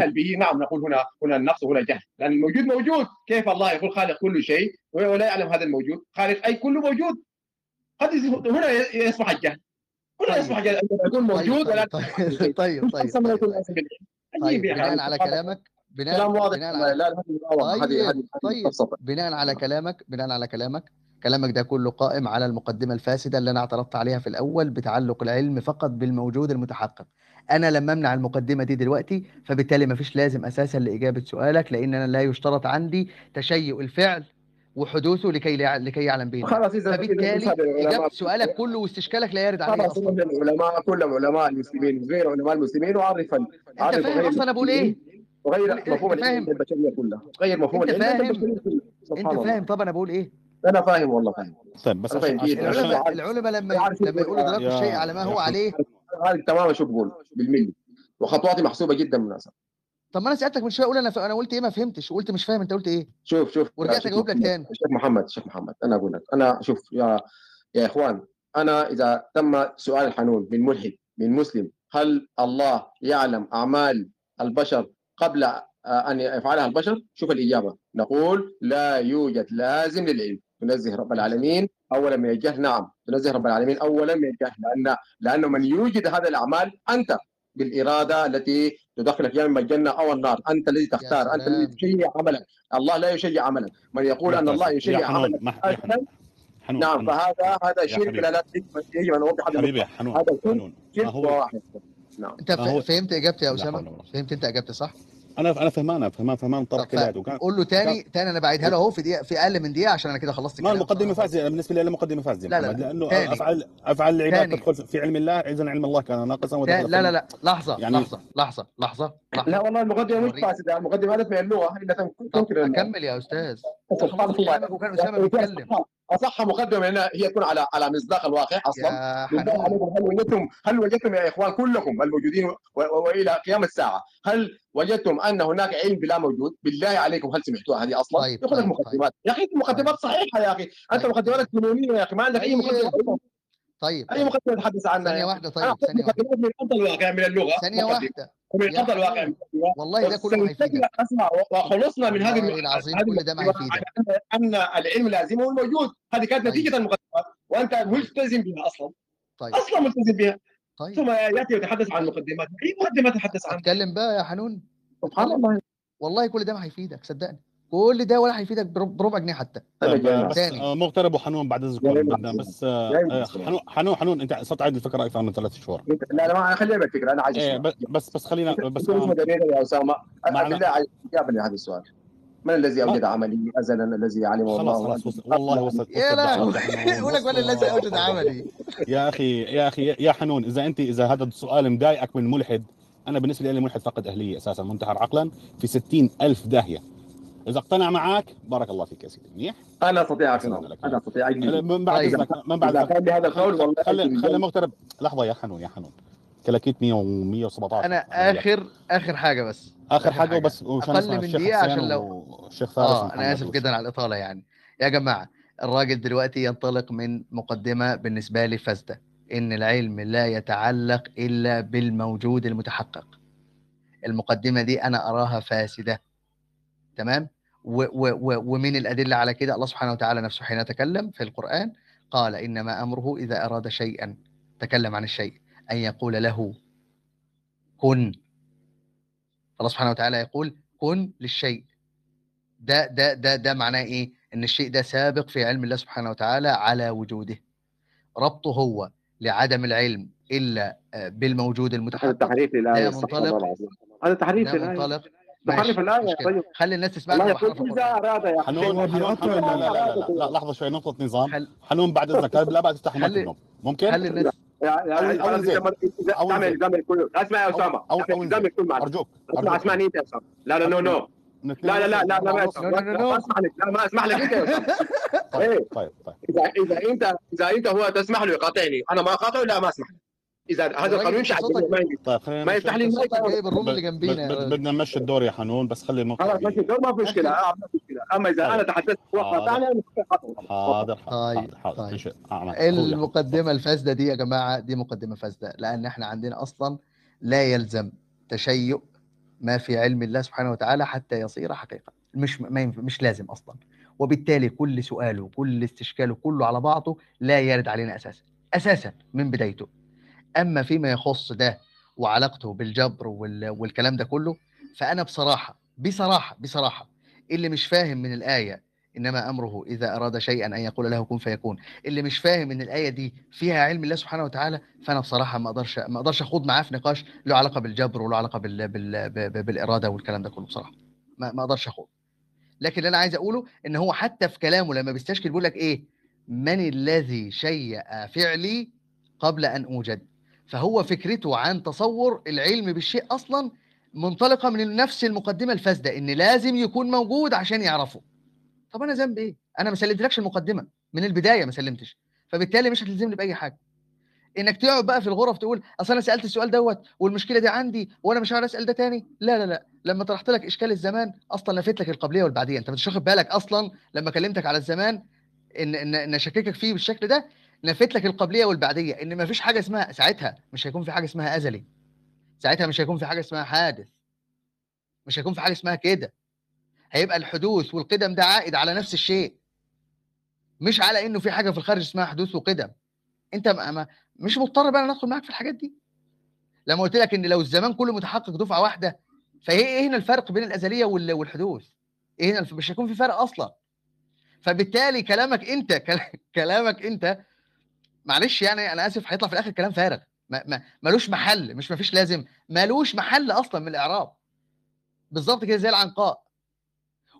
نجهل به. نعم نقول هنا هنا النقص وهنا الجهل. لأن الموجود موجود. كيف الله يقول خالق كل شيء؟ ولا يعلم هذا الموجود. خالق أي كله موجود. قد هنا يصبح الجهل. هنا طيب. يصبح الجهل. أن يكون موجود طيب طيب طيب طيب طيب. طيب. بناء على كلامك بناء كلام واضح. بناء على لا هذه طيب. طيب. بناء على كلامك بناء على كلامك. كلامك ده كله قائم على المقدمة الفاسدة اللي أنا اعترضت عليها في الأول بتعلق العلم فقط بالموجود المتحقق. أنا لما أمنع المقدمة دي دلوقتي فبالتالي مفيش لازم أساسا لإجابة سؤالك لأن أنا لا يشترط عندي تشيء الفعل وحدوثه لكي لا- لكي يعلم به. خلاص إذا فبالتالي إجابة سؤالك كله واستشكالك لا يرد عليه خلاص العلماء كلهم علماء المسلمين غير علماء المسلمين أنت عرف فاهم غير أصلا أنا بقول إيه؟ وغير مفهوم البشرية كلها. غير مفهوم العلم فاهم؟ الله. فاهم طب أنا بقول إيه؟ أنا فاهم والله فاهم. طيب بس عشان العلماء- لما لما يقولوا يا- الشيء على ما هو عليه عارف تماما شو بقول بالملي. وخطواتي محسوبة جدا من الناس طب ما أنا سألتك من شوية أقول أنا ف... أنا قلت إيه؟ ما فهمتش وقلت مش فاهم أنت قلت إيه؟ شوف شوف. ورجعت أجاوب لك. تاني. شيخ محمد شيخ محمد. أنا أقول لك أنا شوف يا يا إخوان أنا إذا تم سؤال الحنون من ملحد من مسلم هل الله يعلم أعمال البشر قبل آه، أن يفعلها البشر؟ شوف الإجابة. نقول لا يوجد لازم للعلم. تنزه رب العالمين. اولا من الجهل نعم تنزه رب العالمين اولا من الجهل لأن لأنه من يوجد هذه الأعمال أنت بالإرادة التي تدخلك يا اما الجنة أو النار أنت الذي تختار أنت الذي. تشيع عملك الله لا يشيع عملك من يقول أن الله يشيع عملك حنون نعم حنون. فهذا هذا شرك. لا لا يجب أن اوضح هذا. حنون هذا شرك واحد نعم أنت. فهمت إجابتي يا اسامه. فهمت أنت إجابتي صح أنا أنا فهمان فهمان فهمان طرح طب كلاد وكان قول له تاني تاني أنا بعيدها له أهو في دقيقة في أقل من دقيقة عشان أنا كده خلصت ما المقدمة. فاسده بالنسبة لي مقدمه فاسده لا، لا،. لأنه تاني. افعال افعال العباد تاني. تدخل في علم الله اذا علم الله كان ناقصا لا لا في- لا لحظة يعني- لحظة لحظة لحظة لا والله المقدمة مش. فاسدة المقدمة هدف من اللغة تنكر أكمل يا أستاذ وكان اسامه بيتكلم أصح مقدمة هنا هي تكون على على مصداق الواقع أصلا. هل وجدتم هل وجدتم يا إخوان كلكم الموجودين وإلى قيام الساعة؟ هل وجدتم أن هناك علم بلا موجود؟ بالله عليكم هل سمعتوها هذه أصلا؟ طيب، يقول لك طيب، مقدمات. يا أخي مقدمات صحيحة يا أخي. أنت طيب. مقدماتك جنونيه يا أخي ما عندك أي طيب. مقدمه طيب أي طيب. مقدمة تتحدث عنها ثانية واحدة طيب ثانية واحدة من الواقع من اللغة. ثانية. واحدة. ومن الواقع. والله ده كله هيفيدك أسمع وخلصنا من هذه العظيم كل ده ما المقدمات هيفيدك. أن العلم لازم هو الموجود. هذه كانت طيب. نتيجة المقدمات وأنت ملتزم بها أصلا. طيب. أصلا ملتزم بها. طيب. ثم يأتي ويتحدث عن مقدمات أي مقدمة تتحدث عنها؟ أتكلم بقى يا حنون. سبحان الله. والله كل ده ما هيفيدك صدقني. كل ده ولا هيفيدك برب- بربع جنيه حتى. طيب تاني. آه، مغترب وحنون بعد بدنا بس آه، يا آه، حنون حنون حنون أنت صرت عيد الفكرة أكثر من ثلاث شهور. لا لا ما خليني بالفكرة أنا عايز ب- بس بس خلينا بس دقيقه يا أسامة. إجابة لهذا السؤال. من الذي أوجد عملي؟ ازلا الذي علمه الله خلاص خلاص والله وصلت يا دعوة. يقول لك ولا الذي أوجد عملي. يا أخي يا أخي يا حنون إذا انت إذا هذا السؤال مضايقك من ملحد أنا بالنسبة لي ملحد فقد أهلية أساسا منتحر عقلا في ستين ألف داهية. إذا اقتنع معك بارك الله فيك يا سيدي. منيح؟ أنا أستطيع اقنعه لك. أنا أستطيع من بعد طيب. اذنك من بعد. كان لهذا القول والله خلي خلي مغترب لحظة يا حنون يا حنون. كلاكيت 100 و117 أنا اخر آخر حاجة بس. آخر حاجة وبس نسمع من الشيخ حسين عشان لو- والشيخ فارس آه أنا آسف. جدا على الإطالة يعني. يا جماعة الراجل دلوقتي ينطلق من مقدمة بالنسبة لي فاسدة. إن العلم لا يتعلق إلا بالموجود المتحقق. المقدمة دي أنا أراها فاسدة. تمام؟ ومن الأدلة على كده الله سبحانه وتعالى نفسه حين تكلم في القرآن قال إنما أمره إذا أراد شيئا تكلم عن الشيء أن يقول له كن الله سبحانه وتعالى يقول كن للشيء ده ده ده ده معناه إيه؟ إن الشيء ده سابق في علم الله سبحانه وتعالى على وجوده. ربطه هو لعدم العلم إلا آه، بالموجود هذا المتحقق استغفر منطلق. الله العظيم هذا للآية منطلق الايه يا مشكلة. طيب. خلي الناس تسمعني الله يقول القرآن اراد يا حنون لا لا لا, لا, لا لحظة شوي نقطه نظام. حنون بعد إذنك؟ لا بقى تفتح النوم ممكن؟ خلي الناس زين. اسمع يا أسامة. الزام الكل معك أرجوك. اسمع. اسمعني أنت يا أسامة. لا لا نو نو لا. لا لا لا لا ما لا، لا، لا، لا. ما اسمح لك. لا ما اسمح لك أنت يا أسامة. طيب إيه. طيب طيب. اذا إذا انت إذا أنت هو تسمح له يقاطعني. أنا ما أقاطعه لا ما اسمح له إذا هذا القانون يمشي على صوتك- الجميع ما عندي طيب ما نمشي- يفتح لي المايك. جايب الروم اللي جنبينا. بدنا نمشي الدور يا حنون بس خلي الموقف خلاص ماشي الدور ما في مشكلة. آه، ما في مشكلة. أما إذا طيب. أنا تحدثت وقاطعني أنا خطأ. حاضر. طيب، حاضر حاضر. طيب. أخويا. المقدمة الفاسدة دي يا جماعة دي مقدمة فاسدة لأن إحنا عندنا أصلا لا يلزم تشيع ما في علم الله سبحانه وتعالى حتى يصير حقيقة. مش مش لازم أصلا. وبالتالي كل سؤال وكل استشكال كله على بعضه لا يرد علينا أساسا. أساسا من بدايته. أما فيما يخص ده وعلاقته بالجبر وال... والكلام ده كله فأنا بصراحة بصراحة بصراحة اللي مش فاهم من الآية إنما أمره إذا أراد شيئا أن يقول له كن فيكون اللي مش فاهم إن الآية دي فيها علم الله سبحانه وتعالى فأنا بصراحة ما أقدرش ما أقدرش أخوض معاه في نقاش له علاقة بالجبر وله علاقة بال... بال... بال... بالإرادة والكلام ده كله بصراحة. ما, ما أقدرش أخوض. لكن اللي أنا عايز أقوله إن هو حتى في كلامه لما بيستشكل بيقول لك إيه من الذي شيء فعلي قبل أن أوجد. فهو فكرته عن تصور العلم بالشيء أصلا منطلقة من نفس المقدمة الفاسدة إن لازم يكون موجود عشان يعرفه. طب أنا ذنبي إيه؟ أنا ما سلمتلكش المقدمة من البداية ما سلمتش. فبالتالي مش هتلزمني بأي حاجة. إنك تقعد بقى في الغرف تقول أصل أنا سألت السؤال دوت والمشكلة دي عندي وأنا مش عارف أسأل ده تاني. لا لا لا. لما طرحت لك إشكال الزمان أصلا لفيت لك القبليه والبعدية. أنت مش واخد بالك أصلا لما كلمتك على الزمان إن إن إن اشككك فيه بالشكل ده نفيت لك القبلية والبعدية إن ما فيش حاجة اسمها ساعتها مش هيكون في حاجة اسمها أزلي. ساعتها مش هيكون في حاجة اسمها حادث. مش هيكون في حاجة اسمها كده. هيبقى الحدوث والقدم ده عائد على نفس الشيء. مش على إنه في حاجة في الخارج اسمها حدوث وقدم. أنت ما مش مضطر بقى ندخل معاك في الحاجات دي. لما قلت لك إن لو الزمان كله متحقق دفعة واحدة فايه إيه هنا الفرق بين الأزلية والحدوث؟ إيه هنا مش هيكون في فرق أصلا. فبالتالي كلامك أنت كلامك أنت معلش يعني أنا آسف هيطلع في الآخر كلام فارغ. ما ما ملوش محل مش ما فيش لازم ملوش محل أصلا من الإعراب. بالظبط كده زي العنقاء.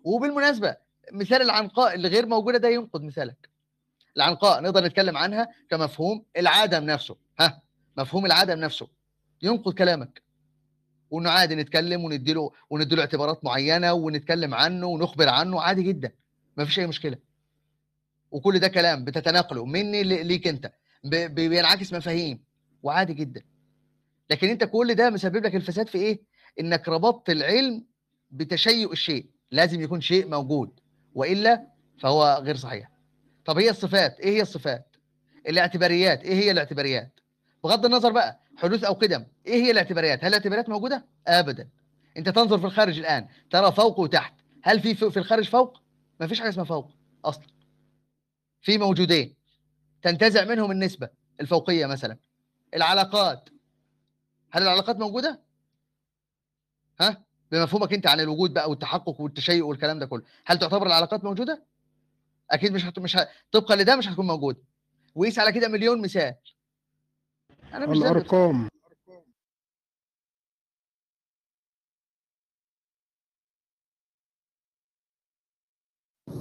وبالمناسبة مثال العنقاء اللي غير موجودة ده ينقض مثالك. العنقاء نقدر نتكلم عنها كمفهوم العدم نفسه. ها مفهوم العدم نفسه. ينقض كلامك. وانه عادي نتكلم ونديله ونديله اعتبارات معينة ونتكلم عنه ونخبر عنه عادي جدا. ما فيش أي مشكلة. وكل ده كلام بتتناقله مني ليك انت. بينعكس مفاهيم وعادي جدا. لكن انت كل ده مسبب لك الفساد في إيه؟ انك ربطت العلم بتشيء الشيء. لازم يكون شيء موجود. وإلا فهو غير صحيح. طب هي الصفات؟ إيه هي الصفات؟ الاعتباريات. إيه هي الاعتباريات؟ بغض النظر بقى حدوث أو قدم. إيه هي الاعتباريات؟ هل الاعتباريات موجودة؟ ابدا. أنت تنظر في الخارج الآن ترى فوق وتحت. هل في في الخارج فوق؟ ما فيش حاجة اسمها فوق أصلا. في موجودين. تنتزع منهم النسبة الفوقية مثلا. العلاقات. هل العلاقات موجودة؟ ها؟ بمفهومك أنت عن الوجود بقى والتحقق والتشيع والكلام ده كله. هل تعتبر العلاقات موجودة؟ أكيد مش هت... مش ه... طبقا لده مش هتكون موجودة. وقيس على كده مليون مثال. أنا مش الأرقام.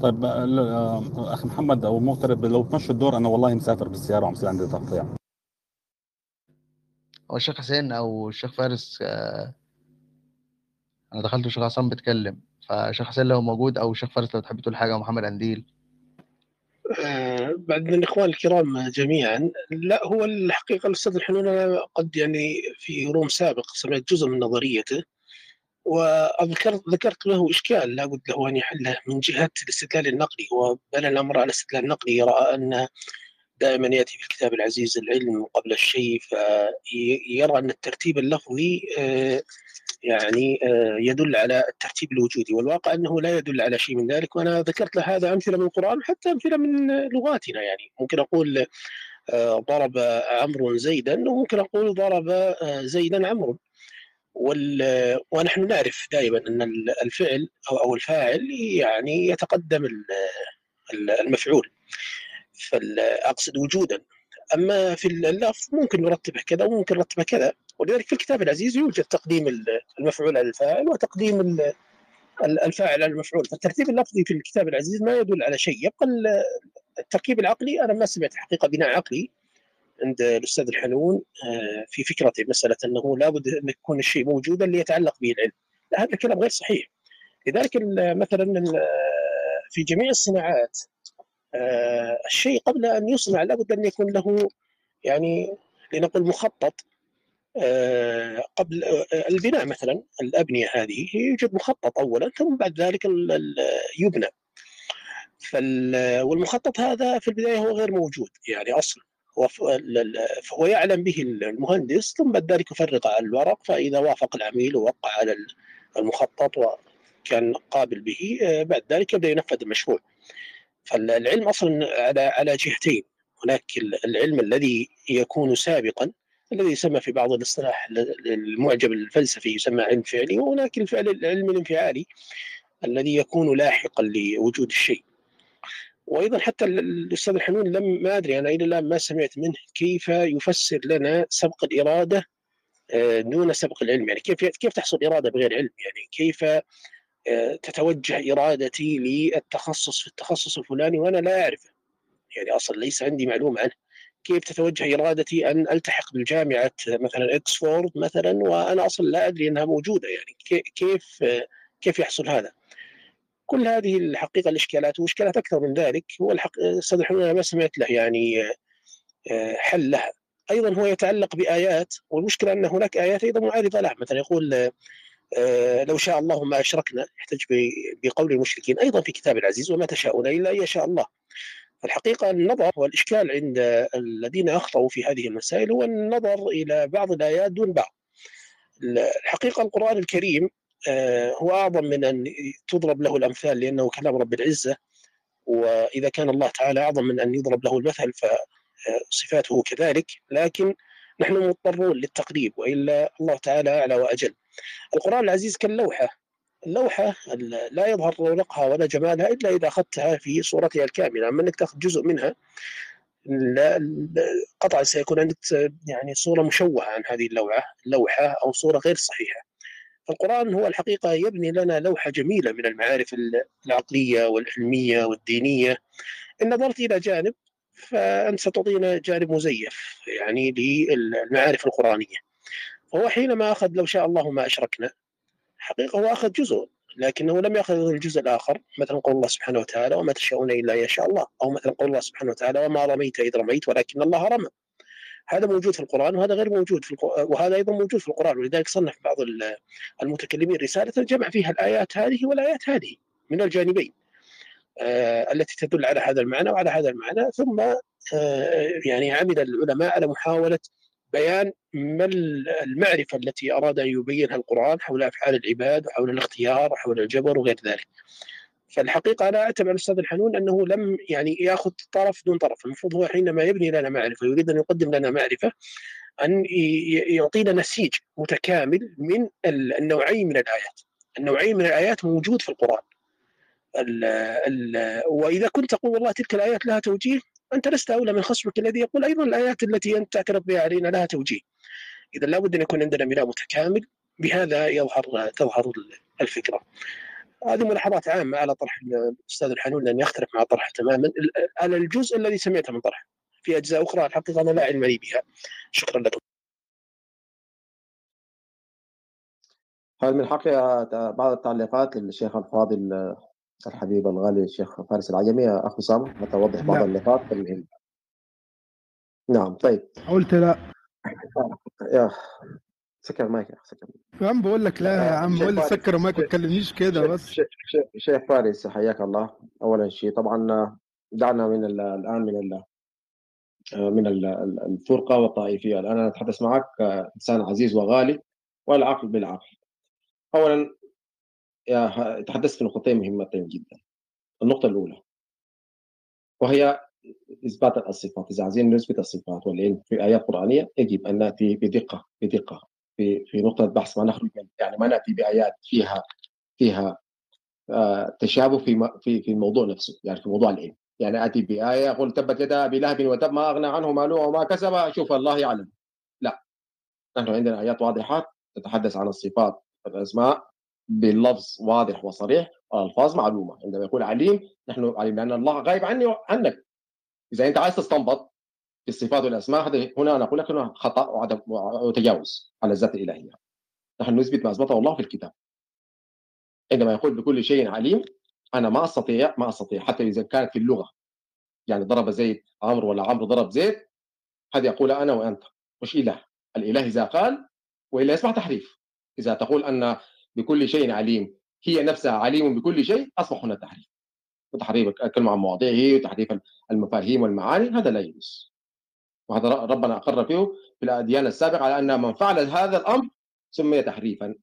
طيب أخي محمد أو مغترب لو تمشوا الدور أنا والله مسافر بالسيارة وعم يصير عندي تقطيع هو الشيخ حسين أو الشيخ فارس آه أنا دخلت الشيخ عصام بيتكلم فشيخ حسين لو موجود أو الشيخ فارس لو تحب تقول حاجة ومحمد أنديل. آه بعد من الإخوان الكرام جميعا لا هو الحقيقة الأستاذ الحنون أنا قد يعني في روم سابق سمعت جزء من نظريته وذكرت ذكرت له إشكال لابد له أن يحله من جهة الاستدلال النقلي هو بنى الأمر على الاستدلال النقلي يرى ان دائما يأتي في الكتاب العزيز العلم قبل الشيء فيرى أن الترتيب اللفظي آه يعني يدل على الترتيب الوجودي والواقع أنه لا يدل على شيء من ذلك وأنا ذكرت له هذا أمثلة من القرآن حتى أمثلة من لغاتنا يعني ممكن أقول ضرب عمرو زيدا وممكن أقول ضرب زيدا عمرو. ونحن نعرف دائما أن الفعل أو الفاعل يعني يتقدم المفعول. فاقصد وجودا. أما في اللفظ ممكن نرتبه كذا وممكن نرتبه كذا. ولذلك في الكتاب العزيز يوجد تقديم المفعول على الفاعل وتقديم الفاعل على المفعول. فالترتيب اللفظي في الكتاب العزيز ما يدل على شيء. يبقى التركيب العقلي أنا ما سمعت حقيقة بناء عقلي. عند الأستاذ الحنون في فكرته مسألة أنه لابد أن يكون الشيء موجودا ليتعلق به العلم. لا هذا الكلام غير صحيح. لذلك مثلا في جميع الصناعات الشيء قبل أن يصنع لابد أن يكون له يعني لنقل مخطط قبل البناء مثلا الأبنية هذه يوجد مخطط اولا ثم بعد ذلك يبنى. والمخطط هذا في البداية هو غير موجود يعني أصلا. فهو يعلم به المهندس ثم بعد ذلك يفرغ على الورق فإذا وافق العميل ووقع على المخطط وكان قابل به بعد ذلك يبدأ ينفذ المشروع. فالعلم أصلا على على جهتين. هناك العلم الذي يكون سابقا الذي يسمى في بعض الاصطلاح المعجب الفلسفي يسمى علم فعلي وهناك الفعل العلم الانفعالي الذي يكون لاحقا لوجود الشيء. وأيضا حتى الأستاذ الحنون لم ما أدري أنا إلى الآن ما سمعت منه كيف يفسر لنا سبق الإرادة آه، دون سبق العلم. يعني كيف كيف تحصل إرادة بغير علم؟ يعني كيف آه، تتوجه إرادتي للتخصص في التخصص الفلاني وأنا لا أعرفه؟ يعني أصلا ليس عندي معلومة عنه. كيف تتوجه إرادتي أن ألتحق بالجامعة مثلا إكسفورد مثلا وأنا أصلا لا أدري أنها موجودة؟ يعني كيف كيف يحصل هذا؟ كل هذه الحقيقة الإشكالات وإشكالات أكثر من ذلك هو الحق أستاذ الحلول ما سمعت له يعني حل لها. أيضا هو يتعلق بآيات والمشكلة أن هناك آيات أيضا معارضة لها مثلا يقول لو شاء الله ما أشركنا يحتج بقول المشركين أيضا في كتاب العزيز وما تشاءون إلا إن يشاء الله. الحقيقة النظر والإشكال عند الذين أخطأوا في هذه المسائل هو النظر إلى بعض الآيات دون بعض. الحقيقة القرآن الكريم آه، هو أعظم من أن تضرب له الأمثال لأنه كلام رب العزة وإذا كان الله تعالى أعظم من أن يضرب له المثل فصفاته كذلك. لكن نحن مضطرون للتقريب وإلا الله تعالى أعلى وأجل. القرآن العزيز كاللوحة. اللوحة لا يظهر رونقها ولا جمالها إلا إذا أخذتها في صورتها الكاملة. أما أنك تأخذ جزء منها قطعا سيكون عندك يعني صورة مشوهة عن هذه اللوحة اللوحة أو صورة غير صحيحة. القرآن هو الحقيقة يبني لنا لوحة جميلة من المعارف العقلية والعلمية والدينية. إن نظرت إلى جانب فأنت ستعطينا جانب مزيف يعني للمعارف القرآنية. فهو حينما أخذ لو شاء الله ما أشركنا حقيقة هو أخذ جزء لكنه لم يأخذ الجزء الآخر مثلا قول الله سبحانه وتعالى وما تشاءون إلا يشاء الله. أو مثلا قول الله سبحانه وتعالى وما رميت إذ رميت ولكن الله رمى. هذا موجود في القرآن وهذا غير موجود في وهذا أيضا موجود في القرآن ولذلك صنف بعض المتكلمين رسالة جمع فيها الآيات هذه والآيات هذه من الجانبين آه التي تدل على هذا المعنى وعلى هذا المعنى. ثم آه يعني عمل العلماء على محاولة بيان ما المعرفة التي أراد أن يبينها القرآن حول أفعال العباد وحول الاختيار وحول الجبر وغير ذلك. فالحقيقة أنا أعتبر الأستاذ الحنون أنه لم يعني يأخذ طرف دون طرف المفروض هو حينما يبني لنا معرفة يريد أن يقدم لنا معرفة أن يعطينا نسيج متكامل من النوعين من الآيات النوعين من الآيات موجود في القرآن ال ال وإذا كنت تقول والله تلك الآيات لها توجيه أنت لست أولى من خصمك الذي يقول أيضا الآيات التي أنت تعترض بها علينا لها توجيه. اذا لابد أن يكون عندنا ميلاد متكامل بهذا يظهر تظهر الفكرة. هذه ملاحظات عامة على طرح الأستاذ الحنون لأن يختلف مع طرحه تماما على الجزء الذي سمعته من طرحه. في أجزاء أخرى الحقيقة أنا لا علم لي بها. شكرا لكم. هل من حقي بعض التعليقات للشيخ الفاضل الحبيب الغالي الشيخ فارس العجمي اخ اسامه حتى اوضح بعض النقاط المهمه نعم طيب قلت لا يا سكر مايك يا أخي سكر يا عم بقول لك لا يا عم قول لي سكر مايك ما تكلمنيش كده بس. شيخ فارس حياك الله. اولا شيء طبعا دعنا من الآن من من الفرقة والطائفية. الآن أنا أتحدث معك إنسان عزيز وغالي والعقل بالعقل اولا تحدثت في نقطتين مهمتين جدا. النقطة الأولى وهي إثبات الصفات. إذا عايزين نثبت الصفات والعلم في آيات قرآنية يجب أن نأتي بدقة بدقة. في في نقطة بحث ما نخرج يعني ما نأتي بآيات فيها فيها آه تشابه في في في الموضوع نفسه يعني في موضوع العلم. يعني أتي بآية أقول تبت يدا ابي لهب وتب ما أغنى عنه ماله وما كسب شوف الله يعلم. لا. نحن عندنا آيات واضحات تتحدث عن الصفات والاسماء بلفظ واضح وصريح ألفاظ معلومة. عندما يقول عليم نحن عليم لأن الله غايب عني عنك إذا أنت عايز تستنبط في الصفات والاسماء هذا هنا نقول لك إنه خطأ وعدم وتجاوز على الذات الإلهية. نحن نثبت ما أثبته الله في الكتاب. عندما يقول بكل شيء عليم أنا ما أستطيع ما أستطيع. حتى إذا كانت في اللغة. يعني ضرب زيد عمرو ولا عمرو ضرب زيد هذا يقول أنا وأنت. مش إله؟ الإله إذا قال وإلا يصبح تحريف. إذا تقول أن بكل شيء عليم هي نفسها عليم بكل شيء أصبح هنا تحريف. وتحريف الكلمة عن مواضيعه وتحريف المفاهيم والمعاني هذا لا يجوز. وهذا ربنا أقر فيه في الأديان السابقة على أن من فعل هذا الأمر سمي تحريفا.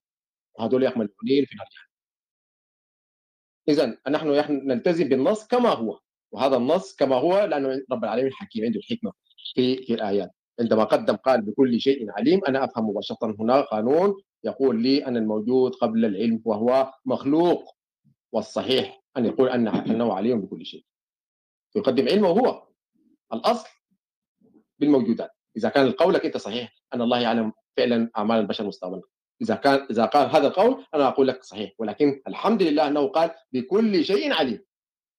وهذول يحملونين في جهنم اذا نحن نلتزم بالنص كما هو وهذا النص كما هو لأنه رب العالمين حكيم عنده الحكمه في في الآيات. عندما قدم قال بكل شيء عليم أنا أفهم مباشرة هنا قانون يقول لي أن الموجود قبل العلم وهو مخلوق والصحيح أن يقول أنه عليم بكل شيء. يقدم علمه هو. الأصل بالموجودات. إذا كان قولك أنت صحيح. أن الله يعلم فعلا أعمال البشر مستقبلا إذا كان إذا قال هذا القول أنا أقول لك صحيح. ولكن الحمد لله أنه قال بكل شيء عليم.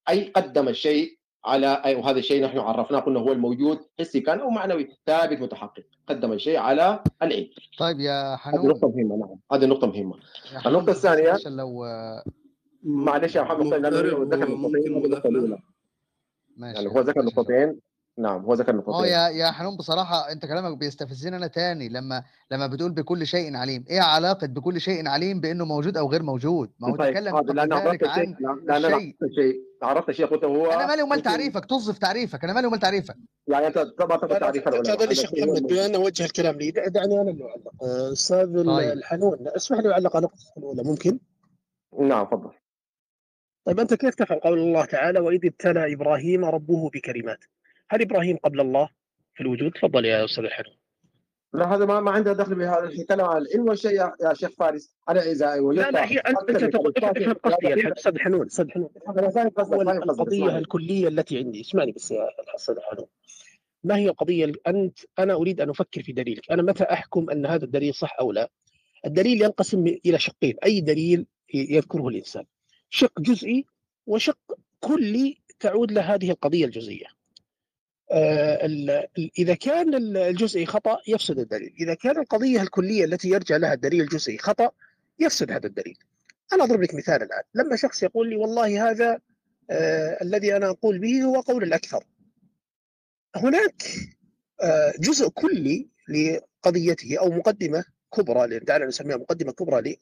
أي قدم الشيء على أي وهذا الشيء نحن عرفناه قلنا هو الموجود حسي كان أو معنوي ثابت متحقق. قدم الشيء على العلم. طيب يا هذه حنون نقطة مهمة نعم. هذه نقطة مهمة. الثانية- عشان لو معلش يا محمد ذكر نقطتين هذه ماشي يعني هو ذكر. نقطتين. نعم هو ذكر آه نقطتين يا يا حنون بصراحة أنت كلامك بيستفزني أنا تاني لما لما بتقول بكل شيء عليم، إيه علاقة بكل شيء عليم بإنه موجود أو غير موجود؟ ما هو طيب تكلم حاضر لأن قبل عرفت لأن أنا الشيء. عرفت الشيء عرفت الشيء قلت هو أنا مالي ومال تعريفك، في تعريفك، أنا مالي ومال تعريفك. يعني أنت ما تاخذ تعريف العلماء تفضل هذا يا شيخ الشيء هو محمد بما أنه وجه الكلام لي دع- دعني أنا اللي أعلق آه، أستاذ ال- طيب. الحنون اسمح لي أعلق على النقطه الأولى ممكن؟ نعم تفضل طيب أنت كيف تفهم قول الله تعالى وإذ ابتلى إبراهيم ربه بكلمات هل إبراهيم قبل الله في الوجود؟ تفضل يا أستاذ الحنون لا هذا ما ما عنده دخل بهذا الكلام. عن العلم والشيء يا, يا شيخ فارس أنا إذا وجدت لا لا هي أنت تقول افهم قصدي يا أستاذ الحنون أستاذ قصدك القضية. الكلية التي عندي. اسمعني بس يا أستاذ الحنون ما هي القضية ال- انت أنا أريد أن أفكر في دليلك. أنا متى أحكم أن هذا الدليل صح أو لا؟ الدليل ينقسم إلى شقين. أي دليل يذكره الإنسان؟ شق جزئي وشق كلي تعود له هذه القضية الجزئية. ال- ال- إذا كان ال- الجزئي خطأ يفسد الدليل. إذا كان القضية الكلية التي يرجع لها الدليل الجزئي خطأ يفسد هذا الدليل. أنا أضرب لك مثال الآن. لما شخص يقول لي والله هذا آه الذي أنا أقول به هو قول الأكثر. هناك آه جزء كلي لقضيته أو مقدمة كبرى دعنا نسميها مقدمة كبرى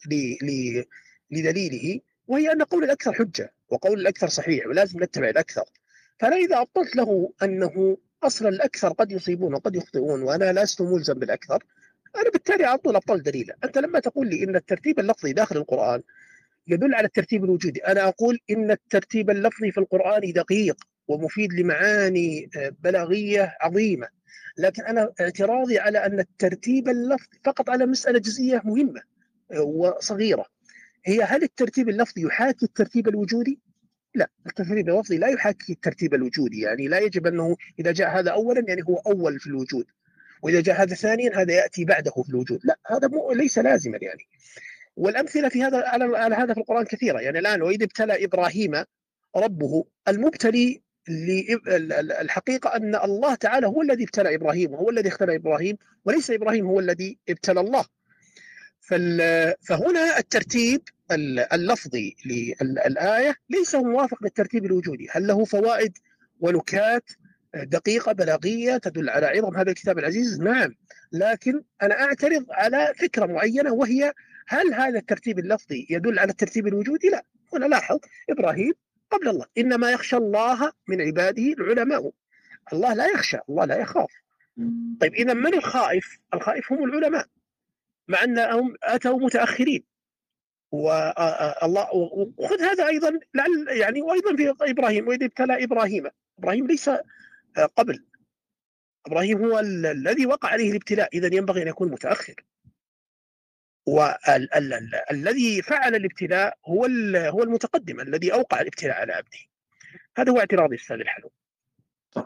لدليله وهي أن قول الأكثر حجة وقول الأكثر صحيح ولازم نتبع الأكثر. فأنا إذا أبطلت له أنه أصلا الأكثر قد يصيبون وقد يخطئون وأنا لست ملزم بالأكثر أنا بالتالي على طول ابطل دليله أنت لما تقول لي إن الترتيب اللفظي داخل القرآن يدل على الترتيب الوجودي أنا أقول إن الترتيب اللفظي في القرآن دقيق ومفيد لمعاني آه، بلاغية عظيمة. لكن أنا اعتراضي على أن الترتيب اللفظي فقط على مسألة جزئية مهمة آه، وصغيرة. هي هل الترتيب اللفظي يحاكي الترتيب الوجودي؟ لا الترتيب اللفظي لا يحاكي الترتيب الوجودي يعني لا يجب أنه إذا جاء هذا اولا يعني هو أول في الوجود وإذا جاء هذا ثانيا هذا يأتي بعده في الوجود. لا هذا مو ليس لازما يعني. والأمثلة في هذا على هذا في القرآن كثيرة. يعني الآن وإذ ابتلى إبراهيم ربه المبتلي لإب- ال- ال- الحقيقة أن الله تعالى هو الذي ابتلى إبراهيم وهو الذي اختار إبراهيم وليس إبراهيم هو الذي ابتلى الله. فهنا الترتيب ال- اللفظي للآية ليس موافق للترتيب الوجودي. هل له فوائد ونكات دقيقة بلاغية تدل على عظم هذا الكتاب العزيز؟ نعم. لكن أنا أعترض على فكرة معينة وهي هل هذا الترتيب اللفظي يدل على الترتيب الوجودي؟ لا. هنا لاحظ إبراهيم قبل الله إنما يخشى الله من عباده العلماء. الله لا يخشى الله لا يخاف. طيب إذا من الخائف؟ الخائف هم العلماء مع أنهم أتوا متأخرين. والله وخذ هذا أيضا لعل يعني وأيضا في إبراهيم وإذ ابتلى إبراهيم. إبراهيم ليس قبل. إبراهيم هو ال- الذي وقع عليه الابتلاء. اذا ينبغي أن يكون متأخر. والذي فعل الابتلاء هو هو المتقدم الذي أوقع الابتلاء على عبده. هذا هو اعتراضي أستاذ الحلو.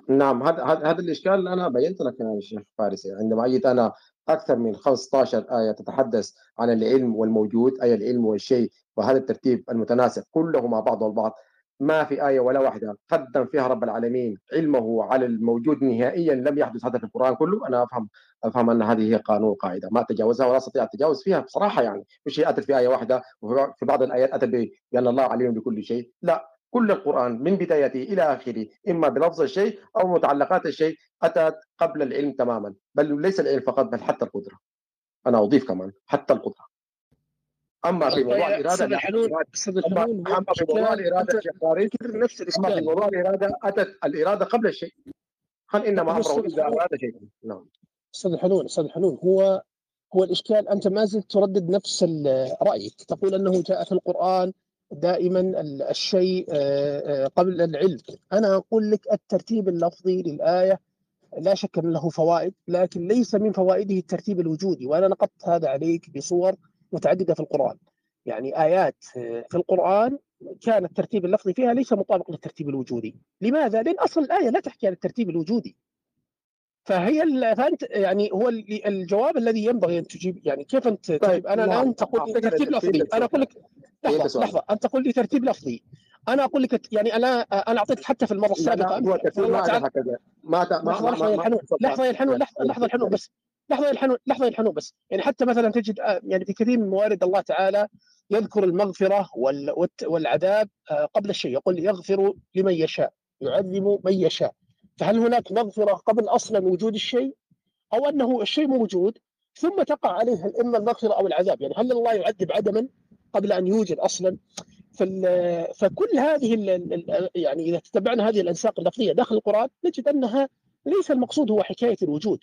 نعم هذا هذا الإشكال أنا بينت لك يا شيخ فارس عندما اجيت أنا أكثر من 15 آية تتحدث عن العلم والموجود أي العلم والشيء وهذا الترتيب المتناسق كله مع بعضه البعض. ما في آية ولا واحدة. قدم فيها رب العالمين. علمه على الموجود نهائيا. لم يحدث هذا في القرآن كله. أنا أفهم أفهم أن هذه هي قانون قاعدة. ما اتجاوزها ولا أستطيع التجاوز فيها بصراحة يعني. مش هي أتت في آية واحدة وفي بعض الآيات أتت ب- بأن الله عليم بكل شيء. لا. كل القرآن من بدايته إلى آخره إما بلفظ الشيء أو متعلقات الشيء أتت قبل العلم تماما. بل ليس العلم فقط بل حتى القدرة. أنا أضيف كمان حتى القدرة. أما في موضوع الإرادة الحنون الإرادة- أما في موضوع الإرادة أنت نفس أما في موضوع الإرادة أتت الإرادة قبل الشيء. هل إنما أمره إذا أراد شيئا. نعم. أستاذ الحنون أستاذ الحنون هو هو الإشكال أنت ما زلت تردد نفس رأيك. تقول أنه جاء في القرآن دائما ال- الشيء آه، آه، قبل العلم. أنا أقول لك الترتيب اللفظي للآية لا شك أن له فوائد لكن ليس من فوائده الترتيب الوجودي وأنا نقضت هذا عليك بصور متعددة في القرآن. يعني آيات آه، في القرآن كان الترتيب اللفظي فيها ليس مطابق للترتيب الوجودي. لماذا؟ لأن أصل الآية لا تحكي عن الترتيب الوجودي. فهي فأنت يعني هو ال- الجواب الذي ينبغي أن تجيب يعني كيف أنت تجيب؟ أنا. الآن تقول ترتيب الترتيب لفظي. أنا أقول لك لحظة السؤال؟ لحظة. أنت تقول لي ترتيب لفظي. أنا أقول لك يعني أنا أنا اعطيتك حتى في المرة السابقة. هو والله ما هكذا. ما لحظة لحظة يا الحنون. لحظة يا الحنون لحظة لحظه الحنون بس. لحظة يا الحنون لحظة يا الحنون بس. يعني حتى مثلا تجد آه، يعني في كثير من موارد الله تعالى يذكر المغفرة والعذاب آه، قبل الشيء. يقول يغفر لمن يشاء يعذب من يشاء. فهل هناك مغفرة قبل أصلا وجود الشيء؟ أو أنه الشيء موجود ثم تقع عليه اما المغفرة أو العذاب. يعني هل الله يعذب عدما؟ قبل أن يوجد أصلا فكل هذه يعني إذا تتبعنا هذه الأنساق اللفظيه داخل القرآن نجد أنها ليس المقصود هو حكاية الوجود.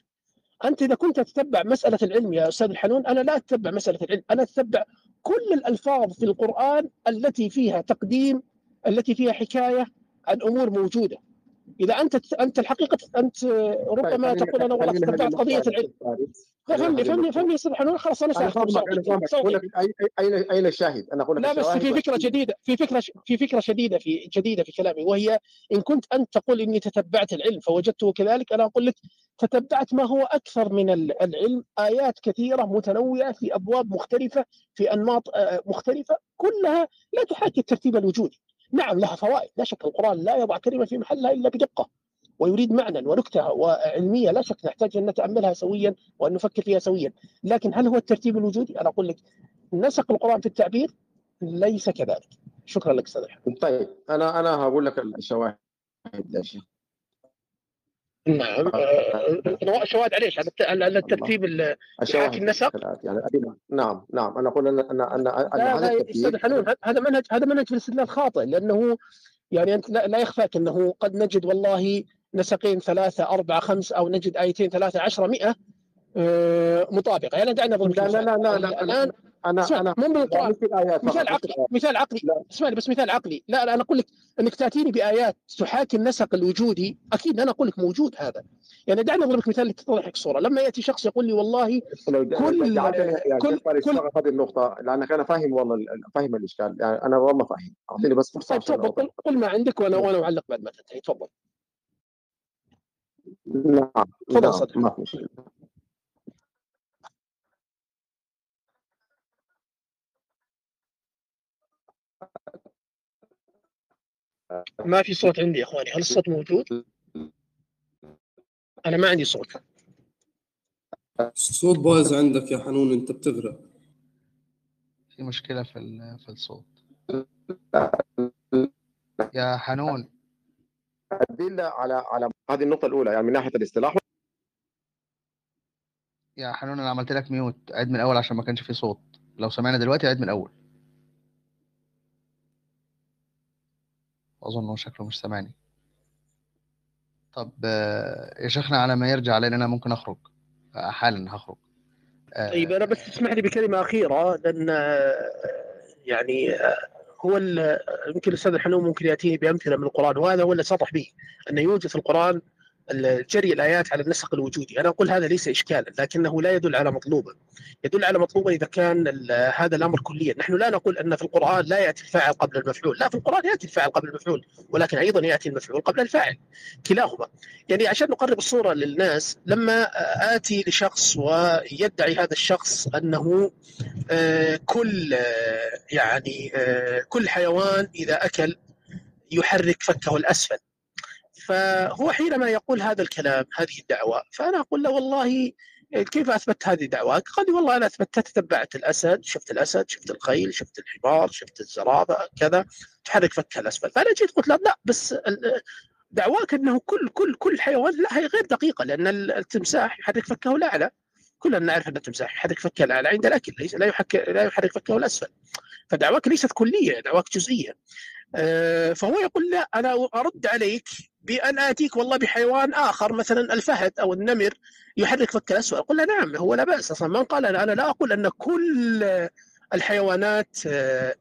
أنت إذا كنت تتبع مسألة العلم يا أستاذ الحنون أنا لا أتبع مسألة العلم، أنا أتبع كل الألفاظ في القرآن التي فيها تقديم التي فيها حكاية عن امور موجودة. إذا أنت أنت الحقيقة أنت ربما طيب، تقول أنا والله خلينا قضية العلم. فهمني فهمني. فهمني أستاذ الحنون خلاص أنا أي- اين أين الشاهد؟ أنا أقول لك لا بس في فكرة. جديدة في فكرة في فكرة شديدة في جديدة في كلامي وهي إن كنت أنت تقول إني تتبعت العلم فوجدته كذلك أنا أقول لك تتبعت ما هو أكثر من ال- العلم آيات كثيرة متنوعة في أبواب مختلفة في أنماط آه، مختلفة كلها لا تحاكي الترتيب الوجودي نعم لها فوائد. لا شك القرآن لا يضع كلمة في محلها إلا بدقة ويريد معنى ونكته وعلمية. لا شك نحتاج أن نتأملها سويا وأن نفكر فيها سويا. لكن هل هو الترتيب الوجودي؟ أنا أقول لك نسق القرآن في التعبير ليس كذلك. شكرا لك أستاذ طيب أنا أنا هقول لك الشواهد. يا شيخ نعم آه، شواهد على إيش؟ على الت- على الترتيب ال- الشواهد يحاكي النسق؟ يعني. نعم نعم أنا أقول ان ان ان هذا أستاذ حنون هذا منهج هذا منهج في الاستدلال خاطئ لأنه يعني أنت لا, يخفاك أنه قد نجد والله نسقين ثلاثة أربعة خمس أو نجد آيتين ثلاثة عشرة مئة آه، مطابقة يعني دعنا لا لا. لا لا لا الآن أنا اسمع أنا مو من القران مش الآيات فقط، مثال عقلي. مثال عقلي. اسمعني بس مثال عقلي. لا لا أنا أقول لك إنك تأتيني بآيات تحاكي النسق الوجودي أكيد أنا أقول لك موجود هذا. يعني دعني أضرب لك مثال لتتضح لك الصورة. لما يأتي شخص يقول لي والله كل- يا كل- كل- هذه النقطة لأنك أنا فاهم والله ال- فاهم الإشكال. يعني أنا والله فاهم. أعطيني بس فرصة طيب تفضل. قل, قل ما عندك وأنا وأنا أعلق بعد ما تنتهي. تفضل. نعم تفضل نعم صدق. ما في ما في صوت عندي يا إخواني. هل الصوت موجود؟ أنا ما عندي صوت. الصوت بايظ عندك يا حنون أنت بتغرق. في مشكلة في ال- في الصوت. يا حنون. أدلة على على هذه النقطة الأولى يعني من ناحية الاصطلاح. يا حنون أنا عملت لك ميوت عيد من الأول عشان ما كانش في صوت. لو سمعنا دلوقتي عيد من الأول. أظن شكله مش سامعني. طب آه، يا شيخنا على ما يرجع لأن أنا ممكن أخرج. آه، حالا هخرج. آه، طيب أنا بس تسمح لي بكلمة أخيرة لأن يعني هو يمكن الأستاذ الحنون ممكن يأتيني بأمثلة من القرآن وهذا هو اللي سطح به أنه يوجد في القرآن ال- جري الآيات على النسق الوجودي، أنا أقول هذا ليس اشكالا لكنه لا يدل على مطلوبه. يدل على مطلوبه إذا كان هذا الأمر كليا، نحن لا نقول أن في القرآن لا يأتي الفاعل قبل المفعول، لا في القرآن يأتي الفاعل قبل المفعول، ولكن أيضا يأتي المفعول قبل الفاعل. كلاهما. يعني عشان نقرب الصورة للناس لما آتي لشخص ويدعي هذا الشخص أنه آه، كل آه، يعني آه، كل حيوان إذا أكل يحرك فكه الأسفل فهو حينما يقول هذا الكلام هذه الدعوة فأنا أقول له والله كيف أثبت هذه دعواك؟ قال والله أنا أثبتها تتبعت الأسد شفت الأسد شفت الخيل شفت الحمار شفت الزرافة كذا تحرك فكها الأسفل. فأنا جيت قلت له لا بس دعواك أنه كل كل كل حيوان لا هي غير دقيقة لأن ال- التمساح يحرك فكه الأعلى. كلنا نعرف أن التمساح يحرك فكه الأعلى عند الأكل ليس لا يحرك لا يحرك فكه الأسفل. فدعواك ليست كلية دعواك جزئية. آه، فهو يقول لا أنا أرد عليك بأن آتيك والله بحيوان آخر مثلا الفهد أو النمر يحرك فك الاسود له نعم هو لا بأس أصلا. من قال أنا لا أقول أن كل الحيوانات آه،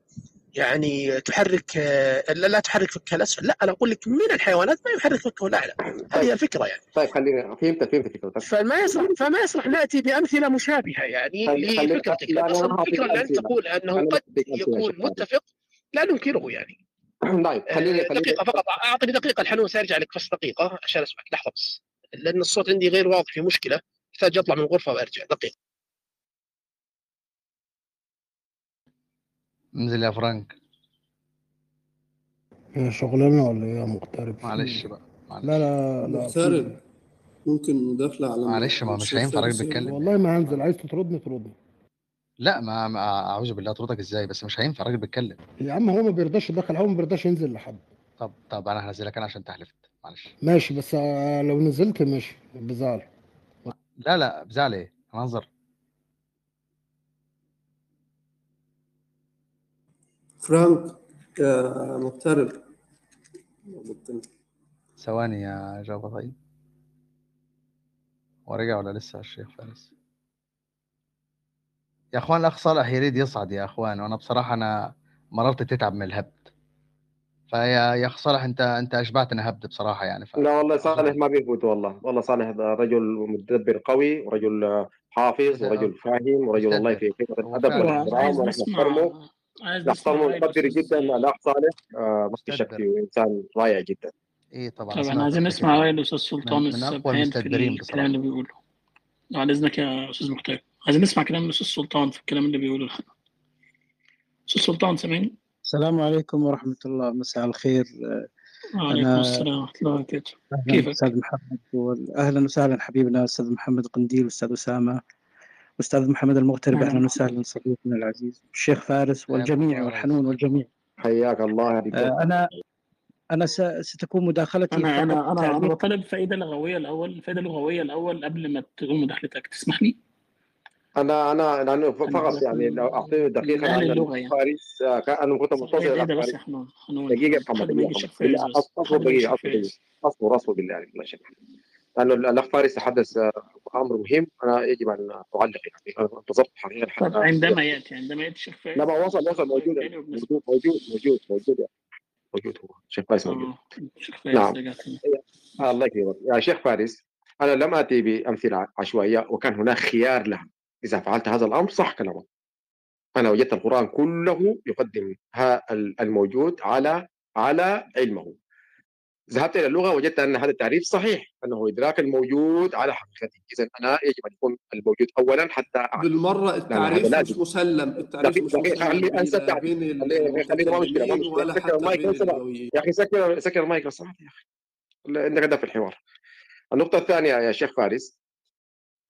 يعني تحرك آه، لا لا تحرك فكها الاسفل لا أنا أقول لك من الحيوانات ما يحرك فكه الاعلى هذه الفكرة يعني. طيب خلينا فهمت فهمت فكرتك فما يصلح فما يصلح نأتي بأمثلة مشابهة يعني لفكرتك. أصلا الفكرة اللي انت. تقول أنه قد يكون. متفق لا ننكره يعني. طيب آه، خليني دقيقة فقط. أعطني دقيقة الحنون سأرجع لك بس دقيقة عشان أسمعك. لحظة بس. لأن الصوت عندي غير واضح في مشكلة. احتاج أطلع من الغرفة وأرجع. دقيقة. انزل يا فرانك يا شغلانه ولا إيه يا مغترب؟ معلش بقى معلش. لا لا لا. مغترب. ممكن مداخلة على معلش، ما مش هينفع. راجل. بيتكلم. والله ما هنزل. عايز تطردني؟ تردني لا ما, ما أعوذ بالله اطردك إزاي؟ بس مش هينفع راجل بيتكلم. يا عم هو ما بيرضاش يدخل هو ما بيرضاش ينزل لحد. طب طب أنا هنزلك أنا عشان تحلفت. معلش. ماشي بس آه، لو نزلت ماشي بزعل. لا لا بزعل إيه؟ هنهزر فرانك يا مغترب. ثواني يا جابا طيب ورجع ولا لسه الشيخ فارس؟ يا أخوان الأخ صالح يريد يصعد يا أخوان وأنا بصراحة أنا مررت تتعب من الهبد. فيا يا أخ صالح أنت أنت أشبعتنا هبد بصراحة يعني. ف... لا والله صالح ما بيفوت والله. والله صالح رجل متدبر قوي ورجل آه، حافظ ورجل فاهم ورجل والله في هو الادب. والإحترام ونحن نحترمه نحترمه ونقدر رأي جدا الاخ صالح. آه، ما في شك. فيه إنسان رائع جدا. إيه طبعا. طبعا عايزين نسمع كده. رأي الأستاذ سلطان السبحان في الكلام بصراحة. اللي بيقوله. بعد إذنك يا أستاذ مختار. عايزين نسمع كلام الأستاذ سلطان في الكلام اللي بيقوله الحين أستاذ سلطان سامعني؟ السلام عليكم ورحمة الله. مساء الخير. وعليكم أنا- السلام ورحمة الله وبركاته. كيفك؟ أستاذ محمد أهلا وسهلا حبيبنا أستاذ محمد قنديل أستاذ أسامة. أستاذ محمد المغترب أهلا. وسهلا صديقنا العزيز الشيخ فارس والجميع الله والحنون والجميع. حياك الله آه، أنا أنا س- ستكون مداخلتي أنا أنا فقط أنا أنا تعليق. بطلب فائدة لغوية الأول الفائدة اللغوية الأول قبل ما تقول مداخلتك. تسمح لي؟ أنا أنا لأنه فقط يعني لو اعطيني دقيقة عن اللغة يعني. فارس آه، أنا كنت حنون. دقيقة محمد الشيخ أصبر دقيقة فايز أصبر أصبر بالله عليك الله يشفيك. لأنه الاخ فارس تحدث آه، أمر مهم. أنا يجب أن أعلق يعني. انتظرت حقيقه طب. عندما يأتي عندما يأتي الشيخ فايز. لا ما وصل وصل موجود. تاني وبنسمع. موجود موجود موجود موجود يعني. موجود هو. شيخ فارس موجود. الشيخ فايز نعم. آه الله يكرمك. يا شيخ فارس أنا لم أتي بأمثلة عشوائية وكان هناك خيار لها. إذا فعلت هذا الأمر صح كلامك. أنا وجدت القرآن كله يقدم ها الموجود على على علمه. ذهبت إلى اللغة وجدت أن هذا التعريف صحيح أنه إدراك الموجود على حقيقته اذا أنا يجب أن يكون الموجود اولا حتى أعلم. بالمرة التعريف هذا مش. مسلم التعريف مش مسلم خلي أنسى التعريف. ما مشكلة، ما مشكلة. سكر المايك يا أخي سكر سكر المايك لو سمحت يا أخي لا، عندك هدف في الحوار النقطة الثانية يا شيخ فارس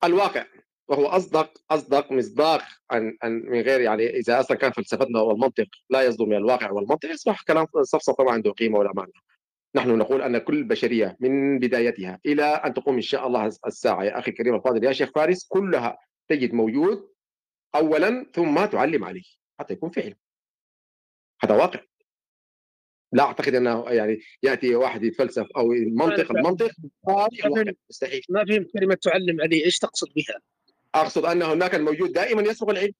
الواقع وهو أصدق أصدق مصداق عن عن من غير يعني إذا أصلا كان فلسفتنا والمنطق لا يصدر من الواقع والمنطق يصبح كلام صفصفة ما عنده قيمة ولا معنى نحن نقول أن كل البشرية من بدايتها إلى أن تقوم إن شاء الله الساعة يا أخي الكريم الفاضل يا شيخ فارس كلها تجد موجود أولا ثم تعلم عليه حتى يكون فعل هذا واقع. لا أعتقد أنه يعني يأتي واحد يتفلسف أو المنطق المنطق مستحيل. ما فهمت كلمة تعلم عليه إيش تقصد بها؟ أقصد أن هناك الموجود دائما يسبق العلم.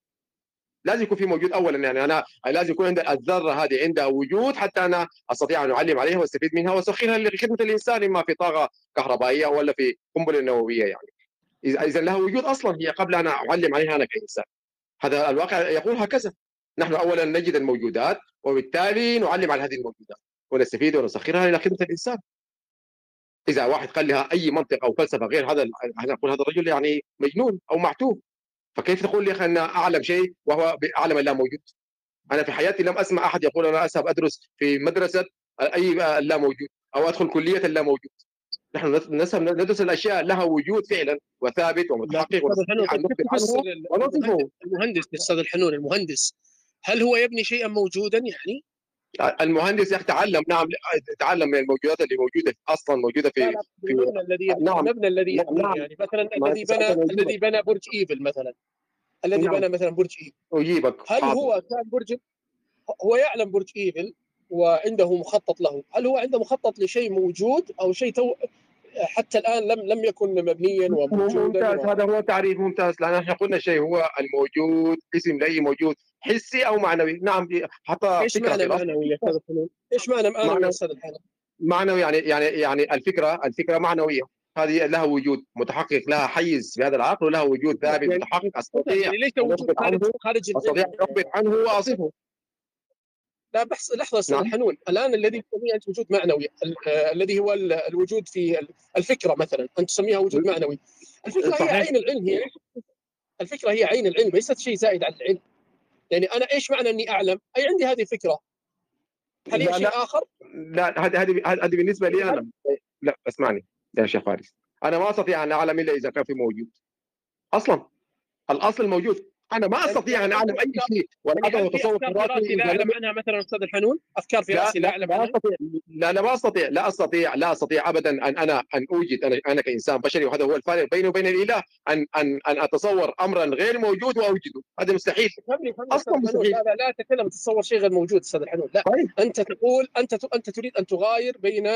لازم يكون في موجود اولا يعني. أنا لازم يكون عند الذرة هذه عندها وجود حتى أنا أستطيع أن أعلم عليها وأستفيد منها وأسخرها لخدمة الإنسان إما في طاقة كهربائية ولا في قنبلة نووية يعني. اذا لها وجود أصلا هي قبل أن أعلم عليها أنا كإنسان. هذا الواقع يقول هكذا. نحن اولا نجد الموجودات وبالتالي نعلم على هذه الموجودات ونستفيد ونسخرها إلى خدمة الإنسان. إذا واحد قال لها أي منطق أو فلسفة غير هذا نقول هذا الرجل يعني مجنون أو معتوه. فكيف تقول لي أنا أعلم شيء وهو اعلم لا موجود؟ أنا في حياتي لم أسمع أحد يقول أنا أذهب أدرس في مدرسة أي لا موجود أو أدخل كلية لا موجود. نحن نذهب ندرس الأشياء لها وجود فعلا وثابت ومتحقق ونصفه المهندس أستاذ الحنون المهندس هل هو يبني شيئا موجودا يعني؟ المهندس يا تعلم نعم تعلم من الموجودات اللي موجودة أصلا موجودة في في المبنى الذي نعم. المبنى الذي نعم. يعني مثلا الذي بنى الذي بنى برج إيفل مثلا الذي نعم. بنى مثلا برج إيفل اجيبك هل حاضر. هو كان برج هو يعلم برج إيفل وعنده مخطط له هل هو عنده مخطط لشيء موجود أو شيء تو حتى الآن لم لم يكن مبنيا وموجودا ممتاز و... هذا هو تعريف ممتاز لأن إحنا قلنا شيء هو الموجود اسم لاي موجود حسي أو معنوي. نعم حتى إيش معنى. معنوي؟ يا أستاذ الحنون؟ إيش معنى معنوي؟ يا أستاذ؟ معنوي يعني يعني يعني الفكرة الفكرة معنوية. هذه لها وجود متحقق لها حيز في هذا العقل ولها وجود ثابت يعني- متحقق. أستطيع يعني ليس وجود خارج خارج أستطيع اثبت عنه وأصفه. لا بحث لحظة أستاذ نعم. الحنون. الآن الذي تسميه أنت وجود معنوي. آه، الذي هو ال- الوجود في ال- الفكرة مثلا. أنت تسميها وجود معنوي. الفكرة هي صحيح. عين العلم هي الفكرة هي عين العلم ليست شيء زائد عن العلم. يعني أنا إيش معنى إني أعلم؟ أي عندي هذه الفكرة هل هي شيء. آخر؟ لا هذه هذه هذه بالنسبة لي أنا لا اسمعني يا شيخ فارس أنا ما أستطيع أن أعلم إلا إذا كان في موجود أصلا الأصل موجود أنا ما أستطيع أن أعلم أي شيء ولا يعني هل في اتصور أفكار في رأسي لا اعلم عنها مثلا أستاذ الحنون؟ أفكار في رأسي لا أعلم لا؟ استطيع لا لا ما أستطيع لا أستطيع لا أستطيع ابدا أن أنا أن أوجد أنا أنا كإنسان بشري وهذا هو الفارق بيني وبين الإله أن أن أن أتصور امرا غير موجود وأوجده هذا مستحيل فهمني فهمني الحنون. مستحيل. لا لا تتكلم تتصور شيء غير موجود أستاذ الحنون لا طيب أنت تقول أنت أنت تريد أن تغاير بين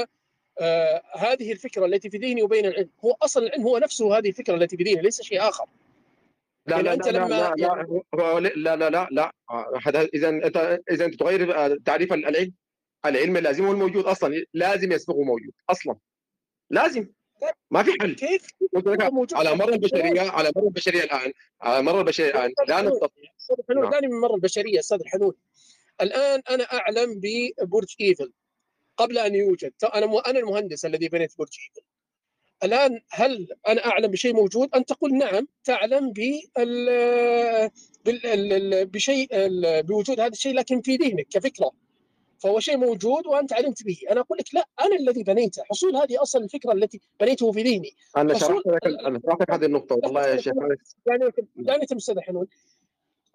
آه هذه الفكرة التي في ذهني وبين العلم هو أصلا العلم هو نفسه هذه الفكرة التي في ذهني ليس شيء آخر لا يعني لا أنت لا لما- لا لا لا لا لا لا هذا إذا أنت إذا أنت تغير آه، تعريف العلم العلم لازم هو الموجود أصلا لازم يسبقه موجود أصلا لازم. ما في حل. كيف؟ على مر البشرية على مر البشرية الآن على مر البشرية الآن لا نستطيع. الحنون نعم. دعني من مره البشرية أستاذ الحنون الآن أنا أعلم ببرج إيفل قبل أن يوجد أنا أنا المهندس الذي بنيت برج إيفل. الآن هل أنا أعلم بشيء موجود؟ انت تقول نعم تعلم بال بشيء بوجود هذا الشيء لكن في ذهنك كفكرة. فهو شيء موجود وأنت علمت به، أنا أقول لك لا أنا الذي بنيته، حصول هذه أصلا الفكرة التي بنيته في ذهني، أنا شرحت لك أنا شرحت لك هذه النقطة. والله يا شيخ. يعني يعني تمستد حنون.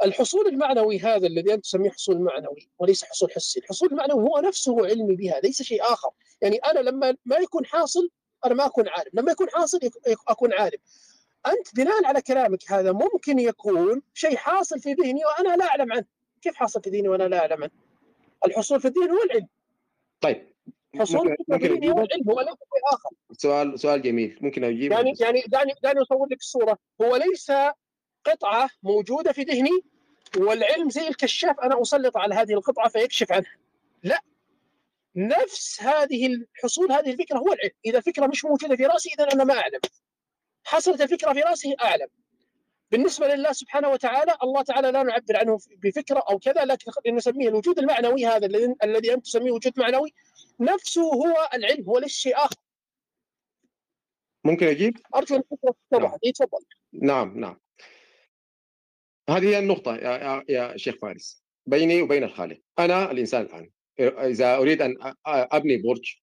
الحصول المعنوي هذا الذي أنت تسميه حصول معنوي وليس حصول حسي، الحصول المعنوي هو نفسه علمي بها ليس شيء آخر، يعني أنا لما ما يكون حاصل أنا ما أكون عالم، لما يكون حاصل أكون عالم. أنت بناء على كلامك هذا ممكن يكون شيء حاصل في ذهني وأنا لا أعلم عنه، كيف حاصل في ذهني وأنا لا أعلم عنه؟ الحصول في الذهن هو العلم، طيب. حصول ممكن في هو العلم هو ليس شيء آخر. سؤال سؤال جميل. ممكن أجيب يعني يعني دعني دعني أصور لك الصورة. هو ليس قطعة موجودة في ذهني والعلم زي الكشاف أنا أسلط على هذه القطعة فيكشف عنها. لا. نفس هذه الحصول هذه الفكرة هو العلم. إذا الفكرة مش موجودة في رأسي اذا أنا ما أعلم. حصلت الفكرة في رأسي أعلم. بالنسبة لله سبحانه وتعالى الله تعالى لا نعبر عنه بفكرة أو كذا لكن نسميه الوجود المعنوي هذا الذي الذي أنت تسميه وجود معنوي. نفسه هو العلم هو ليس شيء اخر ممكن أجيب؟ أرجو أن تتضح إيه، تفضل. نعم نعم. هذه هي النقطة يا, يا, يا شيخ فارس. بيني وبين الخالق. أنا الإنسان الآن. إذا أريد أن أبني برج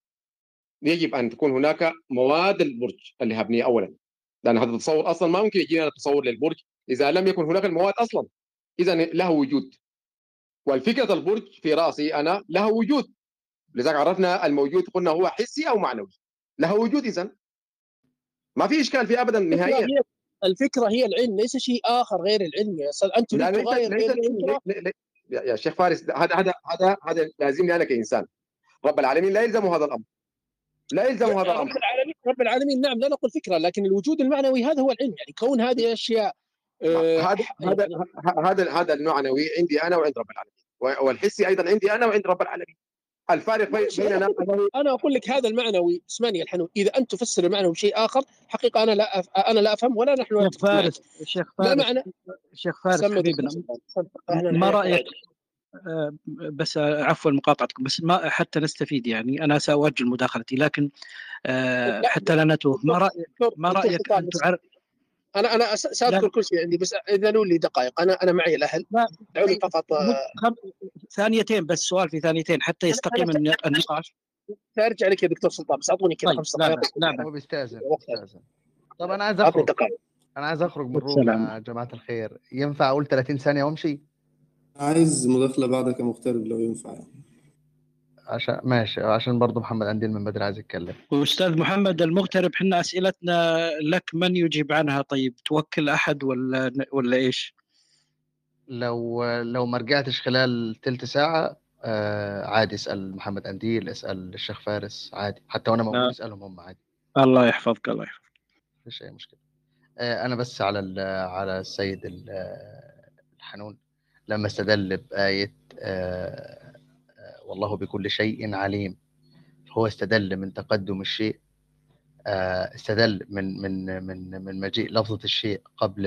يجب أن تكون هناك مواد البرج اللي هبنيه أولا. لأن هذا التصور أصلا ما ممكن يجينا تصور للبرج إذا لم يكن هناك المواد أصلا. إذا له وجود. والفكرة البرج في رأسي أنا له وجود. لذلك عرفنا الموجود قلنا هو حسي أو معنوي. له وجود إذا ما في إشكال فيه أبدا الفكرة نهائيا. هي الفكرة هي العلم ليس شيء آخر غير العلم. يا أستاذ أنت لا تريد ليس ليس غير الفكرة. لي- لي- يا شيخ فارس هذا هذا هذا هذا لازمني أنا كإنسان. رب العالمين لا يلزمه هذا الأمر. لا يلزمه هذا رب الامر العالمين رب العالمين نعم لا نقول فكرة لكن الوجود المعنوي هذا هو العلم يعني كون هذه الاشياء آه، هذا هذا هذا هذا المعنوي عندي أنا وعند رب العالمين والحسي أيضا عندي أنا وعند رب العالمين. الفارق بيننا أنا أقول لك هذا المعنوي اسمعني يا الحنون إذا أنت تفسر المعنوي بشيء آخر حقيقة أنا لا أف... أنا لا أفهم ولا نحن شيخ. فارس شيخ ما فارس معنى؟ شيخ فارس حبيبنا. ما رأيك. آه، بس آه، عفوا مقاطعتكم بس ما حتى نستفيد يعني. أنا سأؤجل مداخلتي لكن آه، حتى لا نتوه. ما رايك ما رأيك أن تعرف أنا أنا سأذكر لا. كل شيء عندي بس اذنوا لي دقائق. أنا أنا معي الأهل. لا دعوني فقط آه، خم... ثانيتين بس سؤال في ثانيتين حتى يستقيم النقاش. سأرجع لك يا دكتور سلطان بس أعطوني كذا طيب خمس دقائق. لا هو بيستأذن طب أنا عايز أخرج. دقائق. أنا عايز أخرج من الروم. يا جماعة الخير. ينفع أقول 30 ثانية وأمشي؟ عايز مداخلة بعدك يا مغترب لو ينفع يعني. عشان ماشي. عشان برضه محمد عندي من بدري عايز يتكلم. واستاذ محمد المغترب حنا أسئلتنا لك من يجيب عنها؟ طيب توكل أحد ولا ولا إيش؟ لو لو ما رجعتش خلال تلت ساعة آه عادي اسأل محمد أنديل اسأل الشيخ فارس عادي. حتى وأنا موجود لا. اسالهم هم عادي. الله يحفظك الله يحفظك. مفيش اي مشكله آه أنا بس على على السيد ال- آه، الحنون. لما استدل بآية آه آه، والله بكل شيء عليم. هو استدل من تقدم الشيء آه، استدل من من من من مجيء لفظة الشيء قبل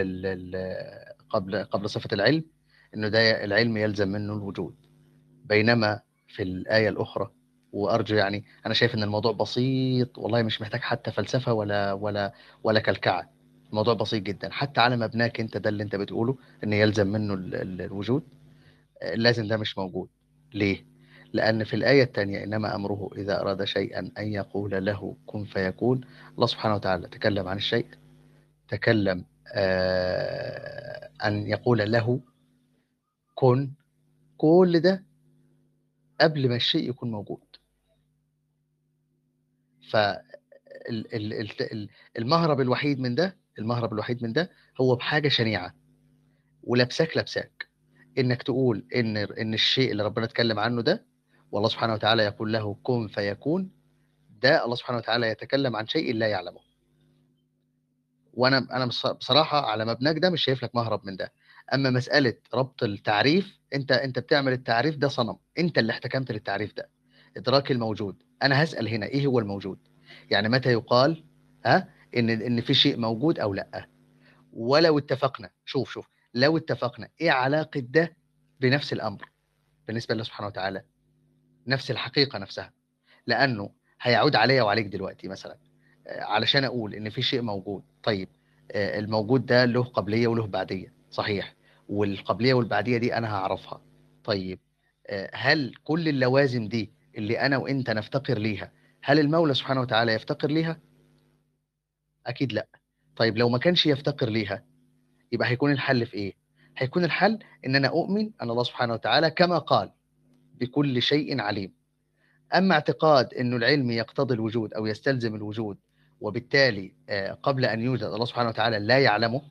قبل قبل صفة العلم إنه ده العلم يلزم منه الوجود. بينما في الآية الأخرى وأرجو يعني أنا شايف إن الموضوع بسيط والله مش محتاج حتى فلسفة ولا ولا ولا كلكعة. الموضوع بسيط جدا. حتى على مبناك أنت ده اللي أنت بتقوله إن يلزم منه ال- ال- الوجود لازم ده مش موجود. ليه؟ لأن في الآية الثانية إنما أمره إذا أراد شيئا أن يقول له كن فيكون. الله سبحانه وتعالى تكلم عن الشيء تكلم آه أن يقول له كن. كل ده قبل ما الشيء يكون موجود. فالمهرب الوحيد من ده المهرب الوحيد من ده هو بحاجة شنيعة ولبسك لبسك إنك تقول إن إن الشيء اللي ربنا اتكلم عنه ده والله سبحانه وتعالى يقول له كن فيكون. ده الله سبحانه وتعالى يتكلم عن شيء لا يعلمه. وأنا أنا بص- بصراحة على مبناك ده مش شايف لك مهرب من ده. أما مسألة ربط التعريف أنت أنت بتعمل التعريف ده صنم. أنت اللي احتكمت للتعريف ده. إدراك الموجود. أنا هسأل هنا إيه هو الموجود؟ يعني متى يقال ها إن إن في شيء موجود أو لأ؟ ولو اتفقنا شوف شوف لو اتفقنا إيه علاقة ده بنفس الأمر؟ بالنسبة لله سبحانه وتعالى. نفس الحقيقة نفسها لأنه هيعود عليا وعليك دلوقتي مثلا آه، علشان أقول إن في شيء موجود. طيب آه، الموجود ده له قبليه وله بعدية صحيح. والقبليه والبعدية دي أنا هعرفها. طيب آه، هل كل اللوازم دي اللي أنا وأنت نفتقر ليها هل المولى سبحانه وتعالى يفتقر ليها؟ أكيد لأ. طيب لو ما كانش يفتقر ليها يبقى هيكون الحل في إيه؟ هيكون الحل إن أنا أؤمن أن الله سبحانه وتعالى كما قال. بكل شيء عليم. أما اعتقاد إنه العلم يقتضي الوجود أو يستلزم الوجود وبالتالي آه، قبل أن يوجد الله سبحانه وتعالى لا يعلمه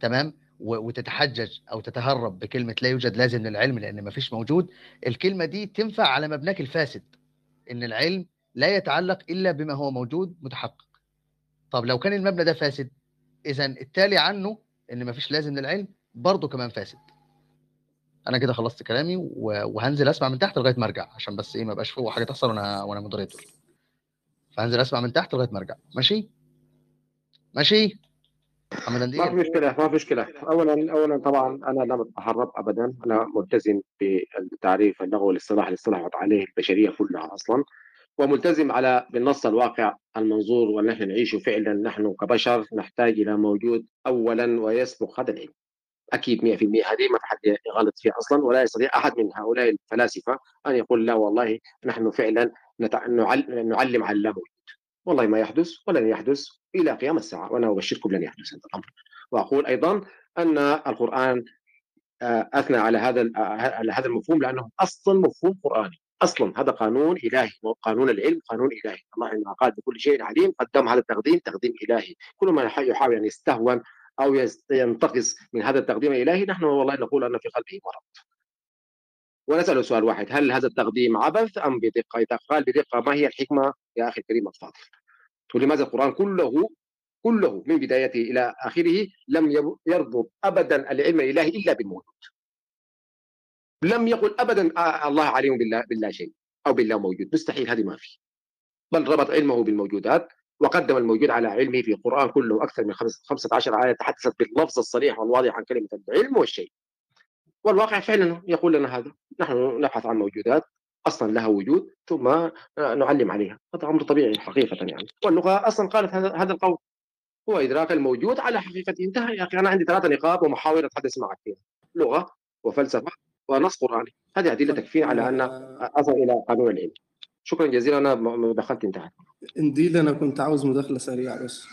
تمام؟ وتتحجج أو تتهرب بكلمة لا يوجد لازم للعلم لأن ما فيش موجود الكلمة دي تنفع على مبناك الفاسد إن العلم لا يتعلق إلا بما هو موجود متحقق. طب لو كان المبنى ده فاسد اذا التالي عنه إن ما فيش لازم للعلم برضه كمان فاسد. أنا كده خلصت كلامي وهنزل أسمع من تحت لغاية ما أرجع عشان بس إيه ما يبقاش فوق حاجة تحصل وأنا وأنا moderator. فهنزل أسمع من تحت لغاية ما أرجع. ماشي؟ ماشي؟ محمد ما في مشكلة ما في مشكلة. أولا أولا طبعا أنا لم أتهرب أبدا. أنا ملتزم بالتعريف اللغوي والاصطلاح اللي اصطلحت عليه البشرية كلها أصلا وملتزم على بالنص الواقع المنظور ونحن نعيشه فعلا نحن كبشر نحتاج إلى موجود أولا ويسبق هذا العلم. أكيد 100% هذه ما في حد يغلط فيها أصلا ولا يستطيع أحد من هؤلاء الفلاسفة أن يقول لا والله نحن فعلا نتع- نعل- نعلم على لا موجود والله ما يحدث ولن يحدث إلى قيام الساعة وأنا أبشركم لن يحدث هذا الأمر. وأقول أيضا أن القرآن آه، أثنى على هذا آه، على هذا المفهوم لأنه أصلا مفهوم قرآني. أصلا هذا قانون إلهي قانون العلم قانون إلهي. الله عندما قال بكل شيء عليم قدم هذا التقديم تقديم إلهي. كل يح- يحاول أن يستهون يست- ينتقص من هذا التقديم الإلهي نحن والله نقول أن في قلبه مرض. ونسأل سؤال واحد هل هذا التقديم عبث أم بدقة؟ إذا قال بدقة ما هي الحكمة يا أخي الكريم الفاضل؟ ولماذا القرآن كله كله من بدايته إلى آخره لم يربط أبدا العلم الإلهي إلا بالموجود؟ لم يقل أبدا آه الله عليم بالله, بالله شيء أو بالله موجود مستحيل هذه ما في. بل ربط علمه بالموجودات وقدم الموجود على علمه في القرآن كله أكثر من خمس- 15 آية تحدثت باللفظ الصريح والواضح عن كلمة العلم والشيء. والواقع فعلا يقول لنا هذا. نحن نبحث عن موجودات أصلا لها وجود ثم نعلم عليها. هذا أمر طبيعي حقيقة يعني. واللغة أصلا قالت هذا هذا القول. هو إدراك الموجود على حقيقته انتهى. يا أخي أنا عندي ثلاثة نقاط ومحاور اتحدث معك فيها. لغة وفلسفة ونص قرآني. هذه ادله تكفينا على أن أصل إلى قانون العلم. شكرا جزيلا أنا دخلت انتهت انديل أنا كنت عاوز مداخلة سريعة بس.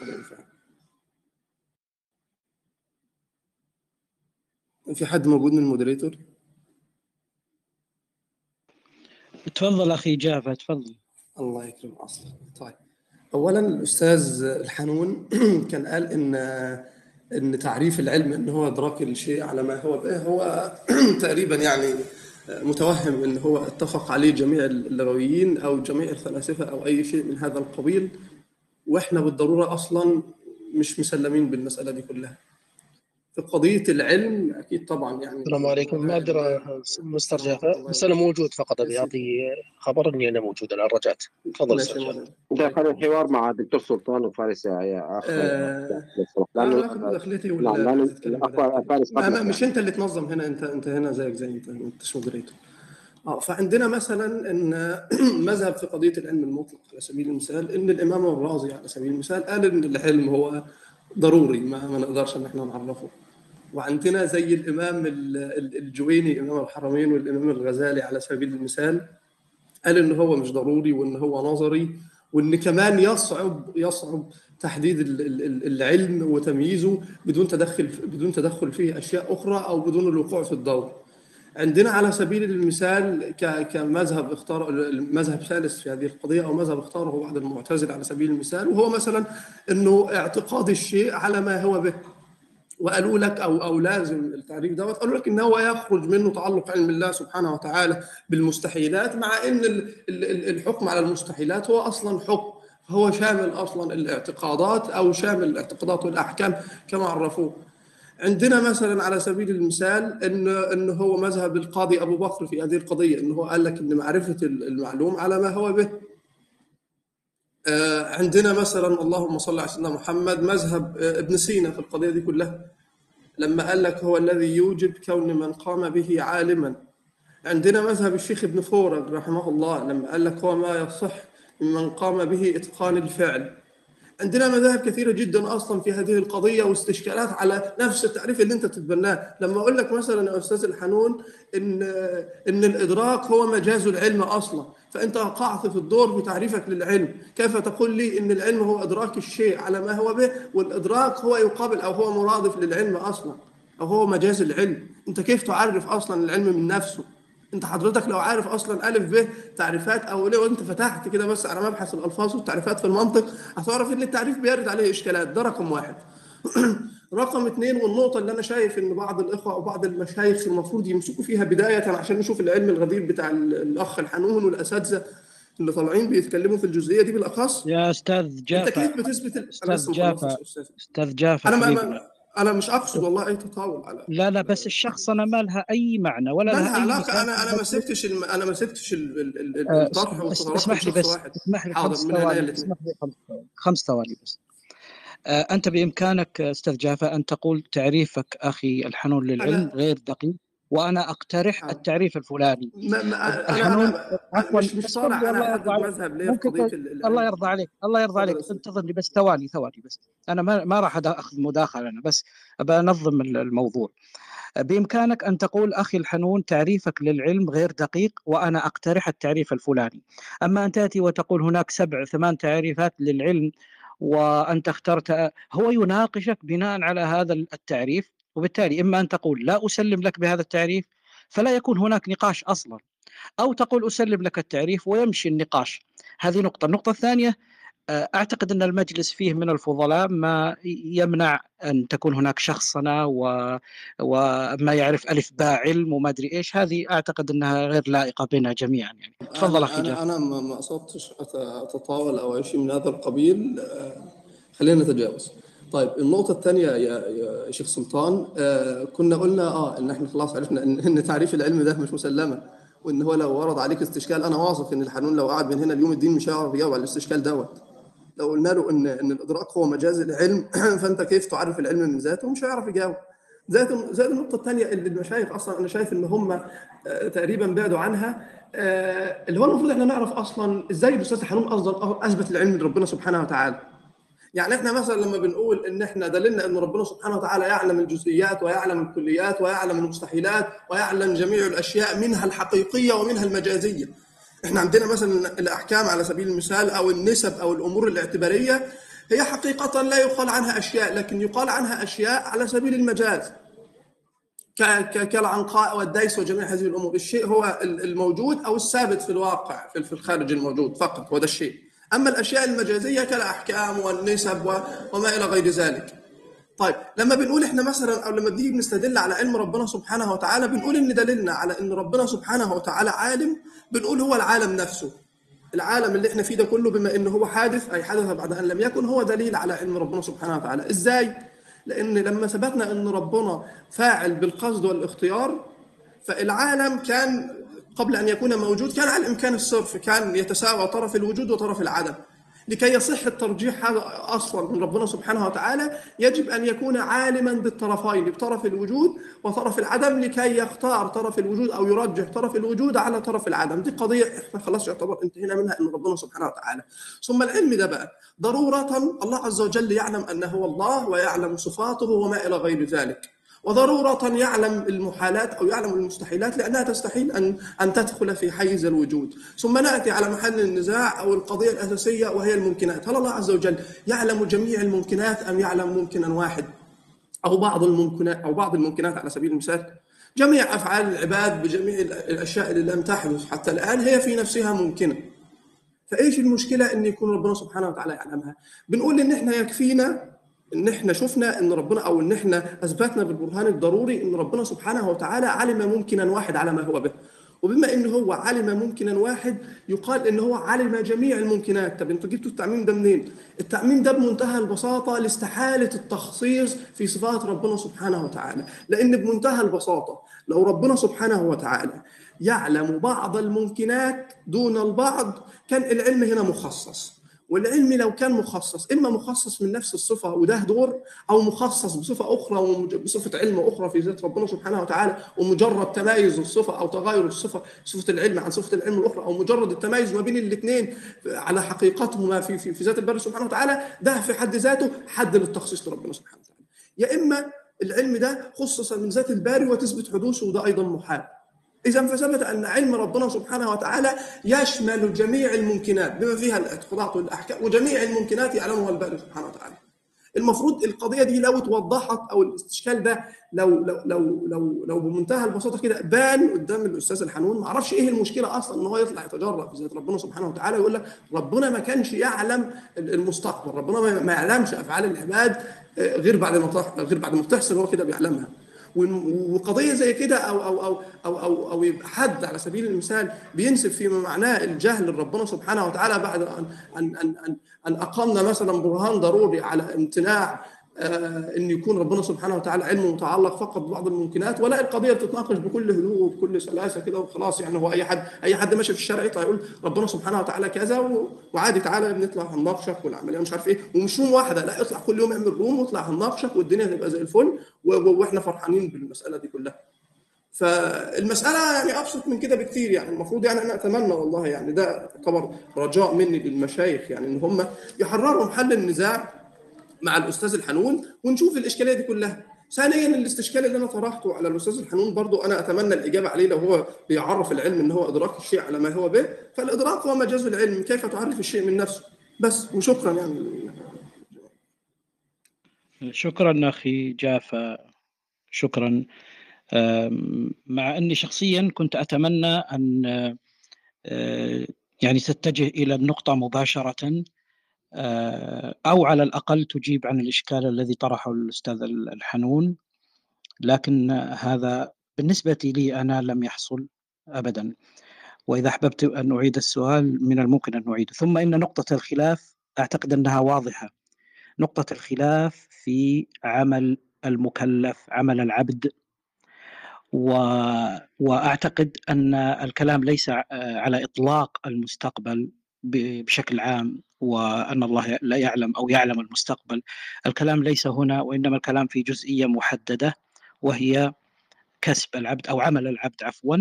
في حد موجود من ال moderator؟ تفضل أخي جافا تفضل الله يكرم أصلك طيب اولا الأستاذ الحنون كان قال إن إن تعريف العلم إن هو أدراك الشيء على ما هو به هو تقريبا يعني متوهم إن هو اتفق عليه جميع اللغويين أو جميع الفلاسفة أو أي شيء من هذا القبيل وإحنا بالضرورة أصلا مش مسلمين بالمسألة دي كلها. في قضية العلم أكيد طبعا يعني السلام عليكم. ما أدري مستر جعفر بس أنا موجود فقط. أبي أعطي خبر إني أنا موجود الآن. رجعت. تفضل. دخل الحوار مع الدكتور سلطان وفارس يا اخ آه، لأنه أنا باخد مداخلتي ولا لأنه تتكلم؟ الاخ بداية؟ فارس ما ما قبلك مش أنت اللي تنظم هنا أنت أنت هنا زيك زي أنت ما انتش مودريتور آه فعندنا مثلا إن مذهب في قضية العلم المطلق على سبيل المثال إن الإمام الرازي على سبيل المثال قال إن العلم هو ضروري ما, ما نقدرش إن إحنا نعرفه. وعندنا زي الإمام ال- ال- الجويني إمام الحرمين والإمام الغزالي على سبيل المثال قال إن هو مش ضروري وإن هو نظري وإن كمان يصعب يصعب تحديد ال- ال- ال- العلم وتمييزه بدون تدخل بدون تدخل فيه أشياء أخرى أو بدون الوقوع في الدور. عندنا على سبيل المثال كمذهب اختار مذهب ثالث في هذه القضية أو مذهب اختاره بعض المعتزله على سبيل المثال وهو مثلا إنه اعتقاد الشيء على ما هو به. وقالوا لك أو أو لازم التعريف دوت قالوا لك إن هو يخرج منه تعلق علم الله سبحانه وتعالى بالمستحيلات مع إن ال- ال- ال- الحكم على المستحيلات هو أصلا حكم هو شامل أصلا الاعتقادات أو شامل الاعتقادات والأحكام كما عرفوه. عندنا مثلا على سبيل المثال ان إن هو مذهب القاضي أبو بكر في هذه القضية انه هو قال لك إن معرفة المعلوم على ما هو به. آه، عندنا مثلا اللهم صل على سيدنا محمد مذهب آه، ابن سينا في القضية دي كلها. لما قال لك هو الذي يوجب كون من قام به عالما. عندنا مذهب الشيخ ابن فورج رحمه الله لما قال لك هو ما يصح ممن قام به إتقان الفعل. عندنا مذاهب كثيرة جدا أصلا في هذه القضية واستشكالات على نفس التعريف اللي أنت تتبناه. لما أقول لك مثلا يا أستاذ الحنون إن إن الإدراك هو مجاز العلم أصلا فأنت وقعت في الدور بتعريفك للعلم. كيف تقول لي إن العلم هو إدراك الشيء على ما هو به والإدراك هو يقابل أو هو مرادف للعلم أصلا أو هو مجاز العلم؟ أنت كيف تعرف أصلا العلم من نفسه؟ انت حضرتك لو عارف أصلا الف ب تعريفات أو لو انت فتحت كده بس على مبحث الالفاظ والتعريفات في المنطق هتعرف ان التعريف بيرد عليه اشكالات ده رقم واحد رقم اثنين والنقطة اللي أنا شايف إن بعض الإخوة أو بعض المشايخ المفروض يمسكوا فيها بداية عشان نشوف العلم الغدير بتاع ال- الأخ الحنون والأساتذة اللي طالعين بيتكلموا في الجزئية دي بالأخص يا أستاذ أنت جافا كيف بتثبت ما جافا أستاذ. جافا أنا. ما أنا مش أقصد والله أي تطاول على لا لا بس الشخصنه ما لها أي معنى ولا ما لها أي علاقة. أنا أنا ما سبتش الم... أنا ما سبتش ال... ال... ال... آه، الطرح والتطرق اسمح لي بس اسمح لي خمس ثواني اسمح لي خمس ثواني. بس. آه، أنت بإمكانك أستاذ جافا أن تقول تعريفك أخي الحنون للعلم غير دقيق؟ وأنا أقترح حاضر. التعريف الفلاني. ما... ما... أنا الحنون أنا عفوا مش مش الله أنا ليه في قضية الله يرضى عليك. الله يرضى عليك. انتظرني بس. ثواني ثواني بس. أنا ما ما راح أخذ مداخلة. أنا بس ال- الموضوع. بإمكانك أن تقول أخي الحنون تعريفك للعلم غير دقيق وأنا أقترح التعريف الفلاني. أما أن تأتي وتقول هناك سبع ثمان تعريفات للعلم وأنت اخترت هو يناقشك بناء على هذا التعريف؟ وبالتالي إما أن تقول لا أسلم لك بهذا التعريف فلا يكون هناك نقاش أصلا أو تقول أسلم لك التعريف ويمشي النقاش. هذه نقطة. النقطة الثانية آه، أعتقد أن المجلس فيه من الفضلاء ما يمنع أن تكون هناك شخصنة و... وما يعرف ألف باء علم وما أدري إيش. هذه أعتقد أنها غير لائقة بنا جميعا يعني. تفضل أخي جابر أنا ما ما قصدتش أت- أتطاول أو أي شيء من هذا القبيل. آه، خلينا نتجاوز. طيب النقطة الثانية يا شيخ سلطان آه كنا قلنا آه إن إحنا خلاص عرفنا ان إن تعريف العلم ده مش مسلمة وإن هو لو ورد عليك استشكال أنا واثق إن الحنون لو قعد من هنا اليوم الدين مش هيعرف يجاوب على الاستشكال دوت. لو قلنا له ان إن الإدراك هو مجاز العلم فأنت كيف تعرف العلم من ذاته؟ مش هيعرف يجاوب. زائد زائد النقطة الثانية اللي المشايخ أصلا أنا شايف إن هم آه، تقريبا بعدوا عنها آه، اللي هو المفروض إحنا نعرف أصلا إزاي الأستاذ حنون أصلا أثبت العلم لربنا سبحانه وتعالى. يعني إحنا مثلا لما بنقول إن إحنا دللنا إن ربنا سبحانه وتعالى يعلم الجزئيات ويعلم الكليات ويعلم المستحيلات ويعلم جميع الأشياء منها الحقيقية ومنها المجازية. إحنا عندنا مثلا الأحكام على سبيل المثال أو النسب أو الأمور الاعتبارية هي حقيقة لا يقال عنها أشياء لكن يقال عنها أشياء على سبيل المجاز كالعنقاء والديس وجميع هذه الأمور، الشيء هو ال- الموجود أو الثابت في الواقع في الخارج الموجود فقط هو ده الشيء. أما الأشياء المجازية كالأحكام والنسب وما إلى غير ذلك. طيب لما بنقول إحنا مثلا أو لما بنيجي بنستدل على علم ربنا سبحانه وتعالى بنقول إن دليلنا على إن ربنا سبحانه وتعالى عالم بنقول هو العالم نفسه. العالم اللي إحنا فيه ده كله بما إنه هو حادث أي حدث بعد أن لم يكن هو دليل على علم ربنا سبحانه وتعالى. إزاي؟ لأن لما ثبتنا إن ربنا فاعل بالقصد والإختيار فالعالم كان قبل أن يكون موجود كان على الإمكان الصرف كان يتساوى طرف الوجود وطرف العدم. لكي يصح الترجيح هذا أصلا من ربنا سبحانه وتعالى يجب أن يكون عالما بالطرفين بطرف الوجود وطرف العدم لكي يختار طرف الوجود أو يرجح طرف الوجود على طرف العدم. دي قضية إحنا خلاص يعتبر انتهينا منها ان ربنا سبحانه وتعالى. ثم العلم ده بقى ضرورة الله عز وجل يعلم أنه هو الله ويعلم صفاته وما إلى غير ذلك. وضرورة يعلم المحالات أو يعلم المستحيلات لأنها تستحيل أن أن تدخل في حيز الوجود. ثم نأتي على محل النزاع أو القضية الأساسية وهي الممكنات. هل الله عز وجل يعلم جميع الممكنات أم يعلم ممكنا واحد؟ أو بعض الممكنات أو بعض الممكنات على سبيل المثال. جميع أفعال العباد بجميع الأشياء اللي لم تحدث حتى الآن هي في نفسها ممكنة. فإيش المشكلة إن يكون ربنا سبحانه وتعالى يعلمها؟ بنقول إن إحنا يكفينا إن إحنا شفنا إن ربنا أو إن إحنا أثبتنا بالبرهان الضروري إن ربنا سبحانه وتعالى علم ممكنا واحد على ما هو به. وبما ان هو علم ممكنا واحد يقال ان هو علم جميع الممكنات. طب أنتوا جبتوا التعميم ده منين؟ التعميم ده بمنتهى البساطة لاستحالة التخصيص في صفات ربنا سبحانه وتعالى. لأن بمنتهى البساطة لو ربنا سبحانه وتعالى يعلم بعض الممكنات دون البعض كان العلم هنا مخصص. والعلم لو كان مخصص إما مخصص من نفس الصفة وده دور أو مخصص بصفة أخرى بصفة علم أخرى في ذات ربنا سبحانه وتعالى ومجرد تمايز الصفة أو تغير الصفة صفة العلم عن صفة العلم الأخرى أو مجرد التمايز ما بين الاثنين على حقيقتهما في في, في ذات البر سبحانه وتعالى ده في حد ذاته حد للتخصيص لربنا سبحانه وتعالى. يا إما العلم ده خصص من ذات الباري وتثبت حدوثه وده أيضا محال. إذا فثبت أن علم ربنا سبحانه وتعالى يشمل جميع الممكنات بما فيها الاعتقادات والأحكام وجميع الممكنات يعلمها الباري سبحانه وتعالى. المفروض القضية دي لو اتوضحت أو الاستشكال ده لو لو لو لو, لو بمنتهى البساطة كده بان قدام الأستاذ الحنون ما أعرفش إيه المشكلة أصلا إن هو يطلع يتجرأ في ذات ربنا سبحانه وتعالى ويقول لك ربنا ما كانش يعلم المستقبل، ربنا ما يعلمش أفعال العباد غير بعد ما غير بعد ما بتحصل هو كده بيعلمها. وقضية زي كده أو أو أو أو أو, أو يبقى حد على سبيل المثال بينسب فيما معناه الجهل لربنا سبحانه وتعالى بعد ان ان ان ان, أن أقمنا مثلا برهان ضروري على امتناع إن يكون ربنا سبحانه وتعالى علمه متعلق فقط ببعض الممكنات ولا القضية بتتناقش بكل هدوء وبكل سلاسة كده وخلاص. يعني هو أي حد أي حد ماشي في الشارع يطلع يقول ربنا سبحانه وتعالى كذا وعادي تعالى بنطلع هنناقشك والعملية مش عارف إيه. ومش روم واحدة لا اطلع كل يوم اعمل روم واطلع هنناقشك والدنيا هتبقى زي الفل وإحنا فرحانين بالمسألة دي كلها. فالمسألة يعني أبسط من كده بكثير يعني. المفروض يعني أنا أتمنى والله يعني ده يعتبر رجاء مني للمشايخ يعني إن هم يحرروا محل النزاع مع الأستاذ الحنون ونشوف الإشكالية دي كلها. ثانيا الاستشكال اللي أنا طرحته على الأستاذ الحنون برضو أنا أتمنى الإجابة عليه لو هو بيعرف العلم إن هو إدراك الشيء على ما هو به. فالإدراك هو مجاز العلم كيف تعرف الشيء من نفسه؟ بس وشكرا يعني. شكرا أخي جافا شكرا. مع أني شخصيا كنت أتمنى أن يعني تتجه إلى النقطة مباشرة. أو على الأقل تجيب عن الإشكال الذي طرحه الأستاذ الحنون لكن هذا بالنسبة لي أنا لم يحصل أبدا. وإذا أحببت أن أعيد السؤال من الممكن أن أعيده. ثم إن نقطة الخلاف أعتقد أنها واضحة. نقطة الخلاف في عمل المكلف عمل العبد. و... وأعتقد أن الكلام ليس على إطلاق المستقبل. بشكل عام وأن الله لا يعلم أو يعلم المستقبل الكلام ليس هنا وإنما الكلام في جزئية محددة وهي كسب العبد أو عمل العبد عفوا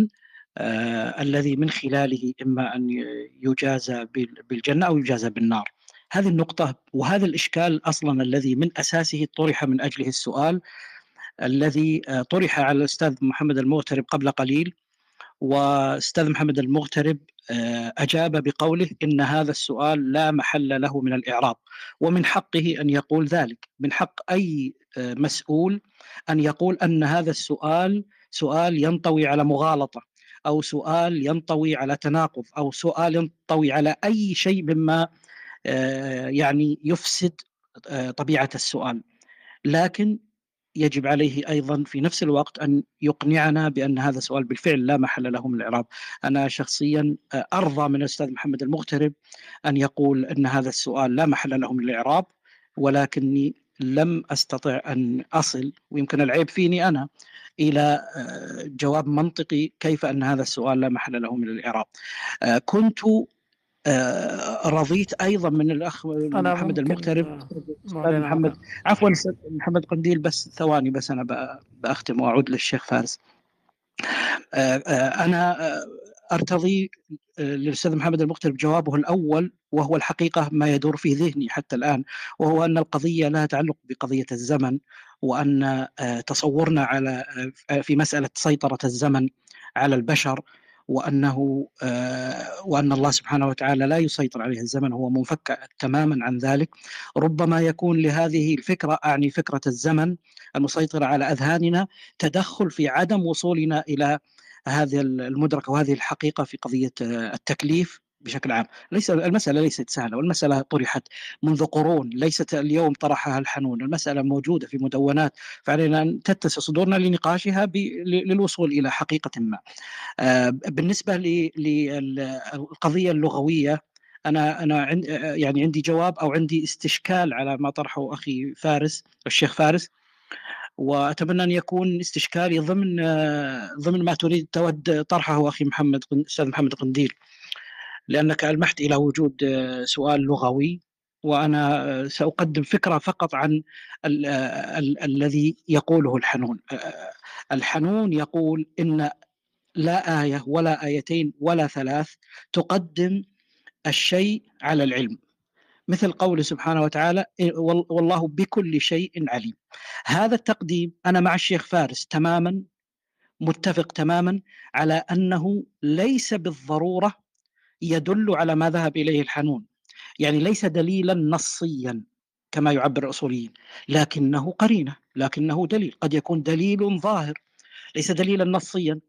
آه الذي من خلاله إما أن يجازى بالجنة أو يجازى بالنار. هذه النقطة وهذا الإشكال أصلا الذي من أساسه طرح من أجله السؤال الذي طرح على الأستاذ محمد المغترب قبل قليل وأستاذ محمد المغترب أجاب بقوله إن هذا السؤال لا محل له من الإعراب ومن حقه أن يقول ذلك من حق أي مسؤول أن يقول أن هذا السؤال سؤال ينطوي على مغالطة أو سؤال ينطوي على تناقض أو سؤال ينطوي على أي شيء مما يعني يفسد طبيعة السؤال. لكن يجب عليه أيضا في نفس الوقت أن يقنعنا بأن هذا السؤال بالفعل لا محل له من الإعراب. أنا شخصيا أرضى من الأستاذ محمد المغترب أن يقول أن هذا السؤال لا محل له من الإعراب ولكني لم أستطع أن أصل ويمكن العيب فيني أنا إلى جواب منطقي كيف أن هذا السؤال لا محل له من الإعراب. كنت رضيت أيضا من الأخ أنا محمد المغترب آه، محمد. عفوا محمد قنديل بس ثواني بس أنا بأختم وأعود للشيخ فارس. آه، آه، أنا آه، أرتضي آه، للأستاذ محمد المغترب جوابه الأول وهو الحقيقة ما يدور في ذهني حتى الآن وهو أن القضية لها تعلق بقضية الزمن وأن آه، تصورنا على آه، في مسألة سيطرة الزمن على البشر وأنه آه، وأن الله سبحانه وتعالى لا يسيطر عليه الزمن هو منفك تماما عن ذلك. ربما يكون لهذه الفكرة أعني فكرة الزمن المسيطره على أذهاننا تدخل في عدم وصولنا إلى هذه المدركة وهذه الحقيقة في قضية آه، التكليف. بشكل عام، ليس المسألة ليست سهلة والمسألة طرحت منذ قرون، ليست اليوم طرحها الحنون، المسألة موجودة في مدونات فعلينا أن تتسع صدورنا لنقاشها للوصول إلى حقيقة ما. آه، بالنسبة للقضيه اللغوية أنا أنا يعني عندي جواب أو عندي استشكال على ما طرحه أخي فارس الشيخ فارس وأتمنى أن يكون استشكالي ضمن آه، ضمن ما تريد تود طرحه أخي محمد أستاذ محمد قنديل. لأنك ألمحت إلى وجود آه، سؤال لغوي وأنا آه، سأقدم فكرة فقط عن ال- آه، ال- الذي يقوله الحنون. الحنون يقول إن لا آية ولا آيتين ولا ثلاث تقدم الشيء على العلم. مثل قوله سبحانه وتعالى وال- والله بكل شيء عليم. هذا التقديم أنا مع الشيخ فارس تماما متفق تماما على أنه ليس بالضرورة يدل على ما ذهب إليه الحنون. يعني ليس دليلا نصيا كما يعبر الأصوليين. لكنه قرينة لكنه دليل. قد يكون دليل ظاهر. ليس دليلا نصيا.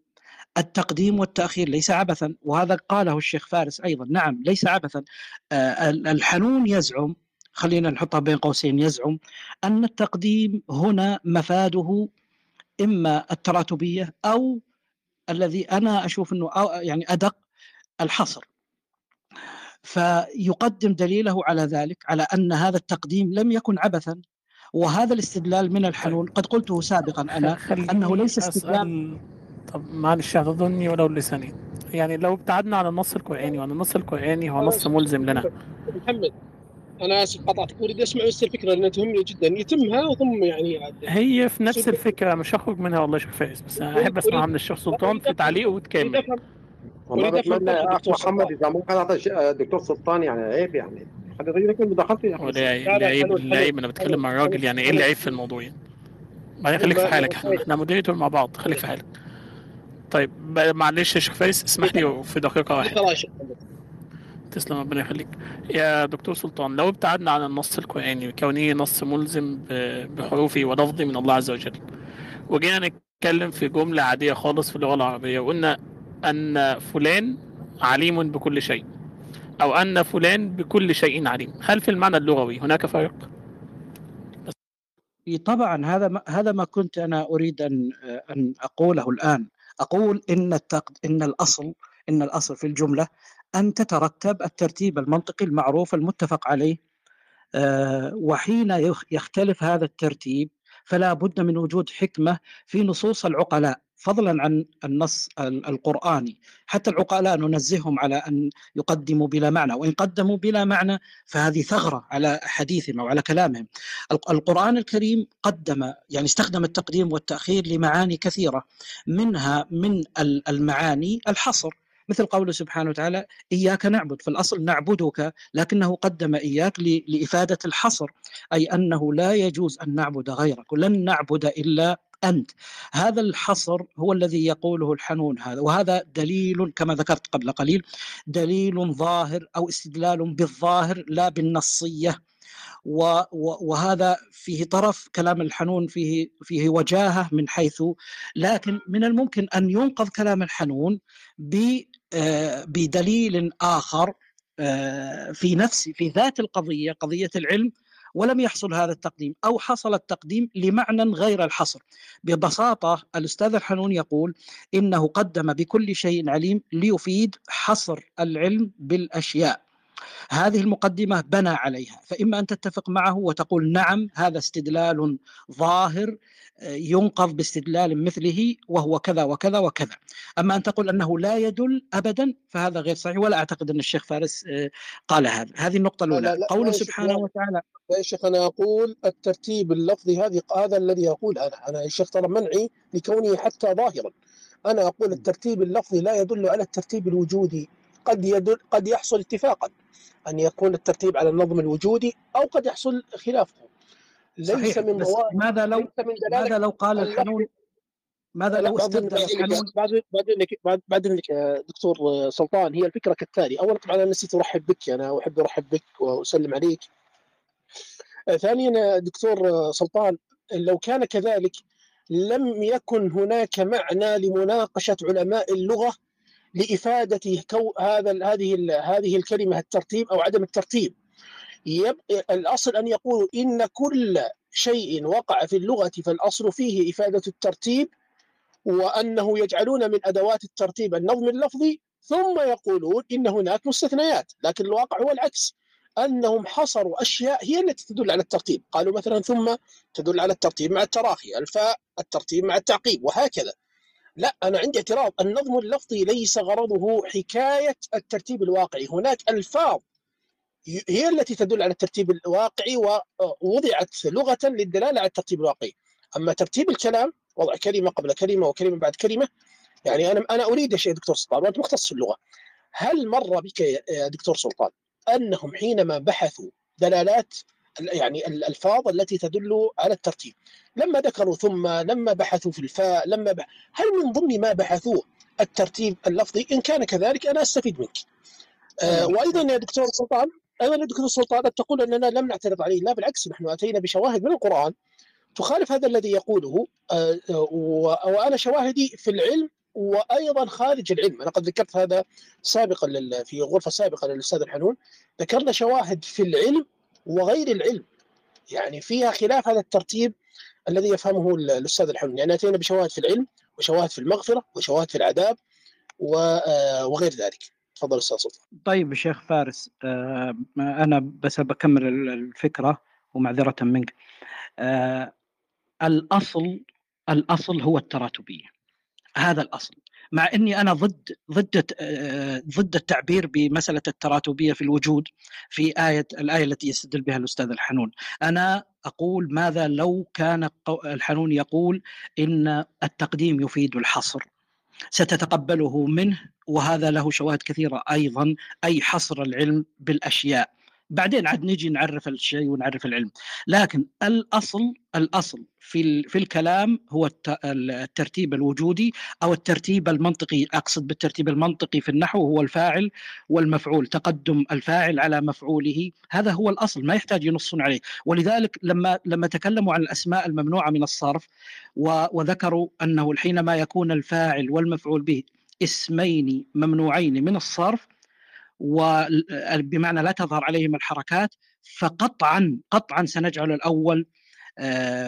التقديم والتأخير ليس عبثا. وهذا قاله الشيخ فارس أيضا. نعم ليس عبثا. آه، الحنون يزعم خلينا نحطها بين قوسين يزعم أن التقديم هنا مفاده إما التراتبية أو الذي أنا أشوف إنه أو- يعني أدق الحصر. فيقدم دليله على ذلك على أن هذا التقديم لم يكن عبثا وهذا الاستدلال من الحنون قد قلته سابقا أنا أنه ليس استدلال أسأل طب معلش اعذرني ولو لساني. يعني لو ابتعدنا عن النص القرآني وأن النص القرآني هو نص ملزم لنا. محمد أنا آسف قطعتك. أريد أسمع بس الفكرة لأنها تهمني جدا. يتمها ثم يعني عاد. هي في نفس الفكرة؟ مش هخرج منها والله يا شيخ فارس بس أنا أحب أسمعها من الشيخ سلطان في تعليقه وتكمل. والله بتمنى اخ محمد. إذا ممكن اعطي الدكتور سلطان يعني عيب يعني. ولا لا، لا، العيب العيب أنا بتكلم مع حلو، راجل يعني إيه حلو. العيب في الموضوع يعني. بعدين خليك في ما- حالك ما- إحنا إحنا مودريتور مع بعض خليك في حالك. طيب معلش يا شيخ فارس اسمح لي في شيخ محمد. تسلم ربنا يخليك. يا دكتور سلطان لو ابتعدنا عن النص القرآني كونه نص ملزم ب- بحروفه ولفظه من الله عز وجل. وجينا نتكلم في جملة عادية خالص في اللغة العربية وقلنا أن فلان عليم بكل شيء أو أن فلان بكل شيء عليم. هل في المعنى اللغوي هناك فرق؟ طبعا هذا ما هذا ما كنت أنا أريد ان أن أقوله الآن. أقول إن التق... إن الاصل إن الأصل في الجملة أن تترتب الترتيب المنطقي المعروف المتفق عليه. آه، وحين يخ- يختلف هذا الترتيب فلا بد من وجود حكمة في نصوص العقلاء. فضلا عن النص ال- القرآني. حتى العقلاء ننزههم على أن يقدموا بلا معنى وإن قدموا بلا معنى فهذه ثغرة على حديثهم أو على كلامهم. الق- القرآن الكريم قدم يعني استخدم التقديم والتأخير لمعاني كثيرة منها من ال- المعاني الحصر. مثل قوله سبحانه وتعالى إياك نعبد. في الأصل نعبدك لكنه قدم إياك لإفادة الحصر أي أنه لا يجوز أن نعبد غيرك ولن نعبد إلا أنت. هذا الحصر هو الذي يقوله الحنون هذا وهذا دليل كما ذكرت قبل قليل دليل ظاهر أو استدلال بالظاهر لا بالنصية. وهذا فيه طرف كلام الحنون فيه فيه وجاهة من حيث لكن من الممكن أن ينقذ كلام الحنون آه، بدليل آخر آه، في نفس في ذات القضية قضية العلم ولم يحصل هذا التقديم أو حصل التقديم لمعنى غير الحصر. ببساطة الأستاذ الحنون يقول إنه قدم بكل شيء عليم ليفيد حصر العلم بالأشياء. هذه المقدمة بنى عليها فإما أن تتفق معه وتقول نعم هذا استدلال ظاهر ينقض باستدلال مثله وهو كذا وكذا وكذا. أما أن تقول أنه لا يدل أبدا فهذا غير صحيح ولا أعتقد أن الشيخ فارس آه، قال هذا. هذه النقطة الأولى. لا لا قوله سبحانه لا. وتعالى يا شيخ أنا أقول الترتيب اللفظي هذه هذا الذي أقول أنا. أنا يا شيخ ترى منعي لكونه حتى ظاهرا. أنا أقول الترتيب اللفظي لا يدل على الترتيب الوجودي. قد يدل قد يحصل اتفاقا. أن يكون الترتيب على النظم الوجودي أو قد يحصل خلافه. ليس صحيح من مواد ماذا لو ماذا لو قال اللفظ الحنون؟ ماذا لو بعد استدل بعد بعد بعد انك يا دكتور سلطان هي الفكرة كالتالي. اولا طبعا أنا نسيت أرحب بك أنا أحب أرحب بك وأسلم عليك. آه، ثانيا يا دكتور آه، سلطان لو كان كذلك لم يكن هناك معنى لمناقشة علماء اللغة لإفادة كو هذا هذه هذه الكلمة الترتيب أو عدم الترتيب. يبقى الأصل أن يقولوا إن كل شيء وقع في اللغة فالأصل فيه إفادة الترتيب وأنه يجعلون من أدوات الترتيب النظم اللفظي ثم يقولون إن هناك مستثنيات لكن الواقع هو العكس. أنهم حصروا أشياء هي التي تدل على الترتيب. قالوا مثلا ثم تدل على الترتيب مع التراخي الفاء الترتيب مع التعقيب وهكذا. لا أنا عندي اعتراض. النظم اللفظي ليس غرضه حكاية الترتيب الواقعي. هناك ألفاظ هي التي تدل على الترتيب الواقعي ووضعت لغة للدلالة على الترتيب الواقعي. أما ترتيب الكلام وضع كلمة قبل كلمة وكلمة بعد كلمة يعني أنا أريد يا شيخ دكتور سلطان وأنت مختص في اللغة هل مر بك يا دكتور سلطان أنهم حينما بحثوا دلالات يعني الألفاظ التي تدل على الترتيب. لما ذكروا ثم لما بحثوا في الفاء لما بح... هل من ضمن ما بحثوه الترتيب اللفظي؟ إن كان كذلك أنا أستفيد منك. آه وأيضا يا دكتور سلطان أيضا يا دكتور سلطان تقول أننا لم نعترض عليه لا بالعكس نحن أتينا بشواهد من القرآن تخالف هذا الذي يقوله آه وأنا شواهدي في العلم وأيضا خارج العلم. أنا قد ذكرت هذا سابقا في غرفة سابقة للأستاذ الحنون. ذكرنا شواهد في العلم وغير العلم. يعني فيها خلاف هذا الترتيب الذي يفهمه الأستاذ الحنون يعني أتينا بشواهد في العلم وشواهد في المغفرة وشواهد في العذاب وغير ذلك. تفضل أستاذ سلطان. طيب شيخ فارس أنا بس بكمل الفكرة ومعذرة منك. الاصل الأصل هو التراتبية. هذا الأصل. مع إني أنا ضد ضد ضد التعبير بمسألة التراتبية في الوجود في آية الآية التي يستدل بها الأستاذ الحنون. أنا أقول ماذا لو كان الحنون يقول إن التقديم يفيد الحصر ستتقبله منه وهذا له شواهد كثيرة أيضا أي حصر العلم بالأشياء. بعدين عاد نجي نعرف الشيء ونعرف العلم. لكن الأصل الأصل في في الكلام هو الترتيب الوجودي أو الترتيب المنطقي. أقصد بالترتيب المنطقي في النحو هو الفاعل والمفعول تقدم الفاعل على مفعوله. هذا هو الأصل ما يحتاج ينصون عليه. ولذلك لما لما تكلموا عن الأسماء الممنوعة من الصرف وذكروا أنه حينما يكون الفاعل والمفعول به اسمين ممنوعين من الصرف وبمعنى لا تظهر عليهم الحركات فقطعا قطعا سنجعل الأول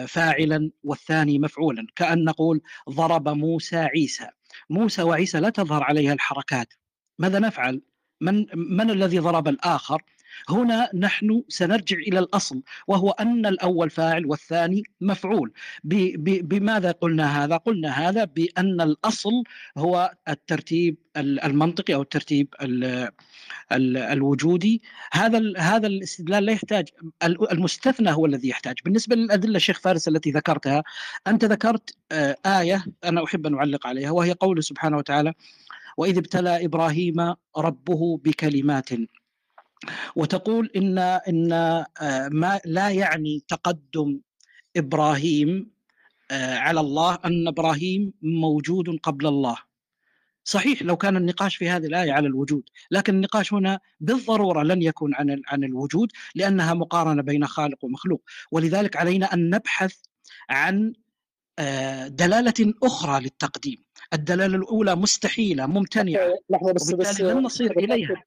فاعلا والثاني مفعولا. كأن نقول ضرب موسى عيسى. موسى وعيسى لا تظهر عليها الحركات. ماذا نفعل؟ من من الذي ضرب الآخر؟ هنا نحن سنرجع إلى الأصل وهو أن الأول فاعل والثاني مفعول. بماذا قلنا هذا؟ قلنا هذا بأن الأصل هو الترتيب المنطقي أو الترتيب الوجودي. هذا هذا الاستدلال لا يحتاج المستثنى هو الذي يحتاج. بالنسبة للأدلة شيخ فارس التي ذكرتها أنت ذكرت آية أنا أحب أن أعلق عليها وهي قوله سبحانه وتعالى وإذ ابتلى إبراهيم ربه بكلمات وتقول إن إن ما لا يعني تقدم إبراهيم على الله أن إبراهيم موجود قبل الله. صحيح لو كان النقاش في هذه الآية على الوجود، لكن النقاش هنا بالضرورة لن يكون عن عن الوجود لأنها مقارنة بين خالق ومخلوق، ولذلك علينا أن نبحث عن دلالة أخرى للتقديم، الدلالة الأولى مستحيلة ممتنعة. لحظة بس وبالتالي بس لن نصير إليها.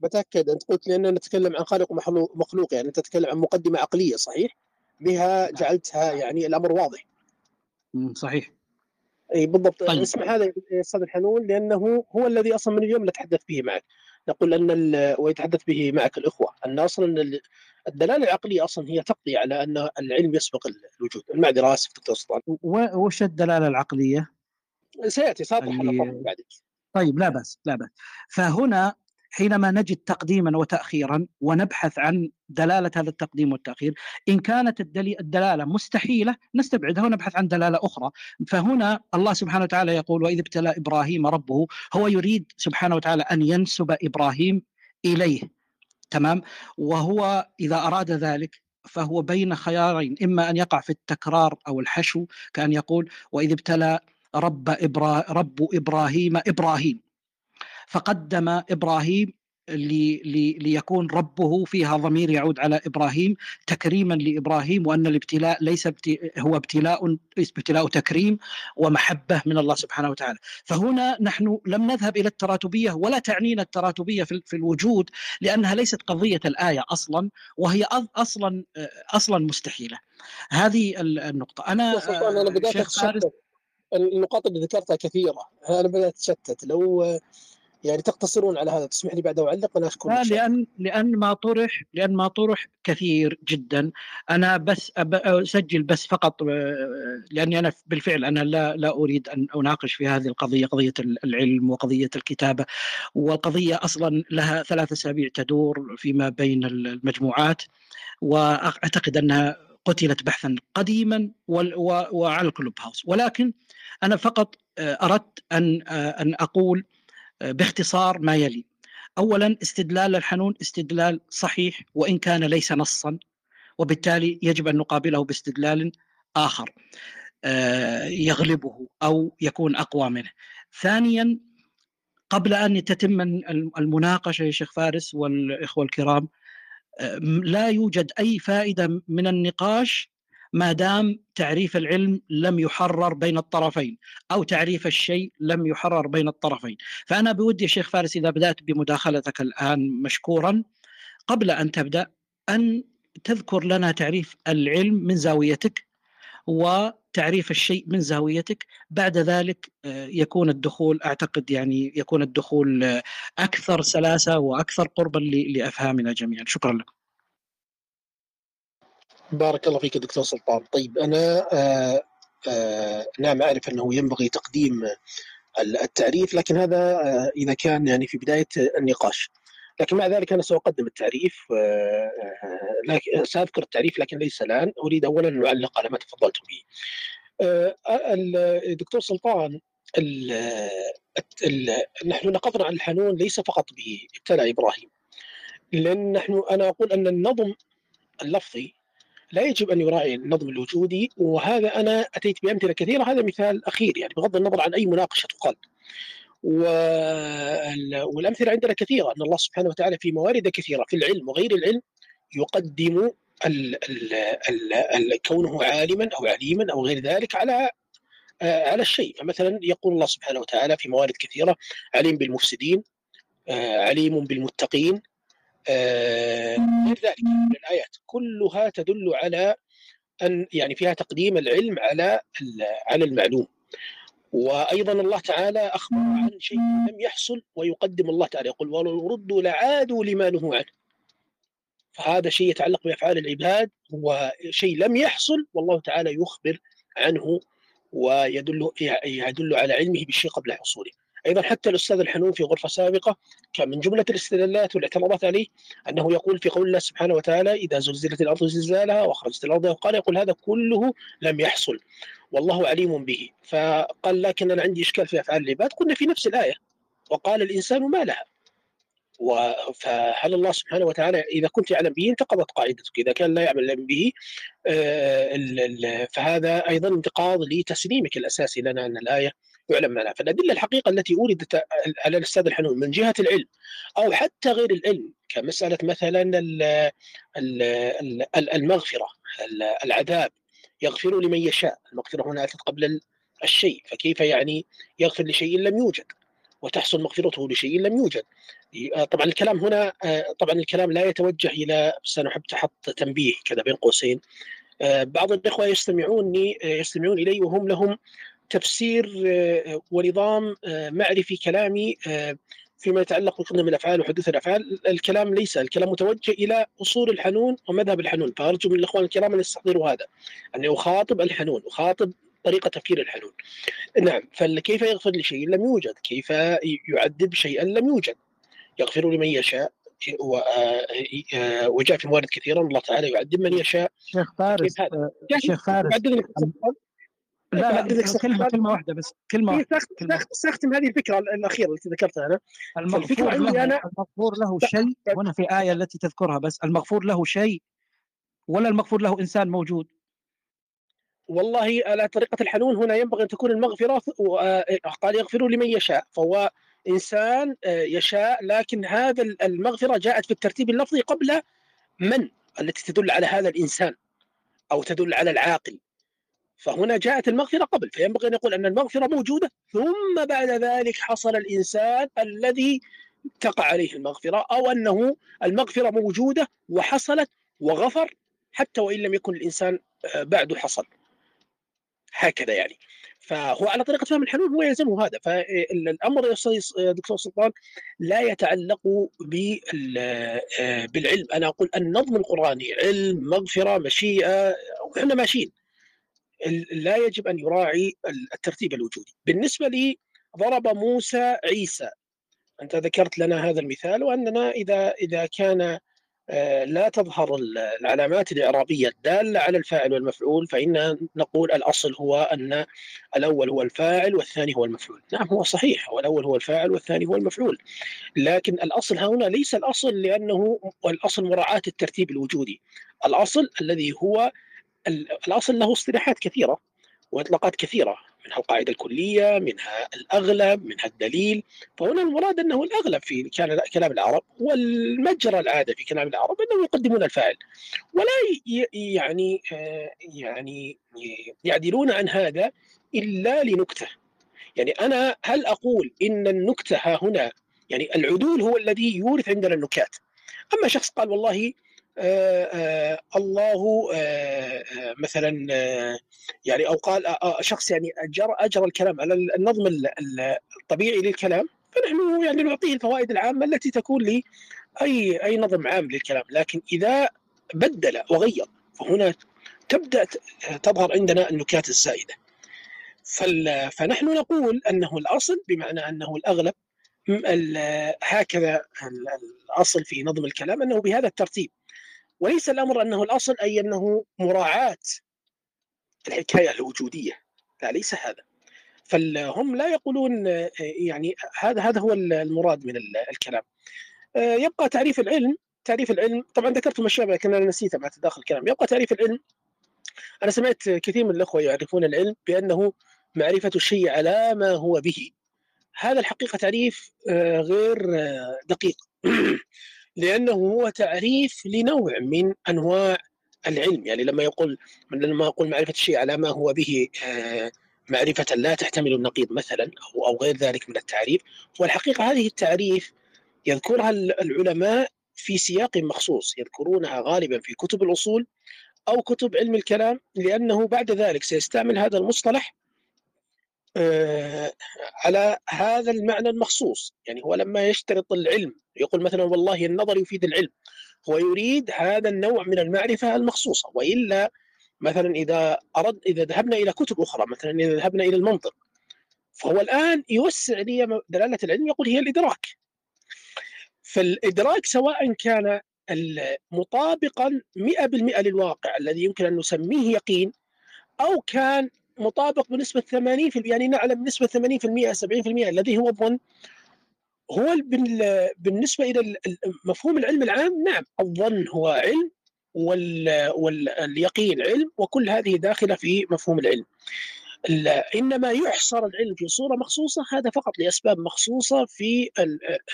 بتأكد. أنت قلت لاننا نتكلم عن خالق ومخلوق مخلوق يعني أنت تتكلم عن مقدمة عقلية صحيح؟ بها جعلتها يعني الأمر واضح. صحيح. إي بالضبط. طيب. اسمع هذا أستاذ الحنون لأنه هو الذي أصلا من اليوم نتحدث به معك. نقول أن ويتحدث به معك الأخوة. أن أصلا ال- الدلالة العقلية أصلا هي تقضي على أن العلم يسبق الوجود. المعذره اسف دكتور سلطان وش الدلالة العقلية؟ سيأتي على اللي- طرف بعد طيب لا بأس لا بأس. فهنا حينما نجد تقديما وتأخيرا ونبحث عن دلالة هذا التقديم والتأخير إن كانت الدلالة مستحيلة نستبعدها ونبحث عن دلالة أخرى. فهنا الله سبحانه وتعالى يقول وإذ ابتلى إبراهيم ربه هو يريد سبحانه وتعالى أن ينسب إبراهيم إليه. تمام؟ وهو إذا أراد ذلك فهو بين خيارين إما أن يقع في التكرار أو الحشو كأن يقول وإذ ابتلى رب إبرا رب إبراهيم إبراهيم فقدم إبراهيم لي لي ليكون ربه فيها ضمير يعود على إبراهيم تكريما لإبراهيم وأن الابتلاء ليس هو ابتلاء ابتلاء تكريم ومحبة من الله سبحانه وتعالى. فهنا نحن لم نذهب إلى التراتبية ولا تعنينا التراتبية في في الوجود لأنها ليست قضية الآية أصلا وهي أصلا أصلا مستحيلة. هذه ال- النقطة. أنا دكتور سلطان أنا بدات أتشتت. النقاط اللي ذكرتها كثيرة. أنا بدات أتشتت. لو يعني تقتصرون على هذا تسمح لي بعد أعلق أنا اشكرك لا لأن لأن ما طرح لأن ما طرح كثير جدا. أنا بس أسجل بس فقط آه، لأني أنا بالفعل أنا لا لا أريد أن أناقش في هذه القضية قضية العلم وقضية الكتابة. والقضية أصلا لها ثلاث أسابيع تدور فيما بين المجموعات وأعتقد أنها قتلت بحثا قديما وعلى الكلوب هاوس. ولكن أنا فقط آه، أردت أن آه، أن أقول باختصار ما يلي اولا استدلال الحنون استدلال صحيح وإن كان ليس نصا وبالتالي يجب أن نقابله باستدلال آخر آه، يغلبه أو يكون أقوى منه. ثانيا قبل أن تتم المناقشة يا شيخ فارس والإخوة الكرام آه، لا يوجد أي فائدة من النقاش ما دام تعريف العلم لم يحرر بين الطرفين أو تعريف الشيء لم يحرر بين الطرفين. فأنا بودي شيخ فارس إذا بدأت بمداخلتك الآن مشكورا قبل أن تبدأ أن تذكر لنا تعريف العلم من زاويتك وتعريف الشيء من زاويتك. بعد ذلك آه، يكون الدخول أعتقد يعني يكون الدخول آه، أكثر سلاسة وأكثر قربا لأفهامنا جميعا. شكرا لكم. بارك الله فيك دكتور سلطان. طيب أنا آه آه نعم أعرف أنه ينبغي تقديم التعريف لكن هذا آه إذا كان يعني في بداية النقاش. لكن مع ذلك أنا سأقدم التعريف لكن سأذكر التعريف لكن ليس الآن. أريد اولا أن أعلق على ما تفضلتم به. ال- الدكتور سلطان ال ال نحن نقضنا عن الحنون ليس فقط بابتلاء إبراهيم. لأن نحن أنا أقول أن النظم اللفظي لا يجب أن يراعي النظم الوجودي وهذا أنا أتيت بأمثلة كثيرة هذا مثال أخير يعني بغض النظر عن أي مناقشة تقال. وال- والأمثلة عندنا كثيرة أن الله سبحانه وتعالى في موارد كثيرة في العلم وغير العلم يقدم ال ال ال ال كونه عالما أو عليما أو غير ذلك على آه، على الشيء. فمثلا يقول الله سبحانه وتعالى في موارد كثيرة عليم بالمفسدين آه، عليم بالمتقين غير ذلك من الآيات. كلها تدل على أن يعني فيها تقديم العلم على على المعلوم. وأيضا الله تعالى أخبر عن شيء لم يحصل ويقدم الله تعالى. يقول ولو ردوا لعادوا لما نهوا عنه. فهذا شيء يتعلق بأفعال العباد هو شيء لم يحصل والله تعالى يخبر عنه ويدل يدل على علمه بالشيء قبل حصوله. أيضا حتى الأستاذ الحنون في غرفة سابقة كان من جملة الاستدلالات والاعتراضات عليه أنه يقول في قول الله سبحانه وتعالى إذا زلزلت الأرض زلزالها واخرجت الأرض وقال يقول هذا كله لم يحصل والله عليم به فقال لكن أنا عندي إشكال في أفعال العباد قلنا في نفس الآية وقال الإنسان ما لها فهل الله سبحانه وتعالى إذا كنت يعلم به انتقضت قاعدتك إذا كان لا يعلم به آه، فهذا أيضا انتقاض لتسليمك الأساسي لنا أن الآية يعلم معناها. فالأدلة الحقيقة التي أوردت على الأستاذ الحنون من جهة العلم أو حتى غير العلم كمسألة مثلا ال- ال- ال- المغفرة ال- العذاب يغفر لمن يشاء. المغفرة هنا أتت قبل ال- الشيء فكيف يعني يغفر لشيء لم يوجد؟ وتحصل مغفرته لشيء لم يوجد. آه، طبعا الكلام هنا آه، طبعا الكلام لا يتوجه إلى بس أنا احب أحط تنبيه كذا بين قوسين. آه، بعض الإخوة يستمعوني يستمعون إلي وهم لهم تفسير ونظام معرفي كلامي فيما يتعلق بقدم الأفعال وحدوث الأفعال. الكلام ليس الكلام متوجه إلى أصول الحنون ومذهب الحنون. فأرجو من الإخوان الكرام أن يستحضروا هذا أني أخاطب الحنون أخاطب طريقة تفكير الحنون. نعم فكيف يغفر لشيء لم يوجد. كيف يعذب شيئا؟ لم يوجد. يغفر لمن يشاء وجاء في موارد كثيرا الله تعالى يعذب من يشاء. شيخ فارس شيخ فارس لا لا كلمة كلمة واحدة بس كلمة واحدة ساختم هذه الفكرة الأخيرة التي ذكرتها أنا. المغفور له, أنا المغفور له شيء هنا في آية التي تذكرها بس المغفور له شيء ولا المغفور له إنسان موجود؟ والله على طريقة الحنون هنا ينبغي أن تكون المغفرة قال يغفر لمن يشاء فهو إنسان يشاء لكن هذا المغفرة جاءت في الترتيب اللفظي قبل من التي تدل على هذا الإنسان أو تدل على العاقل. فهنا جاءت المغفرة قبل فينبغي أن يقول أن المغفرة موجودة ثم بعد ذلك حصل الإنسان الذي تقع عليه المغفرة أو أنه المغفرة موجودة وحصلت وغفر حتى وإن لم يكن الإنسان بعد حصل. هكذا يعني. فهو على طريقة فهم الحلول هو يلزمه هذا. فالأمر يا أستاذ دكتور سلطان لا يتعلق بالعلم. أنا أقول النظم القراني علم مغفرة مشيئة وإحنا ماشيين. لا يجب أن يراعي الترتيب الوجودي. بالنسبة لي ضرب موسى عيسى. أنت ذكرت لنا هذا المثال وأننا إذا إذا كان آه، لا تظهر العلامات الإعرابية الدالة على الفاعل والمفعول فإن نقول الأصل هو أن الأول هو الفاعل والثاني هو المفعول. نعم هو صحيح والأول هو الفاعل والثاني هو المفعول. لكن الأصل هنا ليس الأصل لأنه الأصل مراعاة الترتيب الوجودي. الأصل الذي هو الأصل له اصطلاحات كثيرة وإطلاقات كثيرة منها القاعدة الكلية منها الأغلب منها الدليل. فهنا المراد أنه الأغلب في كلام العرب والمجرى العادة في كلام العرب أنهم يقدمون الفاعل. ولا يعني آه، يعني يعدلون عن هذا إلا لنكتة. يعني أنا هل أقول إن النكتة ها هنا يعني العدول هو الذي يورث عندنا النكات؟ أما شخص قال والله الله آه، مثلا يعني أو قال شخص يعني اجرى أجرى الكلام على النظم الطبيعي للكلام فنحن يعني نعطيه الفوائد العامة التي تكون لي أي أي نظم عام للكلام لكن إذا بدل وغير فهنا تبدأ تظهر عندنا النكات الزائدة. فنحن نقول أنه الأصل بمعنى أنه الأغلب هكذا الأصل في نظم الكلام أنه بهذا الترتيب. وليس الأمر أنه الأصل أي أنه مراعاة الحكاية الوجودية لا ليس هذا. فهم لا يقولون يعني هذا هذا هو المراد من الكلام. يبقى تعريف العلم تعريف العلم طبعا ذكرت أشياء لكن أنا نسيتها مع تداخل الكلام. يبقى تعريف العلم أنا سمعت كثير من الإخوة يعرفون العلم بأنه معرفة الشيء على ما هو به. هذا الحقيقة تعريف غير دقيق. لأنه هو تعريف لنوع من أنواع العلم. يعني لما يقول لما أقول معرفة الشيء على ما هو به آه، معرفة لا تحتمل النقيض مثلا أو أو غير ذلك من التعريف والحقيقة هذه التعريف يذكرها العلماء في سياق مخصوص. يذكرونها غالبا في كتب الأصول أو كتب علم الكلام لأنه بعد ذلك سيستعمل هذا المصطلح على هذا المعنى المخصوص. يعني هو لما يشترط العلم يقول مثلا والله النظر يفيد العلم هو يريد هذا النوع من المعرفة المخصوصة وإلا مثلا إذا أرد إذا ذهبنا إلى كتب أخرى مثلا إذا ذهبنا إلى المنطق فهو الآن يوسع لي دلالة العلم يقول هي الإدراك. فالإدراك سواء كان مطابقا 100% للواقع الذي يمكن أن نسميه يقين أو كان مطابق بنسبة 80% يعني نعلم بنسبة 80% 70% الذي هو الظن. هو بالنسبة إلى مفهوم العلم العام نعم الظن هو علم واليقين علم وكل هذه داخلة في مفهوم العلم. إنما يحصر العلم في صورة مخصوصة هذا فقط لأسباب مخصوصة في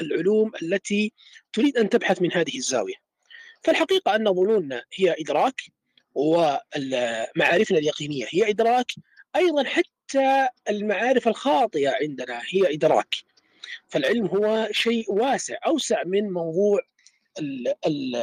العلوم التي تريد أن تبحث من هذه الزاوية. فالحقيقة أن ظنوننا هي إدراك ومعارفنا اليقينية هي إدراك أيضا حتى المعارف الخاطئة عندنا هي إدراك. فالعلم هو شيء واسع أوسع من موضوع ال ال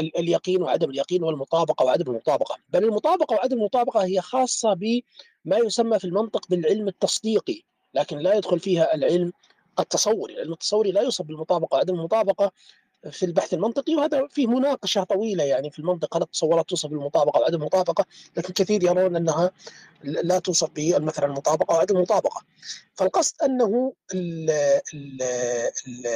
ال اليقين وعدم اليقين والمطابقة وعدم المطابقة، بل المطابقة وعدم المطابقة هي خاصة بما يسمى في المنطق بالعلم التصديقي، لكن لا يدخل فيها العلم التصوري، العلم التصوري لا يوصف بالمطابقة وعدم المطابقة في البحث المنطقي وهذا فيه مناقشة طويلة يعني في المنطق هل التصورات توصف بالمطابقه وعدم المطابقة لكن كثير يرون أنها لا توصف مثلا المطابقة وعدم المطابقة. فالقصد أنه ال ال ال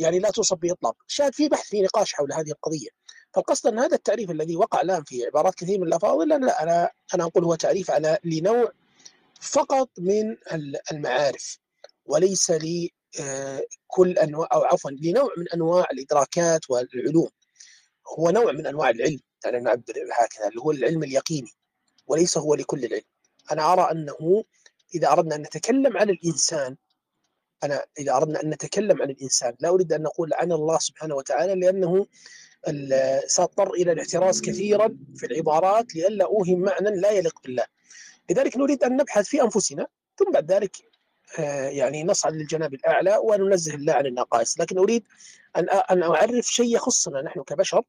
يعني لا توصف بإطلاق. شاهد في بحث في نقاش حول هذه القضية. فالقصد أن هذا التعريف الذي وقع الآن في عبارات كثير من الأفاضل لا أنا أنا أقول هو تعريف على لنوع فقط من المعارف وليس لي كل أنواع أو عفوا لنوع من أنواع الإدراكات والعلوم. هو نوع من أنواع العلم يعني نعبر هكذا اللي هو العلم اليقيني وليس هو لكل العلم. أنا أرى أنه إذا أردنا أن نتكلم عن الإنسان أنا إذا أردنا أن نتكلم عن الإنسان لا أريد أن نقول عن الله سبحانه وتعالى لأنه سأضطر إلى الاحتراز كثيرا في العبارات لئلا أوهم معنى لا يليق بالله. لذلك نريد أن نبحث في أنفسنا ثم بعد ذلك يعني نصعد للجناب الأعلى وننزه الله عن النقائص، لكن أريد أن أن أعرف شيء يخصنا نحن كبشر.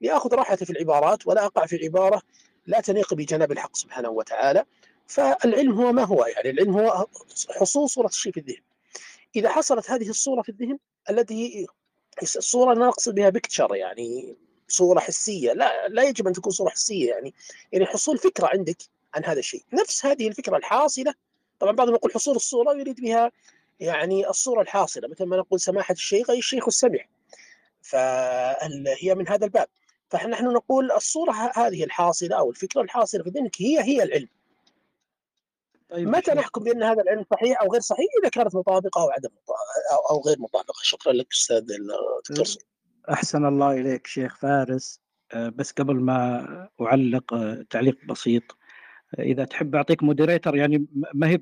لآخذ راحتي في العبارات ولا أقع في عباره لا تليق بجناب الحق سبحانه وتعالى، فالعلم هو ما هو يعني؟ العلم هو حصول صورة الشيء في الذهن. إذا حصلت هذه الصورة في الذهن التي الصورة أنا اقصد بها بيكتشر يعني صورة حسية، لا لا يجب أن تكون صورة حسية يعني. يعني حصول فكرة عندك عن هذا الشيء، نفس هذه الفكرة الحاصلة طبعا بعضهم يقول حصول الصورة يريد بها يعني الصورة الحاصلة مثل ما نقول سماحة الشيخ أي الشيخ السمع. فهي من هذا الباب. فنحن نقول الصورة هذه الحاصلة أو الفكرة الحاصلة في ذهنك هي هي العلم. طيب متى نحكم بأن هذا العلم صحيح أو غير صحيح؟ إذا كانت مطابقة أو عدم أو غير مطابقة. شكرا لك أستاذ الدكتور أحسن الله إليك شيخ فارس. بس قبل ما أعلق تعليق بسيط إذا تحب أعطيك moderator يعني ما هي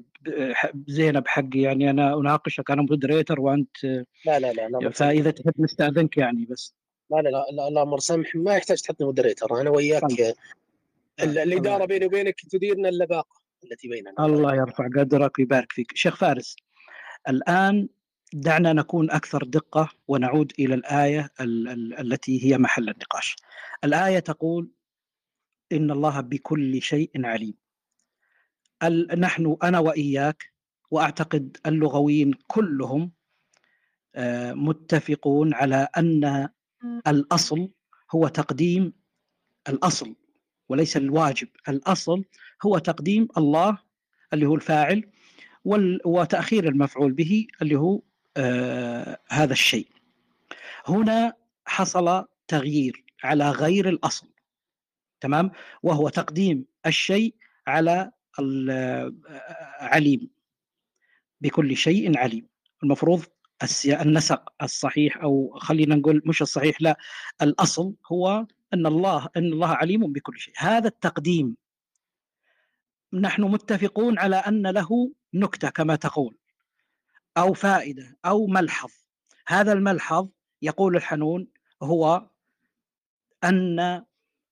زينه بحقي يعني أنا أناقشك أنا moderator وأنت لا لا لا, لا فإذا تحب نستأذنك يعني بس. لا لا لا الامر سمح ما يحتاج تحطني مودريتر أنا وياك طيب. الإدارة بيني وبينك تديرنا اللباقة التي بيننا. الله يرفع قدرك ويبارك فيك. شيخ فارس الآن دعنا نكون أكثر دقة ونعود إلى الآية ال- ال- التي هي محل النقاش. الآية تقول ان الله بكل شيء عليم. نحن أنا واياك واعتقد اللغويين كلهم متفقون على ان الاصل هو تقديم الاصل وليس الواجب. الاصل هو تقديم الله اللي هو الفاعل وتأخير المفعول به اللي هو آه هذا الشيء. هنا حصل تغيير على غير الأصل. تمام؟ وهو تقديم الشيء على عليم. بكل شيء عليم. المفروض النسق الصحيح أو خلينا نقول مش الصحيح لا الأصل هو أن الله أن الله عليم بكل شيء. هذا التقديم. نحن متفقون على أن له نكتة كما تقول أو فائدة أو ملحظ. هذا الملحظ يقول الحنون هو أن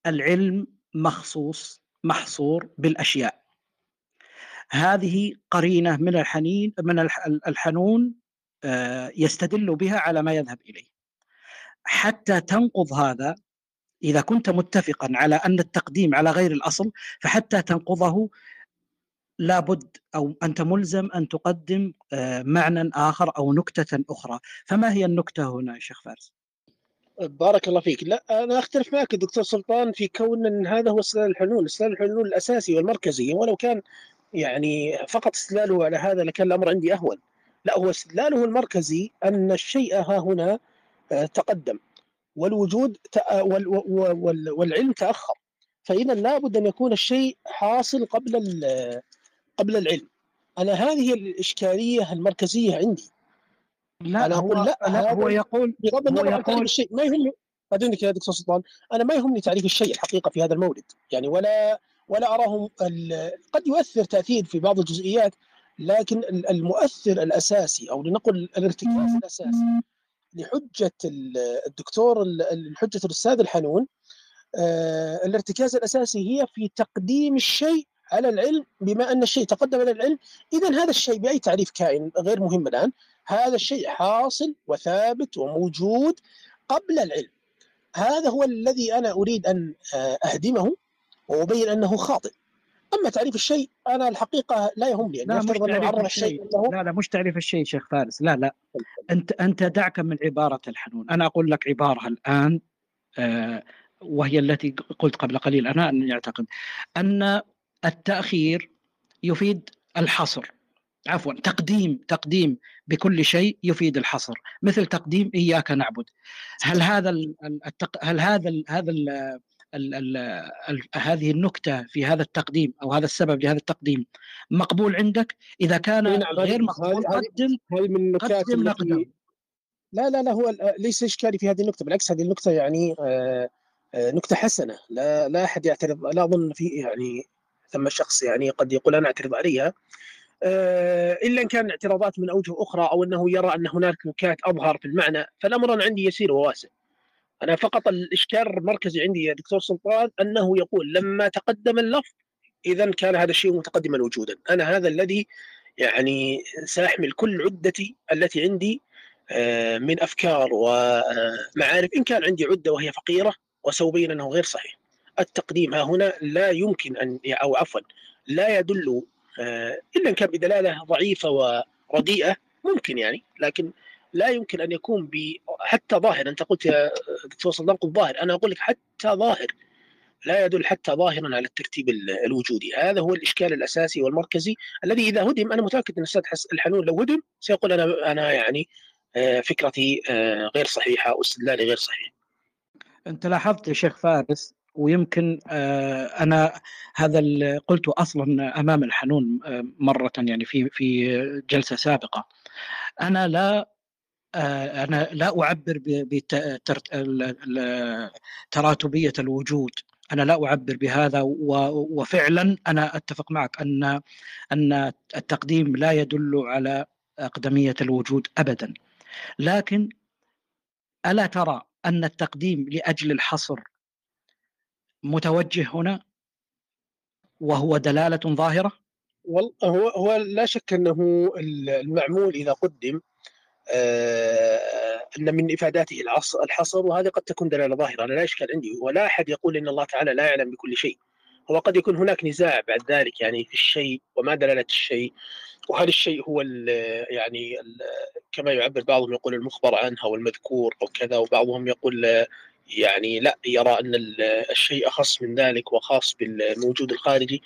العلم مخصوص محصور بالأشياء. هذه قرينة من الحنين من الحنون يستدل بها على ما يذهب إليه. حتى تنقض هذا إذا كنت متفقا على أن التقديم على غير الأصل فحتى تنقضه لابد أو أنت ملزم أن تقدم معنى آخر أو نكتة أخرى. فما هي النكتة هنا شيخ فارس؟ بارك الله فيك. لا أنا أختلف معك دكتور سلطان في كون إن هذا هو استدلال الحلول. استدلال الحلول الأساسي والمركزي. ولو كان يعني فقط استدلاله على هذا لكان الأمر عندي أهون. لا هو استدلاله المركزي أن الشيء ها هنا تقدم. والوجود والعلم تأخر. فإذا لابد أن يكون الشيء حاصل قبل قبل العلم. أنا هذه الإشكالية المركزية عندي. لا أنا أقول لا, لا هو يقول بغض النظر عن تعريف الشيء ما يهمني. بعدين يا دكتور سلطان أنا ما يهمني تعريف الشيء الحقيقة في هذا المورد. يعني ولا ولا اراه قد يؤثر تأثير في بعض الجزئيات لكن المؤثر الأساسي أو لنقل الارتكاز الأساسي لحجة الدكتور حجه الأستاذ الحنون الارتكاز الأساسي هي في تقديم الشيء على العلم بما أن الشيء تقدم على العلم. اذا هذا الشيء بأي تعريف كائن غير مهم الآن؟ هذا الشيء حاصل وثابت وموجود قبل العلم. هذا هو الذي أنا أريد أن آه، أهدمه وأبين أنه خاطئ. أما تعريف الشيء أنا الحقيقة لا يهمني. ان لا مش تعريف اعرف الشيء. لا لا مش تعريف الشيء شيخ فارس. لا لا. أنت أنت دعك من عبارة الحنون. أنا أقول لك عبارة الآن آه، وهي التي قلت قبل قليل أنا ان يعتقد أن التأخير يفيد الحصر. عفوا تقديم تقديم بكل شيء يفيد الحصر. مثل تقديم إياك نعبد. هل هذا ال- التق... هل هذا ال... هذا ال... ال... ال... ال... هذه النكتة في هذا التقديم أو هذا السبب لهذا التقديم مقبول عندك؟ إذا كان نعم، غير مقبول قدم هذه من النكات قدم التي لا لا لا هو ليس إشكالي في هذه النكتة بالعكس هذه النكتة يعني آه، آه، نكتة حسنة. لا لا أحد يعترض لا أظن في يعني ثم شخص يعني قد يقول أنا أعترض عليها. إلا إن كان اعتراضات من أوجه أخرى أو إنه يرى أن هناك نكات أظهر في المعنى فالامر أنا عندي يسير وواسع. أنا فقط الإشكال المركزي عندي يا دكتور سلطان أنه يقول لما تقدم اللفظ اذا كان هذا الشيء متقدما وجودا. أنا هذا الذي يعني سأحمل كل عدتي التي عندي آه، من أفكار ومعارف. إن كان عندي عدة وهي فقيرة وسأبين أنه غير صحيح. التقديم ها هنا لا يمكن أن أو عفوا لا يدل آه، إلا إن كان بدلالة ضعيفة ورديئة ممكن يعني لكن لا يمكن أن يكون ب حتى ظاهر. أنت قلت يا دكتور صدام ظاهر. أنا أقول لك حتى ظاهر. لا يدل حتى ظاهرا على الترتيب ال- الوجودي. هذا هو الإشكال الأساسي والمركزي. الذي إذا هدم أنا متأكد أن الاستاذ حس- الحنون لو هدم سيقول أنا أنا يعني آه، فكرتي آه، غير صحيحة واستدلالي غير صحيح. أنت لاحظت يا شيخ فارس ويمكن آه، أنا هذا قلته أصلا أمام الحنون آه، مرة يعني في في جلسة سابقة. أنا لا آه، أنا لا أعبر بتراتبيه الوجود. أنا لا أعبر بهذا وفعلا أنا أتفق معك أن أن التقديم لا يدل على أقدمية الوجود ابدا. لكن ألا ترى أن التقديم لأجل الحصر متوجه هنا وهو دلالة ظاهرة؟ والله هو هو لا شك أنه المعمول إذا قدم آه، أن من إفاداته الحصر وهذه قد تكون دلالة ظاهرة. أنا لا إشكال عندي. ولا أحد يقول إن الله تعالى لا يعلم بكل شيء. هو قد يكون هناك نزاع بعد ذلك يعني في الشيء وما دلالة الشيء. وهل الشيء هو يعني كما يعبر بعضهم يقول المخبر عنه أو المذكور أو كذا وبعضهم يقول يعني لا يرى ال- الشيء أخص من ذلك وخاص بالموجود الخارجي.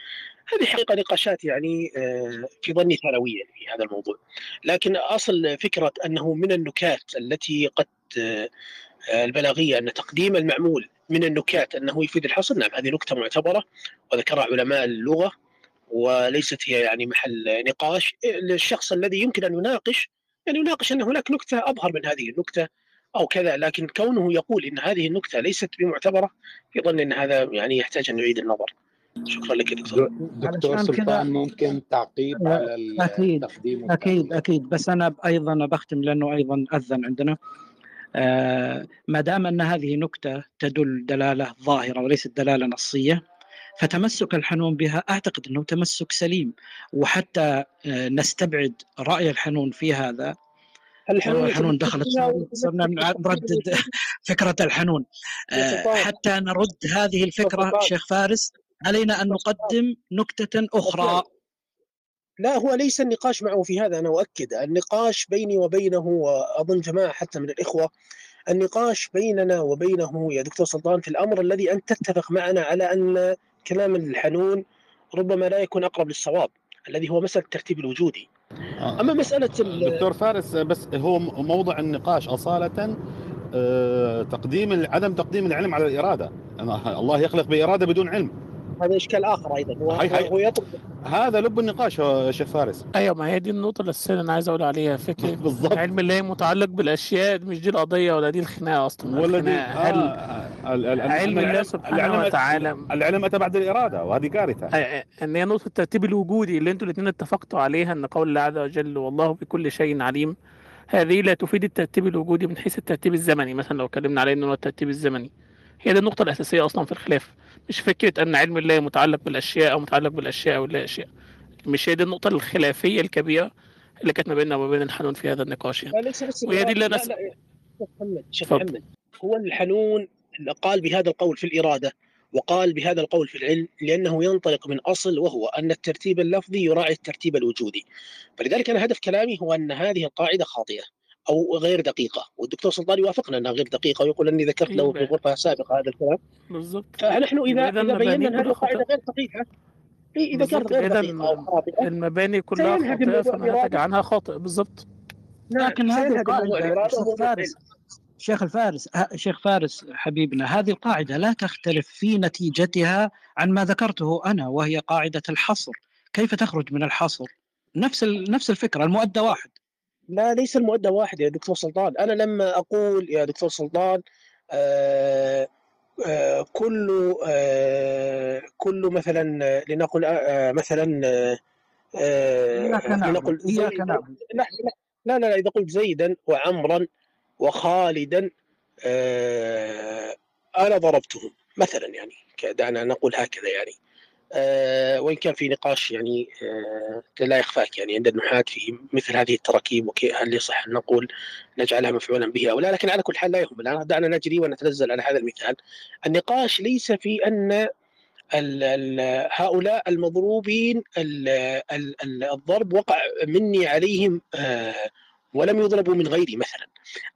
هذه حقيقة نقاشات يعني آه، في ظني ثانويه في هذا الموضوع. لكن أصل فكرة أنه من النكات التي قد آه، البلاغية أن تقديم المعمول من النكات أنه يفيد الحصر نعم هذه نكتة معتبرة وذكرها علماء اللغة وليست هي يعني محل نقاش. للشخص الذي يمكن أن يناقش يعني يناقش أن هناك نكتة أظهر من هذه النكتة أو كذا لكن كونه يقول إن هذه النكتة ليست بمعتبرة في ظني إن هذا يعني يحتاج أن يعيد النظر. شكرا لك دكتور دكتور سلطان ممكن تعقيب على أكيد، التقديم أكيد. أكيد. بس أنا أيضا بختم لأنه أيضا أذن عندنا. آه، ما دام أن هذه نكتة تدل دلالة ظاهرة وليست دلالة نصية فتمسك الحنون بها أعتقد إنه تمسك سليم. وحتى آه، نستبعد رأي الحنون في هذا والله الحنون دخلت صرنا نردد فكرة الحنون. آه، حتى نرد هذه الفكرة شيخ فارس علينا أن نقدم نكتة أخرى. لا هو ليس النقاش معه في هذا أنا أؤكد. النقاش بيني وبينه وأظن جماعة حتى من الإخوة النقاش بيننا وبينه يا دكتور سلطان في الأمر الذي انت تتفق معنا على أن كلام الحنون ربما لا يكون أقرب للصواب الذي هو مسألة الترتيب الوجودي. آه. أما مسألة ال- دكتور فارس بس هو م- موضوع النقاش أصالة آه، تقديم عدم تقديم العلم على الإرادة الله يخلق بإرادة بدون علم هذا إشكال آخر أيضا. هو هاي- هاي. هو يطلب هذا لب النقاش يا شيخ فارس. أيوه ما هي دي النقطة الأساسية اللي أنا عايز أقول عليها. فكرة بالضبط. علم الله متعلق بالأشياء مش دي القضية ولا دي الخناقة أصلا. ولا دي الخناقة. هل آه، ال- ال- علم العلم- الله سبحانه العلم- وتعالى العلم اتى بعد الإرادة وهذه كارثة. أن هي نقطة الترتيب الوجودي اللي أنتوا الاثنين اتفقتوا عليها أن قول الله عز وجل والله بكل شيء عليم هذه لا تفيد الترتيب الوجودي من حيث الترتيب الزمني. مثلا لو اتكلمنا عليه إنه هو الترتيب الزمني. هي دي النقطة الأساسية أصلا في الخلاف. مش فكرة أن علم الله متعلق بالأشياء أو متعلق بالأشياء أو لا أشياء. مش هي دي النقطة الخلافية الكبيرة اللي كانت ما بيننا وما بين الحنون في هذا النقاش يعني. لا ليس بس وهي دي اللي لا أنا لا يا شيخ محمد شيخ. محمد. هو الحنون اللي قال بهذا القول في الإرادة وقال بهذا القول في العلم لأنه ينطلق من أصل وهو أن الترتيب اللفظي يراعي الترتيب الوجودي. فلذلك أنا هدف كلامي هو أن هذه القاعدة خاطئة. أو غير دقيقة. والدكتور سلطان يوافقنا أنها غير دقيقة ويقول أني ذكرت له في أيوة. غرفة سابقة هذا الكلام. بالظبط فنحن إذا المباني بينا أن هذه خطأ غير صحيحة إيه، إذا كانت غير خاطئة المباني كلها نتج إرادة عنها خاطئ. بالظبط نعم لكن هذه وهو فارس شيخ الفارس شيخ فارس حبيبنا هذه القاعدة لا تختلف في نتيجتها عن ما ذكرته أنا وهي قاعدة الحصر. كيف تخرج من الحصر؟ نفس نفس الفكرة المؤدى واحد. لا ليس المؤدى واحد يا دكتور سلطان. أنا لما أقول يا دكتور سلطان آه آه كل آه كل مثلا لنقل مثلا لنقل لا لا لا, إذا قلت زيدا وعمرا وخالدا أنا ضربتهم مثلا يعني دعنا نقول هكذا يعني. آه، وإن كان في نقاش يعني آه، لا يخفاك يعني عند النحاة في مثل هذه التراكيب هل يصح أن نقول نجعلها مفعولا به أو لا لكن على كل حال لا يهم. الآن دعنا نجري ونتنزل على هذا المثال. النقاش ليس في أن ال ال هؤلاء المضروبين ال ال ال الضرب وقع مني عليهم آه، ولم يضربوا من غيري مثلا.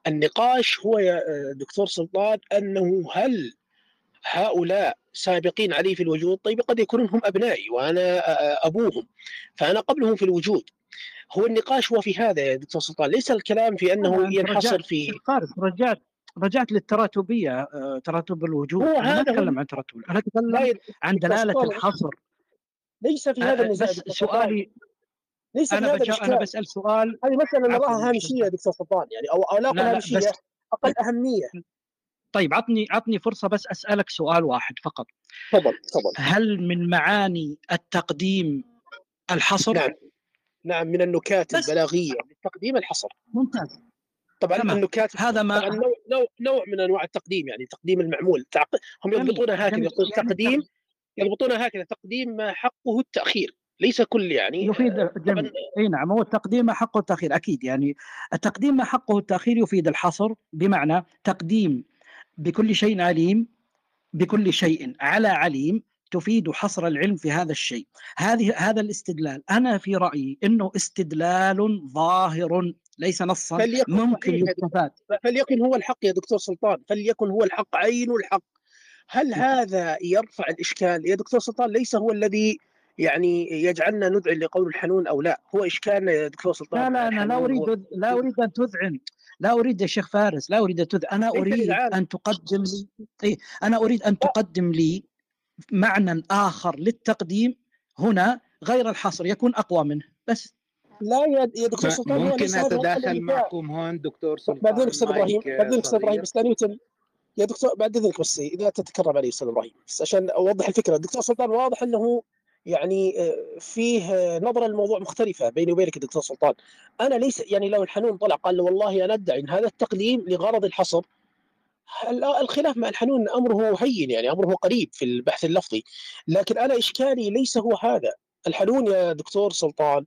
النقاش هو يا دكتور سلطان أنه هل هؤلاء سابقين علي في الوجود طيب قد يكونون هم أبنائي وأنا آه، أبوهم فأنا قبلهم في الوجود. هو النقاش هو في هذا يا دكتور سلطان ليس الكلام في أنه ينحصر في رجعت رجعت للتراتبية آه، تراتب الوجود. أنا ما أتكلم عن تراتب أنا أتكلم يا عن دلالة الحصر. ليس في آه، هذا آه، النزاع بس سؤالي ليس في أنا هذا بجا أنا بسأل سؤال. هذه مسألة نراها هامشية دكتور سلطان يعني أو أو لا أقول لا لا هامشية أقل أهمية. طيب عطني عطني فرصة بس أسألك سؤال واحد فقط. تفضل تفضل. هل من معاني التقديم الحصر؟ نعم نعم من النكات بس البلاغية لتقديم الحصر. ممتاز. طبعا تمام. النكات هذا طبعا ما نوع نوع نوع من أنواع التقديم يعني تقديم المعمول. تعق... هم يضبطونها هكذا يقول يعني تقديم يضبطونها هكذا تقديم ما حقه التأخير ليس كل يعني. يفيد آه، جميل. أي نعم هو التقديم ما حقه التأخير أكيد. يعني التقديم ما حقه التأخير يفيد الحصر بمعنى تقديم بكل شيء عليم بكل شيء على عليم تفيد حصر العلم في هذا الشيء. هذه هذا الاستدلال أنا في رأيي أنه استدلال ظاهر ليس نصا ممكن يستفاد. فليكن هو الحق يا دكتور سلطان فليكن هو الحق عين الحق. هل هذا يرفع الإشكال؟ يا دكتور سلطان ليس هو الذي يعني يجعلنا ندعي لقول الحنون أو لا؟ هو إشكالنا يا دكتور لا سلطان. لا لا الحنون هو أريد لا أريد أن تذعن. لا أريد يا شيخ فارس لا أنا ليس أريد إذعان أن تقدم لي إيه أنا أريد أن لا تقدم لي معنى آخر للتقديم هنا غير الحصر يكون أقوى منه بس. لا يا دكتور سلطان ممكن جاء معكم هون دكتور بعد اذنك سلطان أستاذ إبراهيم بعد اذنك أستاذ إبراهيم بس يا دكتور بعد اذنك بس إذا تتكرم علي أستاذ إبراهيم بس عشان أوضح الفكرة. الدكتور سلطان واضح إنه يعني آه، فيه آه، نظرة للموضوع مختلفة بيني وبينك دكتور سلطان. أنا ليس يعني لو الحنون طلع قال له والله أنا ادعي إن هذا التقديم لغرض الحصر ال- الخلاف مع الحنون أمره هين يعني أمره قريب في البحث اللفظي. لكن أنا إشكالي ليس هو هذا. الحنون يا دكتور سلطان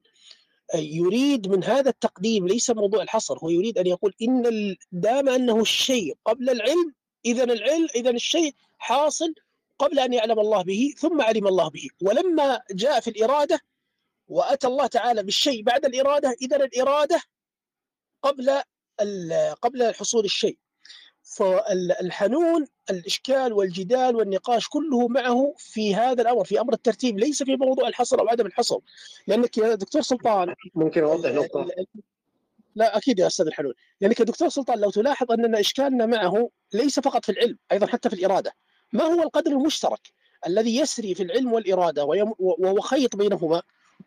يريد من هذا التقديم ليس موضوع الحصر هو يريد أن يقول إن دام أنه الشيء قبل العلم اذا العلم اذا الشيء حاصل قبل أن يعلم الله به ثم علم الله به. ولما جاء في الإرادة وأتى الله تعالى بالشيء بعد الإرادة اذا الإرادة قبل قبل حصول الشيء. فالحنون الإشكال والجدال والنقاش كله معه في هذا الأمر في أمر الترتيب ليس في موضوع الحصر أو عدم الحصر. لأنك يا دكتور سلطان ممكن نقطة. ال- لا أكيد يا أستاذ الحلول لأنك يا دكتور سلطان لو تلاحظ أننا إشكالنا معه ليس فقط في العلم أيضا حتى في الإرادة. ما هو القدر المشترك الذي يسري في العلم والإرادة ويم- وهو خيط بينهما؟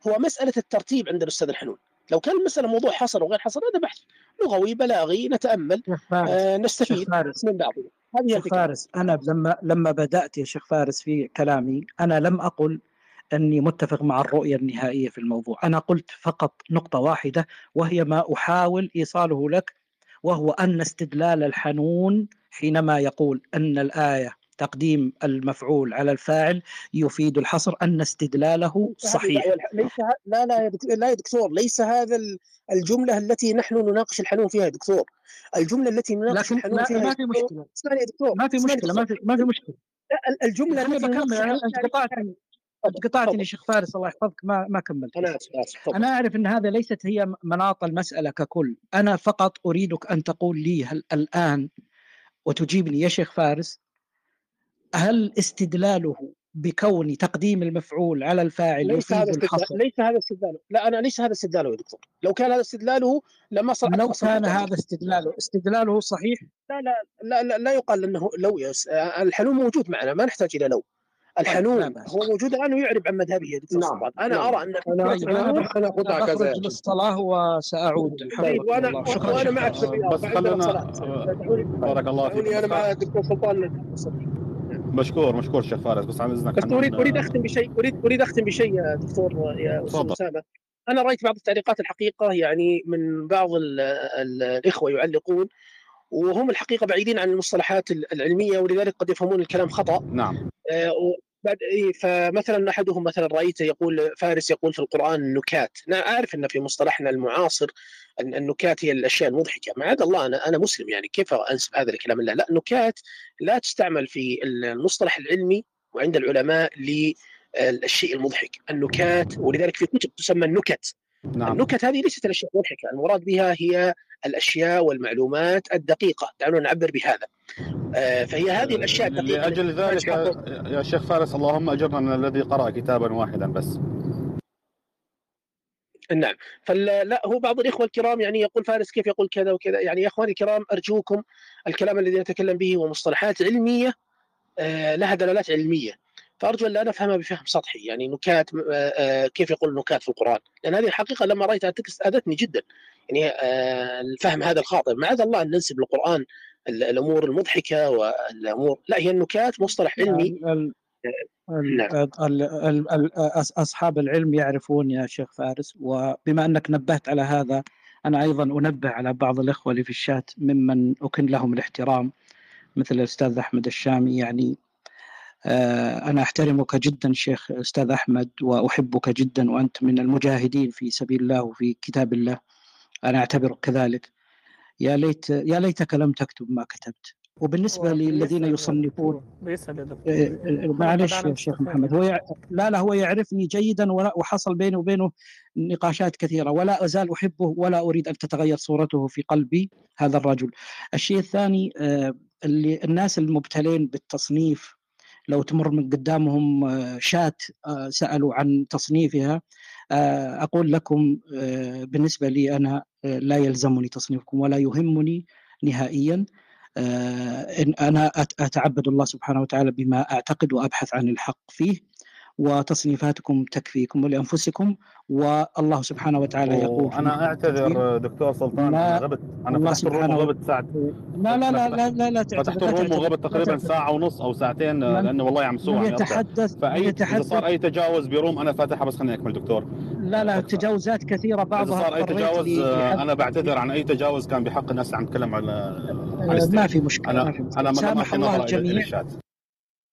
هو مسألة الترتيب عند الأستاذ الحلول لو كان المساله موضوع حصر وغير حصر هذا بحث لغوي بلاغي فارس آه شيخ نستفيد فارس من بعضه. هذه الفكرة. فارس أنا لما لما بدأت يا شيخ فارس في كلامي أنا لم أقل أني متفق مع الرؤية النهائية في الموضوع. أنا قلت فقط نقطة واحدة وهي ما أحاول إيصاله لك وهو أن استدلال الحنون حينما يقول أن الآية تقديم المفعول على الفاعل يفيد الحصر أن استدلاله صحيح. ليس لا لا لا يا دكتور ليس هذا ال- الجملة التي نحن نناقش الحنون فيها يا دكتور. الجملة التي نناقش الحنون فيها ما في مشكلة. اسمعني يا دكتور ما في دكتور. ما في ما في ال- الجملة التي بكمل فيها- قطعتني شيخ فارس الله يحفظك ما ما كملت. أنا اسف. أنا أعرف أن هذا ليست هي مناط المسألة ككل. أنا فقط أريدك أن تقول لي هل الآن وتجيبني يا شيخ فارس هل استدلاله بكون تقديم المفعول على الفاعل ليس هذا استدلال ليس هذا استدلاله. لا أنا ليس هذا استدلاله يا دكتور. لو كان هذا استدلاله لما صار لو كان هذا استدلاله استدلاله صحيح؟ لا لا لا لا, لا يقال إنه لو يس الحنون موجود معنا ما نحتاج إلى لو. الحنون لا بأس. هو موجود الآن ويعرب عن مذهبه يا دكتور نعم، سلطان أنا نعم. أرى أن أنا طيب أنا أنا أنا أخذها كذا. بخرج للصلاة وسأعود. طيب وأنا الله. شكرا وأنا معك فارس. في الرياض. بس خلونا. دعوني بارك الله فيك. أنا مع الدكتور سلطان مشكور مشكور شيخ فارس بس عن اذنك بس اريد أريد آه، أختم بشيء اريد أريد أختم بشيء يا دكتور يا أستاذ. أسامة. أنا رأيت بعض التعليقات الحقيقة يعني من بعض ال ال الإخوة يعلقون وهم الحقيقة بعيدين عن المصطلحات العلمية ولذلك قد يفهمون الكلام خطأ. نعم. وبعد إيه، فمثلا أحدهم مثلا رأيته يقول فارس يقول في القرآن نكات أنا أعرف إن في مصطلحنا المعاصر النكات هي الأشياء المضحكة. معاذ الله أنا أنا مسلم يعني كيف أنسب هذا الكلام؟ الله لا نكات لا تستعمل في المصطلح العلمي وعند العلماء للشيء المضحك. النكات ولذلك في كتب تسمى النكت. نعم. النكت هذه ليست الأشياء المضحكة. المراد بها هي الأشياء والمعلومات الدقيقة. دعونا نعبر بهذا. آه، فهي هذه الأشياء الدقيقة لأجل ذلك يا- شيخ فارس اللهم أجرنا من الذي قرأ كتابا واحدا بس. نعم. فلا هو بعض الإخوة الكرام يعني يقول فارس كيف يقول كذا وكذا؟ يعني يا إخواني الكرام أرجوكم الكلام الذي نتكلم به هو مصطلحات علمية آه، لها دلالات علمية. فأرجو أن لا نفهمها بفهم سطحي يعني نكات آه، آه، كيف يقول نكات في القرآن؟ لأن هذه الحقيقة لما رأيتها التكست أذتني جدا. يعني آه، الفهم هذا الخاطئ. معاذ الله أن ننسب للقرآن ال- الأمور المضحكة والأمور لا هي النكات مصطلح علمي. ال- ال- نعم. أصحاب العلم يعرفون يا شيخ فارس. وبما أنك نبهت على هذا أنا أيضا أنبه على بعض الإخوة اللي في الشات ممن أكن لهم الاحترام مثل الأستاذ أحمد الشامي. يعني أنا أحترمك جدا شيخ أستاذ أحمد وأحبك جدا وأنت من المجاهدين في سبيل الله وفي كتاب الله. أنا أعتبرك كذلك. يا ليت يا ليتك لم تكتب ما كتبت. وبالنسبة للذين يصنفون دكتور آه، معلش يا شيخ محمد. هو يع... لا لا هو يعرفني جيدا ولا وحصل بيني وبينه نقاشات كثيرة. ولا أزال أحبه ولا أريد أن تتغير صورته في قلبي هذا الرجل. الشيء الثاني آه، اللي الناس المبتلين بالتصنيف لو تمر من قدامهم آه، شات آه، سألوا عن تصنيفها آه، أقول لكم بالنسبة لي آه، لا يلزمني تصنيفكم ولا يهمني نهائيا. أنا أت- أتعبد الله سبحانه وتعالى بما أعتقد وأبحث عن الحق فيه. وتصنيفاتكم تكفيكم ولأنفسكم والله سبحانه وتعالى يقول أنا أعتذر دكتور سلطان أنا غبت أنا فتحت الروم وغبت ساعة. لا لا لا لا لا, لا فتحت الروم وغبت تقريبا. ساعة ونص أو ساعتين لأنه والله عم يقطع يتحدث فأي إذا يتحدث. صار أي تجاوز بروم أنا فاتحها بس خليني أكمل دكتور. لا لا تجاوزات كثيرة إذا بعضها صار أي تجاوز آه، أنا بعتذر عن أي تجاوز كان بحق الناس اللي عم تتكلم على على آه،. ما في مشكلة. أنا ما في في الله الجميع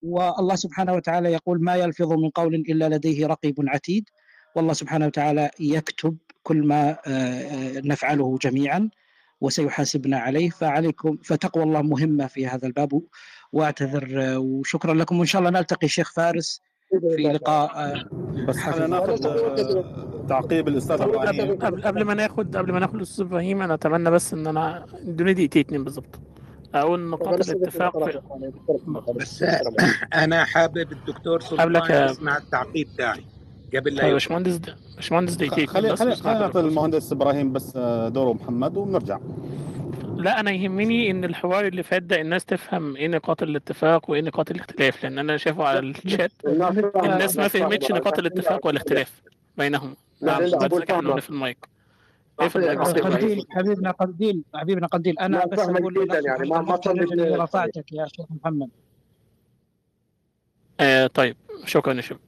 والله سبحانه وتعالى يقول ما يلفظ من قول إلا لديه رقيب عتيد. والله سبحانه وتعالى يكتب كل ما آه، آه، نفعله جميعا وسيحاسبنا عليه. فعليكم فتقوى الله مهمة في هذا الباب وأعتذر آه، وشكرا لكم. وإن شاء الله نلتقي شيخ فارس في لقاء بس خلينا ناخذ تعقيب الأستاذ إبراهيم. قبل قبل ما ناخد قبل ما ناخد الأستاذ إبراهيم أنا أتمنى بس إن أنا ادوني دقيقتين بالظبط. أقول نقاط الاتفاق في بس أنا حابب الدكتور سلطان يسمع التعقيب تاعي قبل لا طيب. باشمهندس باشمهندس دقيقتين خلي خلي خلينا نعطي الدكتور. المهندس إبراهيم بس آه، دوره محمد وبنرجع لا أنا يهمني ان الحوار اللي فات ده الناس تفهم إيه نقاط الاتفاق وايه نقاط الاختلاف لأن أنا شايفه على الشات الناس ما فهمتش نقاط الاتفاق والاختلاف بينهم نعم الفضل. في المايك قنديل حبيبنا قنديل حبيبنا قنديل أنا لا، بس للأخ يعني، ما- ما. رفعتك يا شيخ محمد. آه طيب شكرا يا شباب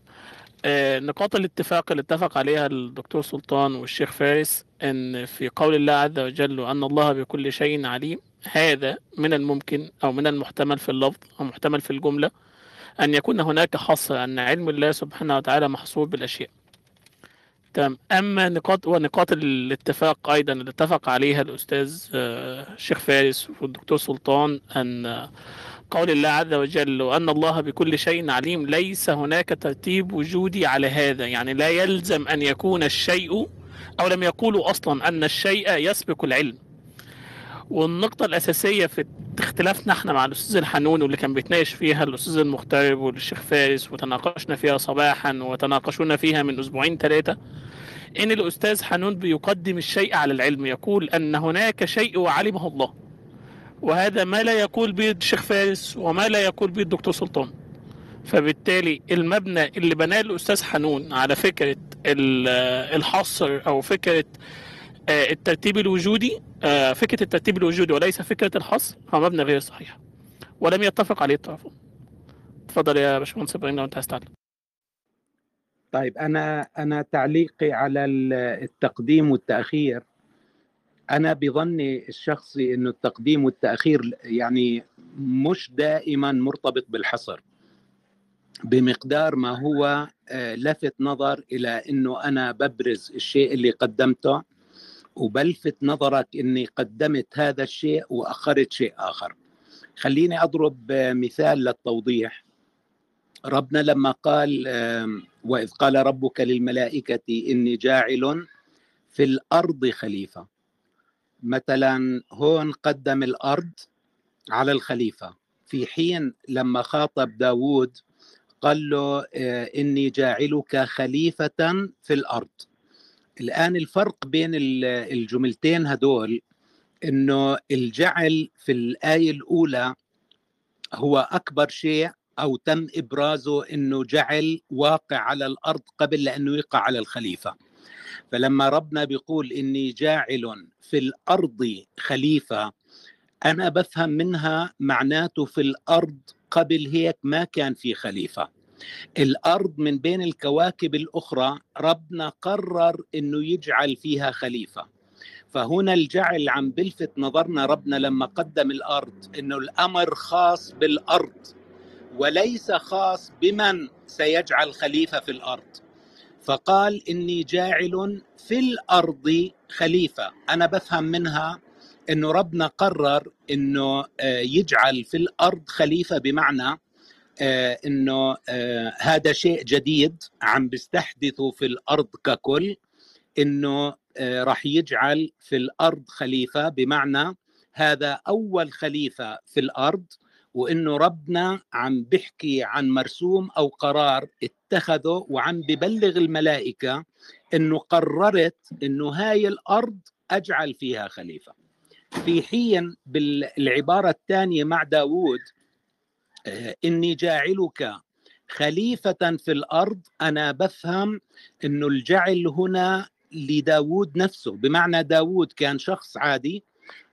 آه نقاط الاتفاق اللي اتفق عليها الدكتور سلطان والشيخ فارس إن في قول الله عز وجل وان الله بكل شيء عليم هذا من الممكن أو من المحتمل في اللفظ أو محتمل في الجملة أن يكون هناك حصر أن علم الله سبحانه وتعالى محصور بالأشياء. تمام. أما نقاط ونقاط الاتفاق أيضا اللي اتفق عليها الأستاذ آه، الشيخ فارس والدكتور سلطان آه، قول الله عز وجل وأن الله بكل شيء عليم ليس هناك ترتيب وجودي على هذا. يعني لا يلزم أن يكون الشيء أو لم يقولوا أصلا أن الشيء يسبق العلم. والنقطة الأساسية في اختلافنا إحنا مع الأستاذ الحنون واللي كان بيتناقش فيها الأستاذ المغترب والشيخ فارس وتناقشنا فيها صباحا وتناقشونا فيها من أسبوعين ثلاثة إن الأستاذ حنون بيقدم الشيء على العلم يقول أن هناك شيء وعلمه الله وهذا ما لا يقول به الشيخ فارس وما لا يقول به الدكتور سلطان. فبالتالي المبنى اللي بناه الأستاذ حنون على فكرة ال- الحصر أو فكرة آه، الترتيب الوجودي آه، فكرة الترتيب الوجودي وليس فكرة الحصر هو مبنى غير صحيح ولم يتفق عليه الطرفون اتفضل يا باشمهندس إبراهيم لو أنت عايز طيب أنا أنا تعليقي على ال- التقديم والتأخير. أنا بظني الشخصي إنه التقديم والتأخير يعني مش دائما مرتبط بالحصر بمقدار ما هو آه، لفت نظر إلى إنه أنا ببرز الشيء اللي قدمته وبلفت نظرك إني قدمت هذا الشيء وأخرت شيء آخر. خليني أضرب مثال للتوضيح. ربنا لما قال وإذ قال ربك للملائكة إني جاعل في الأرض خليفة. مثلا هون قدم الأرض على الخليفة. في حين لما خاطب داود قال له آه، إني جاعلك خليفة في الأرض. الآن الفرق بين ال- الجملتين هدول إنه الجعل في الآية الأولى هو أكبر شيء أو تم إبرازه إنه جعل واقع على الأرض قبل لأنه يقع على الخليفة. فلما ربنا بيقول إني جاعل في الأرض خليفة أنا بفهم منها معناته في الأرض قبل هيك ما كان في خليفة. الأرض من بين الكواكب الأخرى ربنا قرر إنه يجعل فيها خليفة. فهنا الجعل عم بلفت نظرنا ربنا لما قدم الأرض إنه الأمر خاص بالأرض. وليس خاص بمن سيجعل خليفة في الأرض. فقال إني جاعل في الأرض خليفة. أنا بفهم منها إنه ربنا قرر إنه آه، يجعل في الأرض خليفة بمعنى آه، إنه آه، هذا شيء جديد عم بيستحدثه في الأرض ككل إنه راح يجعل في الأرض خليفة بمعنى هذا أول خليفة في الأرض وإنه ربنا عم بيحكي عن مرسوم أو قرار اتخذه وعم ببلغ الملائكة إنه قررت إنه هاي الأرض أجعل فيها خليفة. في حين بالعبارة الثانية مع داوود آه، إني جاعلك خليفة في الأرض أنا بفهم إنه الجعل هنا لداود نفسه. بمعنى داود كان شخص عادي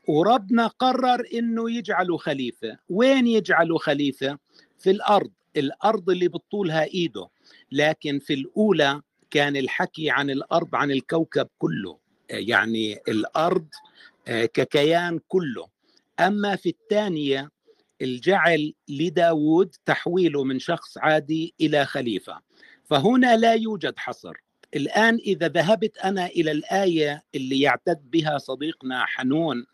وربنا قرر إنه يجعله خليفة. وين يجعله خليفة؟ في الأرض. الأرض اللي بتطولها إيده. لكن في الأولى كان الحكي عن الأرض عن الكوكب كله. يعني الأرض آه، ككيان كله. أما في الثانية الجعل لداود تحويله من شخص عادي إلى خليفة. فهنا لا يوجد حصر. الآن إذا ذهبت أنا إلى الآية اللي يعتد بها صديقنا حنون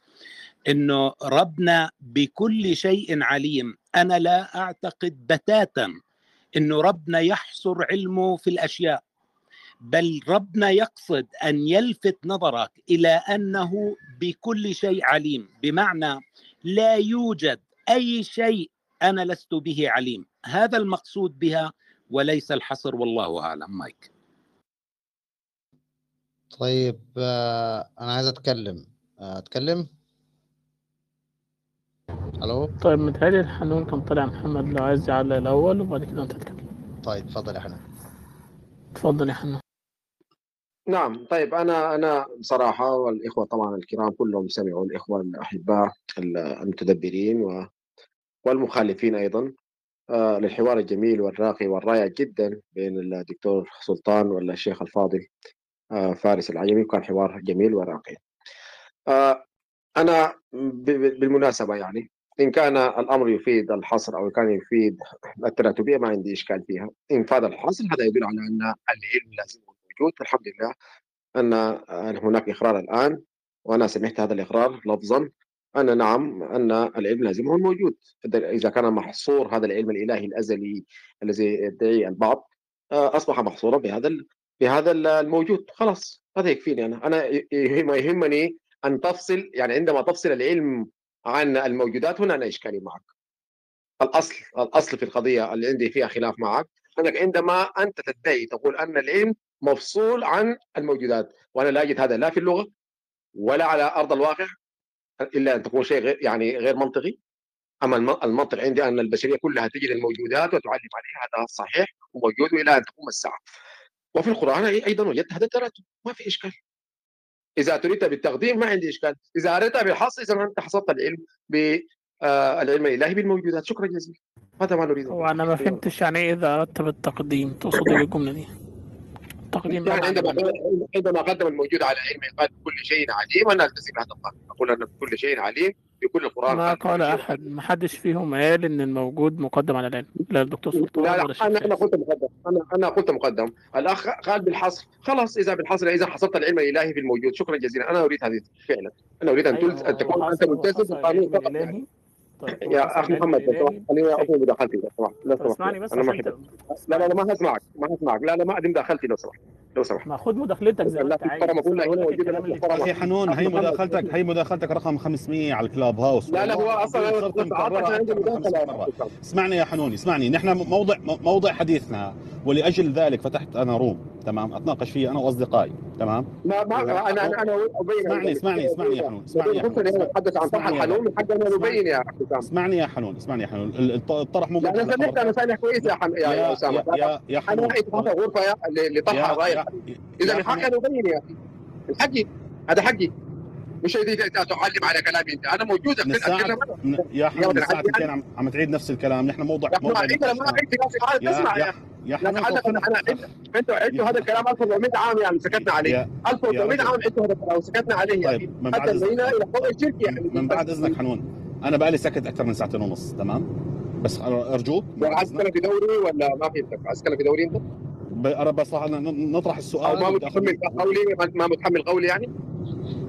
إنه ربنا بكل شيء عليم. أنا لا أعتقد بتاتا إنه ربنا يحصر علمه في الأشياء بل ربنا يقصد أن يلفت نظرك إلى أنه بكل شيء عليم. بمعنى لا يوجد أي شيء أنا لست به عليم. هذا المقصود بها وليس الحصر والله أعلم. مايك. طيب آه، أنا عايز أتكلم. آه، أتكلم؟ ألو؟ طيب متهيألي الحنون كان طالع محمد. لو عايز يعلق الأول وبعد كده أنت تتكلم طيب اتفضل يا حنان اتفضل يا حنون. نعم طيب أنا أنا بصراحة والإخوة طبعا الكرام كلهم سمعوا الإخوة الاحباء المتدبرين و- والمخالفين أيضا آه، للحوار الجميل والراقي والرائع جدا بين الدكتور سلطان والشيخ الفاضل آه، فارس العجمي كان حوار جميل وراقي. آه، أنا بالمناسبة يعني إن كان الأمر يفيد الحصر أو كان يفيد التراتبية ما عندي إشكال فيها. إن فاد الحصر هذا يدل على أن العلم لازم موجود. الحمد لله أن أن هناك إقرار الآن وأنا سمعت هذا الإقرار لفظا أن نعم أن العلم لازم يكون موجود. إذا كان محصور هذا العلم الإلهي الأزلي الذي يدعي البعض أصبح محصورا بهذا بهذا ال- الموجود. خلاص هذا يكفيني أنا. أنا يهم يهمني أن تفصل يعني عندما تفصل العلم عن الموجودات هنا أنا إشكالي معك. الأصل الأصل في القضية اللي عندي فيها خلاف معك أنك عندما أنت تدعي تقول أن العلم مفصول عن الموجودات وأنا لا أجد هذا لا في اللغة ولا على أرض الواقع إلا أن تكون شيء غير يعني غير منطقي. أما الم- المنطق عندي أن البشرية كلها تجد الموجودات وتعلم عليها هذا صحيح وموجود إلى أن تقوم الساعة. وفي القرآن أيضا وجدت هذا التراتب ما في إشكال. إذا تريد بالتقديم ما عندي إشكال. إذا اردت بالحصر إذا أنت حصرت العلم بالعلم الالهي بالموجودات. شكرا جزيلا. هذا ما نريده. هو أنا ما فهمتش يعني إيه إذا أردت بالتقديم. تقصد بالجمله دي. تقديم يعني عندما عندما قدم الموجود على علم قال بكل شيء عليم أنا ألتزم هذا القانون أقول أن بكل شيء عليم. بكل القرآن ما قال أحد. ما حدش فيهم قال إن الموجود مقدم على العلم. لا الدكتور سلطان لا لا أنا أنا قلت مقدم. أنا أنا قلت مقدم. الأخ قال بالحصر. خلاص إذا بالحصر إذا حصرت العلم الإلهي في الموجود. شكرا جزيلا. أنا أريد هذه فعلا. أنا أريد أن تلز... هو أن هو تكون أنت ملتزم بالقانون الإلهي. طيب يا أخي محمد لو سمحت الالهي خليني بشكل اقوم بداخلتي لو سمحت لو سمحت اسمعني بس أنا ما أنت لا لا لا ما هسمعك ما هسمعك. لا لا ما آدم داخلتي لو سمحت لو سمحت. ما خد مداخلتك زي ما لا أنت في عايز. أنا أخي حنون هي مداخلتك هي مداخلتك رقم 500 على الكلاب هاوس لا لا هو أصلا العظيم أنا صرت بس عارف مكررها أنا عندي أكثر من 500 مداخلة. مرة. يا اسمعني يا حنون اسمعني. نحن موضع موضع حديثنا ولأجل ذلك فتحت أنا روم تمام؟ أتناقش فيه أنا وأصدقائي. تمام؟ ما ما أنا أنا أنا أبين. اسمعني اسمعني اسمعني يا حنون اسمعني يا حنون نحن نتحدث عن الحنون من حقنا اسمعني نبين يا أخي. أسامة. اسمعني يا حنون اسمعني يا حنون. ال- الط- الطرح مو لا أنا سمعت أنا سامع كويس يا حم... يا, يا يا أسامة. يا يا أنا حنون. رايت هذا غرفة يا- ل- لطرح يا الراي يا إذا من حقي حنون. نبين يا أخي من حقي هذا حقي مش تعلم على كلامي أنت. أنا موجود اتكلم أنا يا حنون عندي ساعتين عم, عم تعيد نفس الكلام. نحن أخي موضع انت لما عدت نفسي عارف يا يا حنون أنا أنتوا عدتوا هذا الكلام 1400 عام يعني سكتنا عليه. يا يا 1400 عام عدتوا هذا الكلام وسكتنا عليه طيب من بعد حتى طيب إلى فوق الشرك يعني. من بعد إذنك حنون. أنا بقالي سكت أكثر من ساعتين ونص تمام؟ بس أرجوك. تتكلم في دوري ولا ما عايز تتكلم في دوري أنت؟ ب- أنا بس راح ن- نطرح أو السؤال ما وبدي اخذ متحمل قولي ما- ما متحمل قولي يعني؟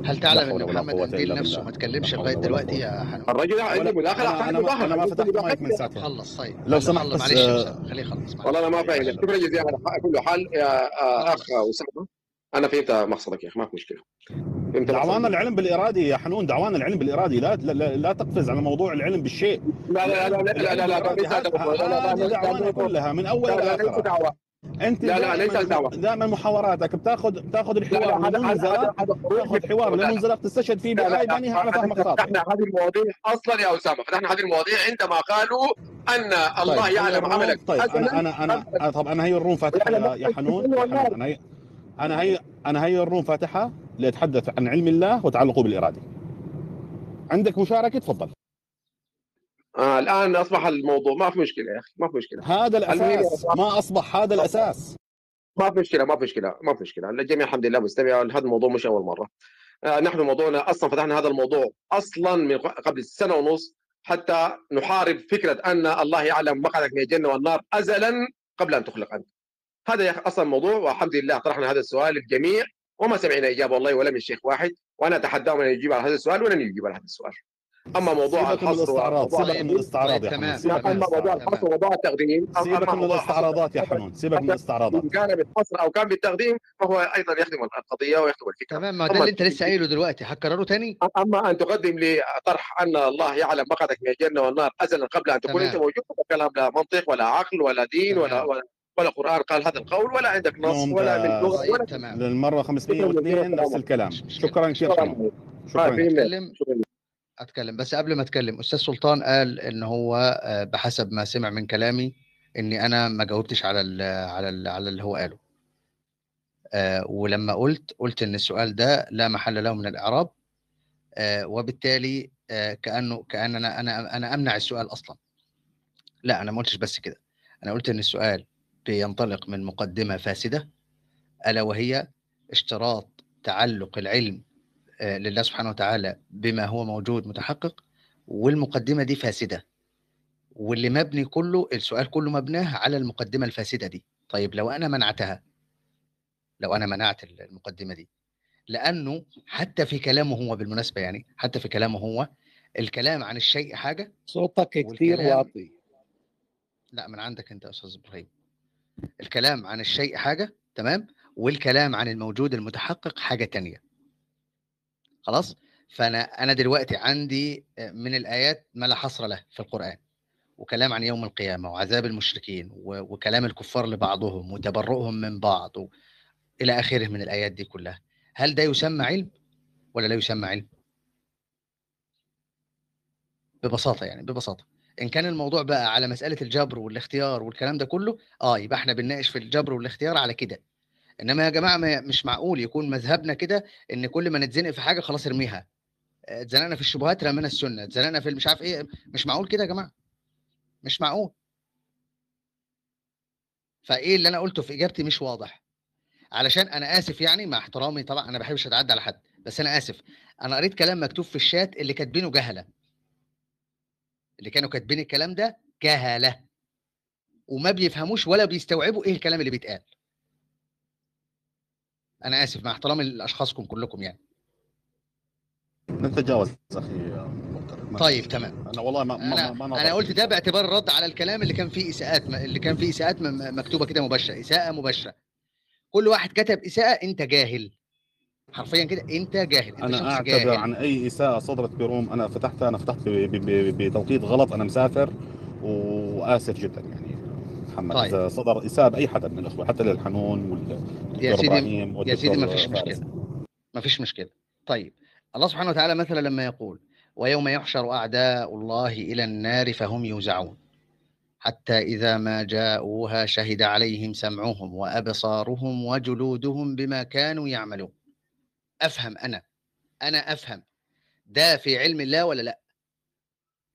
هل تعلم إن محمد إلا نفسه ما تكلمش لغاية دلوقتي يا حنون الرجل عندي ولا مداخله أنا ما ما فتحت مايك من ساعتين خلص طيب. لو سمحت بس معلش آه، خليه يخلص والله أنا ما فاهم شكرا جزيلا على كل حال يا أخ أسامة. أنا فهمت مقصدك يا أخي ما في مشكله فهمت دعوانا العلم بالارادي يا حنون دعوانا العلم بالارادي لا لا, لا, لا تقفز على موضوع العلم بالشيء لا لا لا لا لا لا لا لا لا هذه لا دعوانا لا كلها من اول لا لا ليس دعوه انت لا لا ليس دعوه دائما محاوراتك بتاخذ بتاخذ لا الحوار لا هذا هذا تاخذ حوار لا لا لمنزلق تستشهد فيه لا لا بالايه لا بانيها على فهمك خاطئ فتحنا هذه المواضيع أصلا يا اسامه فتحنا هذه المواضيع عندما قالوا ان الله طيب يعلم عملك طيب أنا أنا أنا طب أنا هي الروم فاتحه يا حنون أنا أنا هي أنا هي الروم فاتحة لاتحدث عن علم الله وتعلقه بالارادي عندك مشاركة؟ تفضل. آه الآن أصبح الموضوع ما في مشكلة يا أخي ما في مشكلة. هذا الأساس. ما أصبح هذا الأساس. ما في مشكلة ما في مشكلة ما في مشكلة. الجميع الحمد لله مستمع هذا الموضوع مش أول مرة. آه نحن موضوعنا أصلا فتحنا هذا الموضوع أصلا من قبل سنة ونص حتى نحارب فكرة أن الله يعلم مقعدك من الجنة والنار ازلا قبل أن تخلق أنت. هذا يا أخي أصلا الموضوع والحمد لله طرحنا هذا السؤال للجميع وما سمعنا إجابة والله ولا من شيخ واحد وأنا اتحداهم ان يجيب على هذا السؤال ولن يجيب على هذا السؤال. أما موضوع سيبك من الحصر سيبك من الاستعراض اما موضوع الحصر وموضوع التقديم سيبك من موضوع الاستعراضات يا حنون سيبك من الاستعراضات. إن كان بالحصر أو كان بالتقديم فهو أيضا يخدم القضية ويخدم الفكرة. تمام ما ده اللي أنت لسه قايله دلوقتي هكرره تاني؟ أما أن تقدم لي طرح أن الله يعلم مقعدك من الجنة والنار ازلا قبل أن تكون أنت موجود هذا كلام لا منطق ولا عقل ولا دين ولا ولا, ولا قرآن قال هذا القول ولا عندك نص ولا من لغة ولا طيب شيء تمام. للمرة شكرا 502 جزيلا نفس الكلام. شكرا. شكرا شكرا. فهمنا أتكلم. بس قبل ما أتكلم أستاذ سلطان قال إن هو آه، بحسب ما سمع من كلامي إني أنا ما جاوبتش على ال على ال على اللي هو قاله. آه، ولما قلت قلت إن السؤال ده لا محل له من الإعراب آه، وبالتالي آه، كأنه كاننا أنا أنا أمنع السؤال أصلا. لا أنا ما قلتش بس كده. أنا قلت إن السؤال بينطلق من مقدمة فاسدة ألا وهي اشتراط تعلق العلم آه، لله سبحانه وتعالى بما هو موجود متحقق والمقدمة دي فاسدة. واللي مبني كله السؤال كله مبناه على المقدمة الفاسدة دي. طيب لو أنا منعتها لو أنا منعت المقدمة دي لأنه حتى في كلامه هو بالمناسبة يعني حتى في كلامه هو الكلام عن الشيء حاجة صوتك والكلام- واطي. لا من عندك أنت يا أستاذ إبراهيم. الكلام عن الشيء حاجة تمام؟ والكلام عن الموجود المتحقق حاجة تانية. خلاص؟ فأنا أنا دلوقتي عندي من الآيات ما لا حصر له في القرآن. وكلام عن يوم القيامة وعذاب المشركين وكلام الكفار لبعضهم وتبرؤهم من بعض و... إلى آخره من الآيات دي كلها. هل ده يسمى علم ولا لا يسمى علم؟ ببساطة يعني ببساطة. إن كان الموضوع بقى على مسألة الجبر والاختيار والكلام ده كله آه يبقى إحنا بنناقش في الجبر والاختيار على كده. إنما يا جماعة ما مش معقول يكون مذهبنا كده إن كل ما نتزنق في حاجة خلاص ارميها. آه، اتزنقنا في الشبهات رمينا السنة. اتزنقنا في مش عارف إيه مش معقول كده يا جماعة. مش معقول. فإيه اللي أنا قلته في إجابتي مش واضح. علشان أنا آسف يعني مع احترامي طبعا أنا ما بحبش أتعدى على حد. بس أنا آسف. أنا قريت كلام مكتوب في الشات اللي كاتبينه جهلة. اللي كانوا كاتبين الكلام ده جهله وما بيفهموش ولا بيستوعبوا إيه الكلام اللي بيتقال. أنا آسف مع احترامي لأشخاصكم كلكم يعني. نتجاوز أخي طيب. تمام. أنا والله ما ما أنا ما, ما نظرت قلت ده. باعتبار الرد على الكلام اللي كان فيه إساءات اللي كان فيه إساءات مكتوبة كده مباشرة. إساءة مباشرة. كل واحد كتب إساءة أنت جاهل. حرفيا كده أنت جاهل أنت أنا شخص أعتذر جاهل. عن أي إساءة صدرت بروم أنا فتحتها أنا فتحت بتوقيت غلط أنا مسافر وآسف جدا يعني. محمد طيب. إذا صدر إساءة بأي حدا من الأخوة حتى للحنون والدكتور يا سيدي- يا سيدي ما فيش مشكلة. ما فيش مشكلة. طيب الله سبحانه وتعالى مثلا لما يقول ويوم يحشر أعداء الله إلى النار فهم يوزعون حتى إذا ما جاءوها شهد عليهم سمعهم وأبصارهم وجلودهم بما كانوا يعملون. أفهم أنا أنا أفهم ده في علم الله ولا لأ؟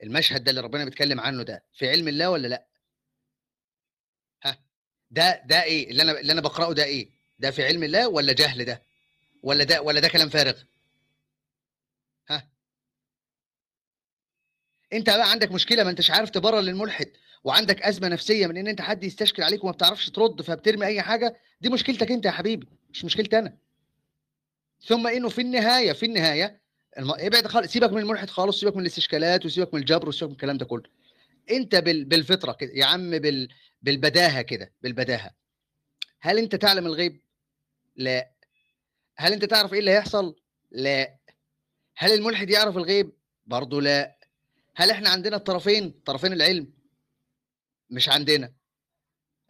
المشهد ده اللي ربنا بيتكلم عنه ده في علم الله ولا لأ؟ ها ده ده إيه؟ اللي أنا اللي أنا بقرأه ده إيه؟ ده في علم الله ولا جهل ده؟ ولا ده ولا ده كلام فارغ؟ ها؟ أنت بقى عندك مشكلة ما أنتش عارف تبرر للملحد وعندك أزمة نفسية من إن أنت حد يستشكل عليك وما بتعرفش ترد فبترمي أي حاجة دي مشكلتك أنت يا حبيبي مش مشكلتي أنا. ثم إنه في النهاية في النهاية الم... ابعد خالص سيبك من الملحد خالص سيبك من الاستشكالات وسيبك من الجبر وسيبك من الكلام ده كله. أنت بال... بالفطرة كده يا عم بال... بالبداهة كده بالبداهة. هل أنت تعلم الغيب؟ لا. هل أنت تعرف إيه اللي هيحصل؟ لا. هل الملحد يعرف الغيب؟ برضه لا. هل إحنا عندنا الطرفين؟ طرفين العلم. مش عندنا.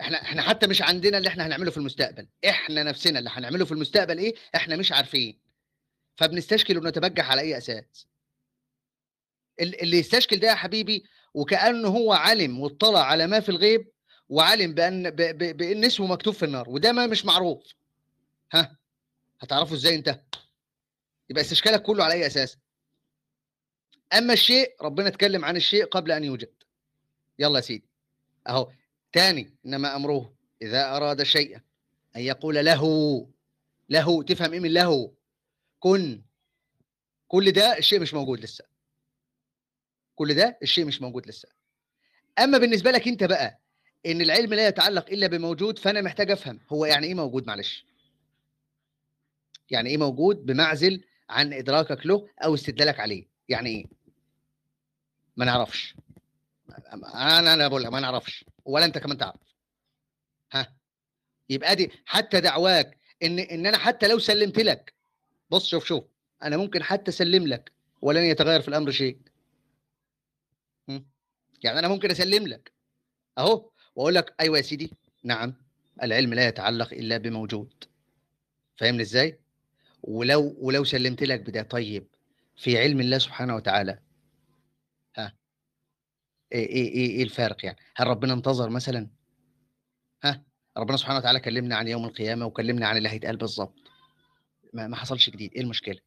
إحنا إحنا حتى مش عندنا اللي إحنا هنعمله في المستقبل. إحنا نفسنا اللي هنعمله في المستقبل إيه؟ إحنا مش عارفين. فبنستشكل ونتبجح على أي أساس؟ ال- اللي يستشكل ده يا حبيبي وكأنه هو علم واطلع على ما في الغيب وعلم بأن بأن اسمه مكتوب في النار وده ما مش معروف. ها؟ هتعرفه إزاي أنت؟ يبقى استشكالك كله على أي أساس؟ أما الشيء ربنا اتكلم عن الشيء قبل أن يوجد. يلا يا سيدي. أهو. تاني إنما أمره إذا أراد شيئا أن يقول له له تفهم إيه من له. كن كل ده الشيء مش موجود لسه. كل ده الشيء مش موجود لسه. أما بالنسبة لك أنت بقى إن العلم لا يتعلق إلا بموجود فأنا محتاج أفهم هو يعني إيه موجود؟ معلش. يعني إيه موجود؟ بمعزل عن إدراكك له أو استدلالك عليه. يعني إيه؟ ما نعرفش. أنا أنا بقول لك ما نعرفش. ولا انت كمان تعرف. ها؟ يبقى دي حتى دعواك إن إن أنا حتى لو سلمت لك بص شوف شوف أنا ممكن حتى أسلم لك ولن يتغير في الأمر شيء؟ يعني أنا ممكن أسلم لك. أهو وأقول لك أيوه يا سيدي نعم العلم لا يتعلق إلا بموجود. فاهمني إزاي؟ ولو ولو سلمت لك بده طيب في علم الله سبحانه وتعالى إيه إيه إيه, إيه الفارق يعني؟ هل ربنا انتظر مثلا؟ ها؟ ربنا سبحانه وتعالى كلمنا عن يوم القيامة وكلمنا عن اللي هيتقال بالظبط. ما, ما حصلش جديد. إيه المشكلة؟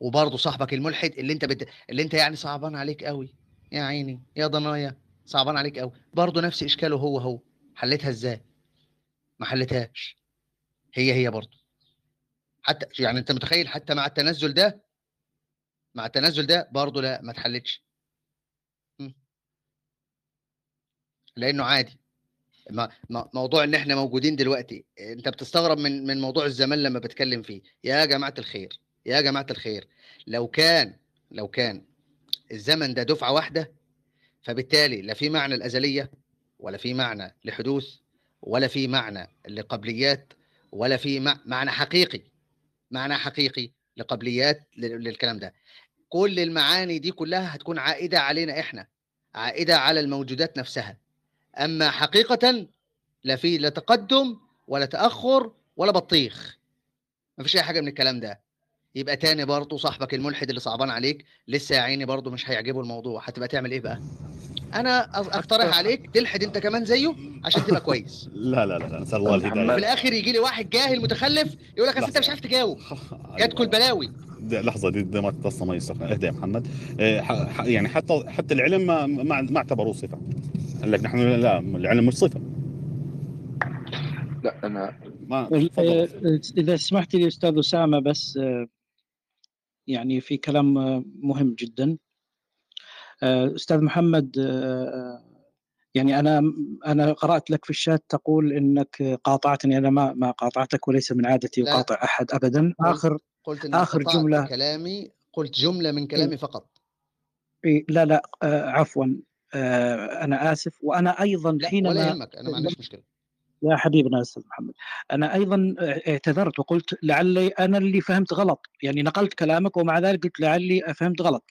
وبرضه صاحبك الملحد اللي أنت بت... اللي أنت يعني صعبان عليك قوي يا عيني يا ضنايا صعبان عليك قوي برضه نفس إشكاله هو هو. حلتها إزاي؟ ما حلتهاش. هي هي برضه. حتى يعني أنت متخيل حتى مع التنزل ده؟ مع التنزل ده برضه لا ما اتحلتش. لأنه عادي. موضوع إن إحنا موجودين دلوقتي أنت بتستغرب من من موضوع الزمان لما بتكلم فيه. يا جماعة الخير يا جماعة الخير لو كان لو كان الزمن ده دفعة واحدة فبالتالي لا في معنى الأزلية ولا في معنى لحدوث ولا في معنى لقبليات ولا في مع- معنى حقيقي معنى حقيقي لقبليات لل- للكلام ده. كل المعاني دي كلها هتكون عائدة علينا إحنا عائدة على الموجودات نفسها. أما حقيقة لا في لا تقدم ولا تأخر ولا بطيخ. ما فيش أي حاجة من الكلام ده. يبقى تاني برضه صاحبك الملحد اللي صعبان عليك لسه يا عيني برضه مش هيعجبه الموضوع. هتبقى تعمل إيه بقى؟ أنا أقترح عليك تلحد أنت كمان زيه عشان تبقى كويس. لا لا لا نسأل الله في الهداية. الآخر يجي لي واحد جاهل متخلف يقول لك أصل أنت مش عارف تجاوب. جاتكم البلاوي د- لحظة دي ما تصل ما يستخدم اهدى يا محمد. إيه، يعني حتى حتى العلم ما ما ما اعتبروه صفة. قال لك نحن لا العلم مش صفة. لا أنا ما تفضل. آه، إذا سمحت لي أستاذ أسامة بس يعني في كلام مهم جدا. أستاذ محمد يعني أنا أنا قرأت لك في الشات تقول إنك قاطعتني. أنا ما ما قاطعتك وليس من عادتي لا. أقاطع أحد أبدا. قلت- إن آخر جملة. كلامي قلت جملة من كلامي فقط. إيه، لا لا آه، عفوا. آه، أنا آسف. وأنا أيضا لا ولا حينما يهمك. أنا ما عنديش مشكلة. يا حبيبنا أستاذ محمد. أنا أيضا اعتذرت وقلت لعلي أنا اللي فهمت غلط. يعني نقلت كلامك ومع ذلك قلت لعلي فهمت غلط.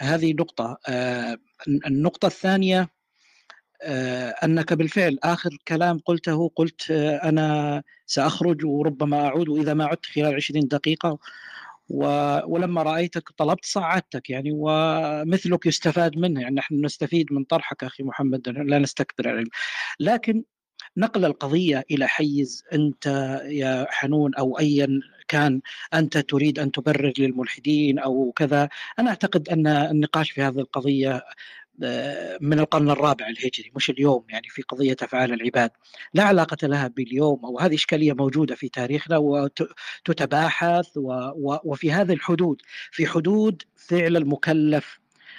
هذه نقطة. آه، النقطة الثانية آه، أنك بالفعل آخر كلام قلته قلت آه، أنا سأخرج وربما أعود واذا ما عدت خلال 20 دقيقة ولما رأيتك طلبت صعدتك يعني ومثلك يستفاد منه يعني نحن نستفيد من طرحك أخي محمد لا نستكبر العلم لكن نقل القضية إلى حيز أنت يا حنون أو ايا كان أنت تريد أن تبرر للملحدين أو كذا. أنا أعتقد أن النقاش في هذه القضية آه، من القرن الرابع الهجري مش اليوم يعني في قضية أفعال العباد. لا علاقة لها باليوم أو هذه إشكالية موجودة في تاريخنا وتتباحث وفي هذه الحدود. في حدود فعل المكلف.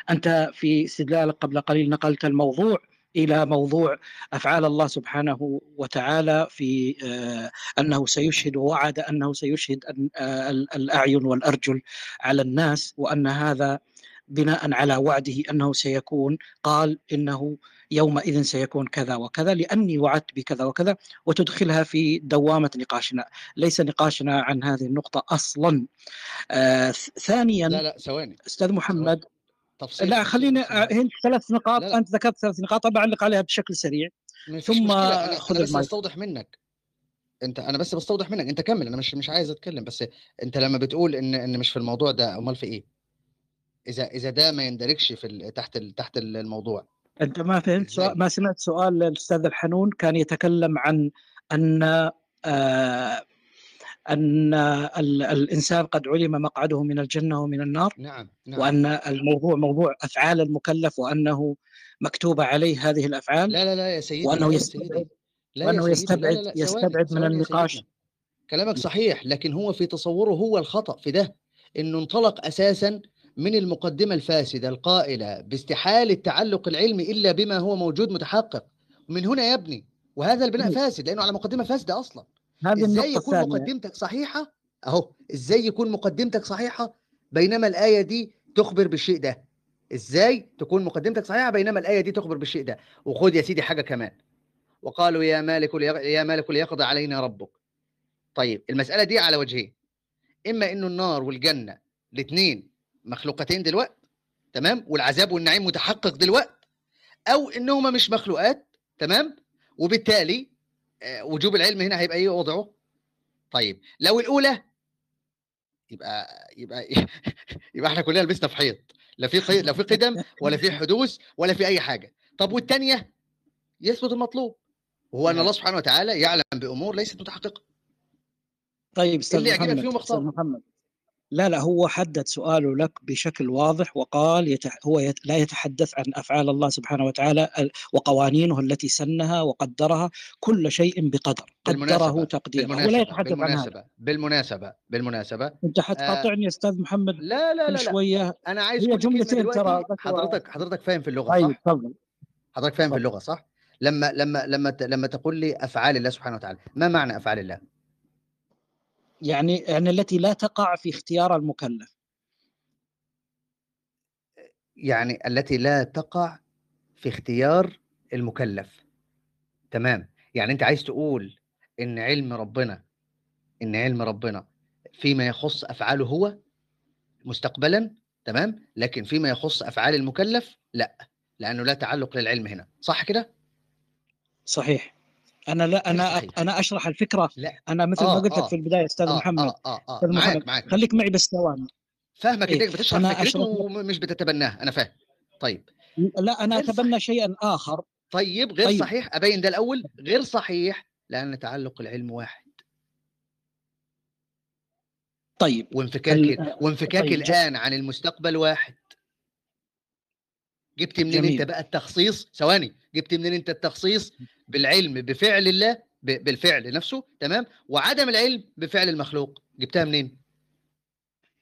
أنت في استدلالك قبل قليل نقلت الموضوع إلى موضوع أفعال الله سبحانه وتعالى في آه، أنه سيشهد ووعد أنه سيشهد آه، ال- الأعين والأرجل على الناس وأن هذا بناء على وعده أنه سيكون قال إنه يومئذ سيكون كذا وكذا لأني وعدت بكذا وكذا وتدخلها في دوامة نقاشنا. ليس نقاشنا عن هذه النقطة أصلا. آه ثانيا لا لا ثواني. أستاذ محمد. تفصيل لا خليني هند ثلاث نقاط لا لا. أنت ذكرت ثلاث نقاط بعلق عليها بشكل سريع. ثم خذ بس بستوضح منك. أنت أنا بس بستوضح منك. أنت كمل أنا مش مش عايز أتكلم بس أنت لما بتقول ان إن مش في الموضوع ده أمال في إيه؟ إذا إذا ده ما يندرجش في تحت تحت الموضوع. أنت ما فهمت سؤال ما سمعت سؤال الاستاذ الحنون كان يتكلم عن أن آه أن ال- الإنسان قد علم مقعده من الجنة ومن النار نعم نعم. وأن الموضوع موضوع أفعال المكلف وأنه مكتوبه عليه هذه الأفعال لا لا لا يا سيدي وأنه يستبعد لا وأنه سيدي لا لا يستبعد لا يستبعد من النقاش. كلامك صحيح لكن هو في تصوره هو الخطأ في ده إنه انطلق أساسا من المقدمة الفاسدة القائلة باستحالة تعلق العلم إلا بما هو موجود متحقق. من هنا يبني وهذا البناء فاسد لأنه على مقدمة فاسدة إزاي النقطة يكون الثانية. مقدمتك صحيحة؟ أهو إزاي يكون مقدمتك صحيحة بينما الآية دي تخبر بالشيء ده؟ إزاي تكون مقدمتك صحيحة بينما الآية دي تخبر بالشيء ده؟ وخد يا سيدي حاجة كمان. وقالوا يا مالك. يا مالك ليقضي علينا ربك. طيب المسألة دي على وجهين. إما إنه النار والجنة الاثنين مخلوقتين دلوقتي تمام؟ والعذاب والنعيم متحقق دلوقتي أو إنهما مش مخلوقات تمام؟ وبالتالي آه، وجوب العلم هنا هيبقى إيه؟ وضعه؟ طيب لو الأولى يبقى يبقى يبقى إحنا كلنا لبسنا في حيط لا في. لا في قدم ولا في حدوث ولا في أي حاجة. طب والثانية يثبت المطلوب. وهو أن الله سبحانه وتعالى يعلم بأمور ليست متحققة. طيب أستاذ محمد محمد. لا لا هو حدد سؤاله لك بشكل واضح وقال يتح هو يت لا يتحدث عن أفعال الله سبحانه وتعالى ال- وقوانينه التي سنها وقدرها كل شيء بقدر قدره بالمناسبة تقديره ولا بالمناسبة يتحدث عن هذا بالمناسبة بالمناسبة بالمناسبة أنت آه حتقاطعني يا أستاذ محمد لا لا لا لا شوية أنا عايز هي جملتين ترى حضرتك حضرتك فاهم في اللغة طيب؟ تفضل حضرتك فاهم في اللغة صح؟ لما لما لما لما تقول لي أفعال الله سبحانه وتعالى ما معنى أفعال الله؟ يعني يعني التي لا تقع في اختيار المكلف. يعني التي لا تقع في اختيار المكلف. تمام. يعني أنت عايز تقول إن علم ربنا إن علم ربنا فيما يخص أفعاله هو مستقبلا تمام لكن فيما يخص أفعال المكلف لا لأنه لا تعلق للعلم هنا. صح كده؟ صحيح. أنا لا أنا أنا أشرح الفكرة. لا. أنا مثل ما آه قلت لك آه. في البداية أستاذ آه محمد. آه آه آه. أستاذ معاك محمد معاك. خليك معي بس ثواني. فاهمك إيه انك بتشرح أنا فكرته ومش بتتبناها أنا فاهم. طيب. لا أنا أتبنى شيئا آخر. طيب غير طيب. صحيح أبين ده الأول. غير صحيح لأن تعلق العلم واحد. طيب. وانفكاك ال... وانفكاك طيب. الآن عن المستقبل واحد. جبت منين أنت بقى التخصيص؟ ثواني. جبت منين انت التخصيص؟ بالعلم بفعل الله بالفعل نفسه تمام؟ وعدم العلم بفعل المخلوق. جبتها منين؟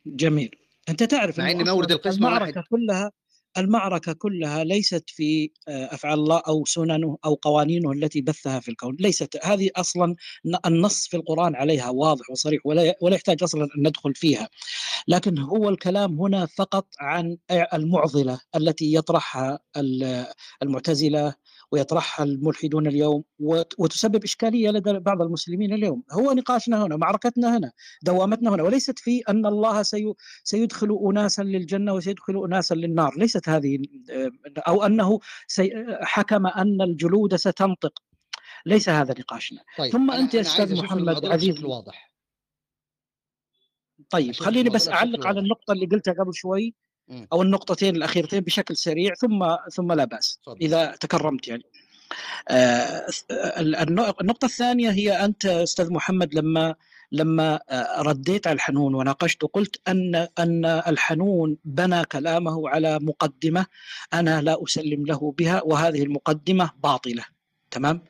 جميل. أنت تعرف مع ان مورد القسمه واحد. كلها المعركة كلها ليست في آه، أفعال الله أو سننه أو قوانينه التي بثها في الكون، ليست. هذه أصلا ن- النص في القرآن عليها واضح وصريح ولا ولا يحتاج أصلا أن ندخل فيها، لكن هو الكلام هنا فقط عن المعضلة التي يطرحها ال- المعتزلة ويطرحها الملحدون اليوم وت- وتسبب إشكالية لدى بعض المسلمين اليوم، هو نقاشنا هنا، معركتنا هنا، دوامتنا هنا، وليست في أن الله سيدخل اناسا للجنة وسيدخل اناسا للنار، ليست هذه أو أنه سيحكم أن الجلود ستنطق، ليس هذا نقاشنا. طيب ثم أنت يا أشوف محمد عزيز واضح. طيب خليني بس أعلق على النقطة اللي قلتها قبل شوي. أو النقطتين الأخيرتين بشكل سريع ثم ثم لا بأس إذا تكرمت يعني. آه، النق- النقطة الثانية هي أنت أستاذ محمد لما لما آه، رديت على الحنون وناقشت وقلت أن أن الحنون بنى كلامه على مقدمة أنا لا أسلم له بها وهذه المقدمة باطلة. تمام؟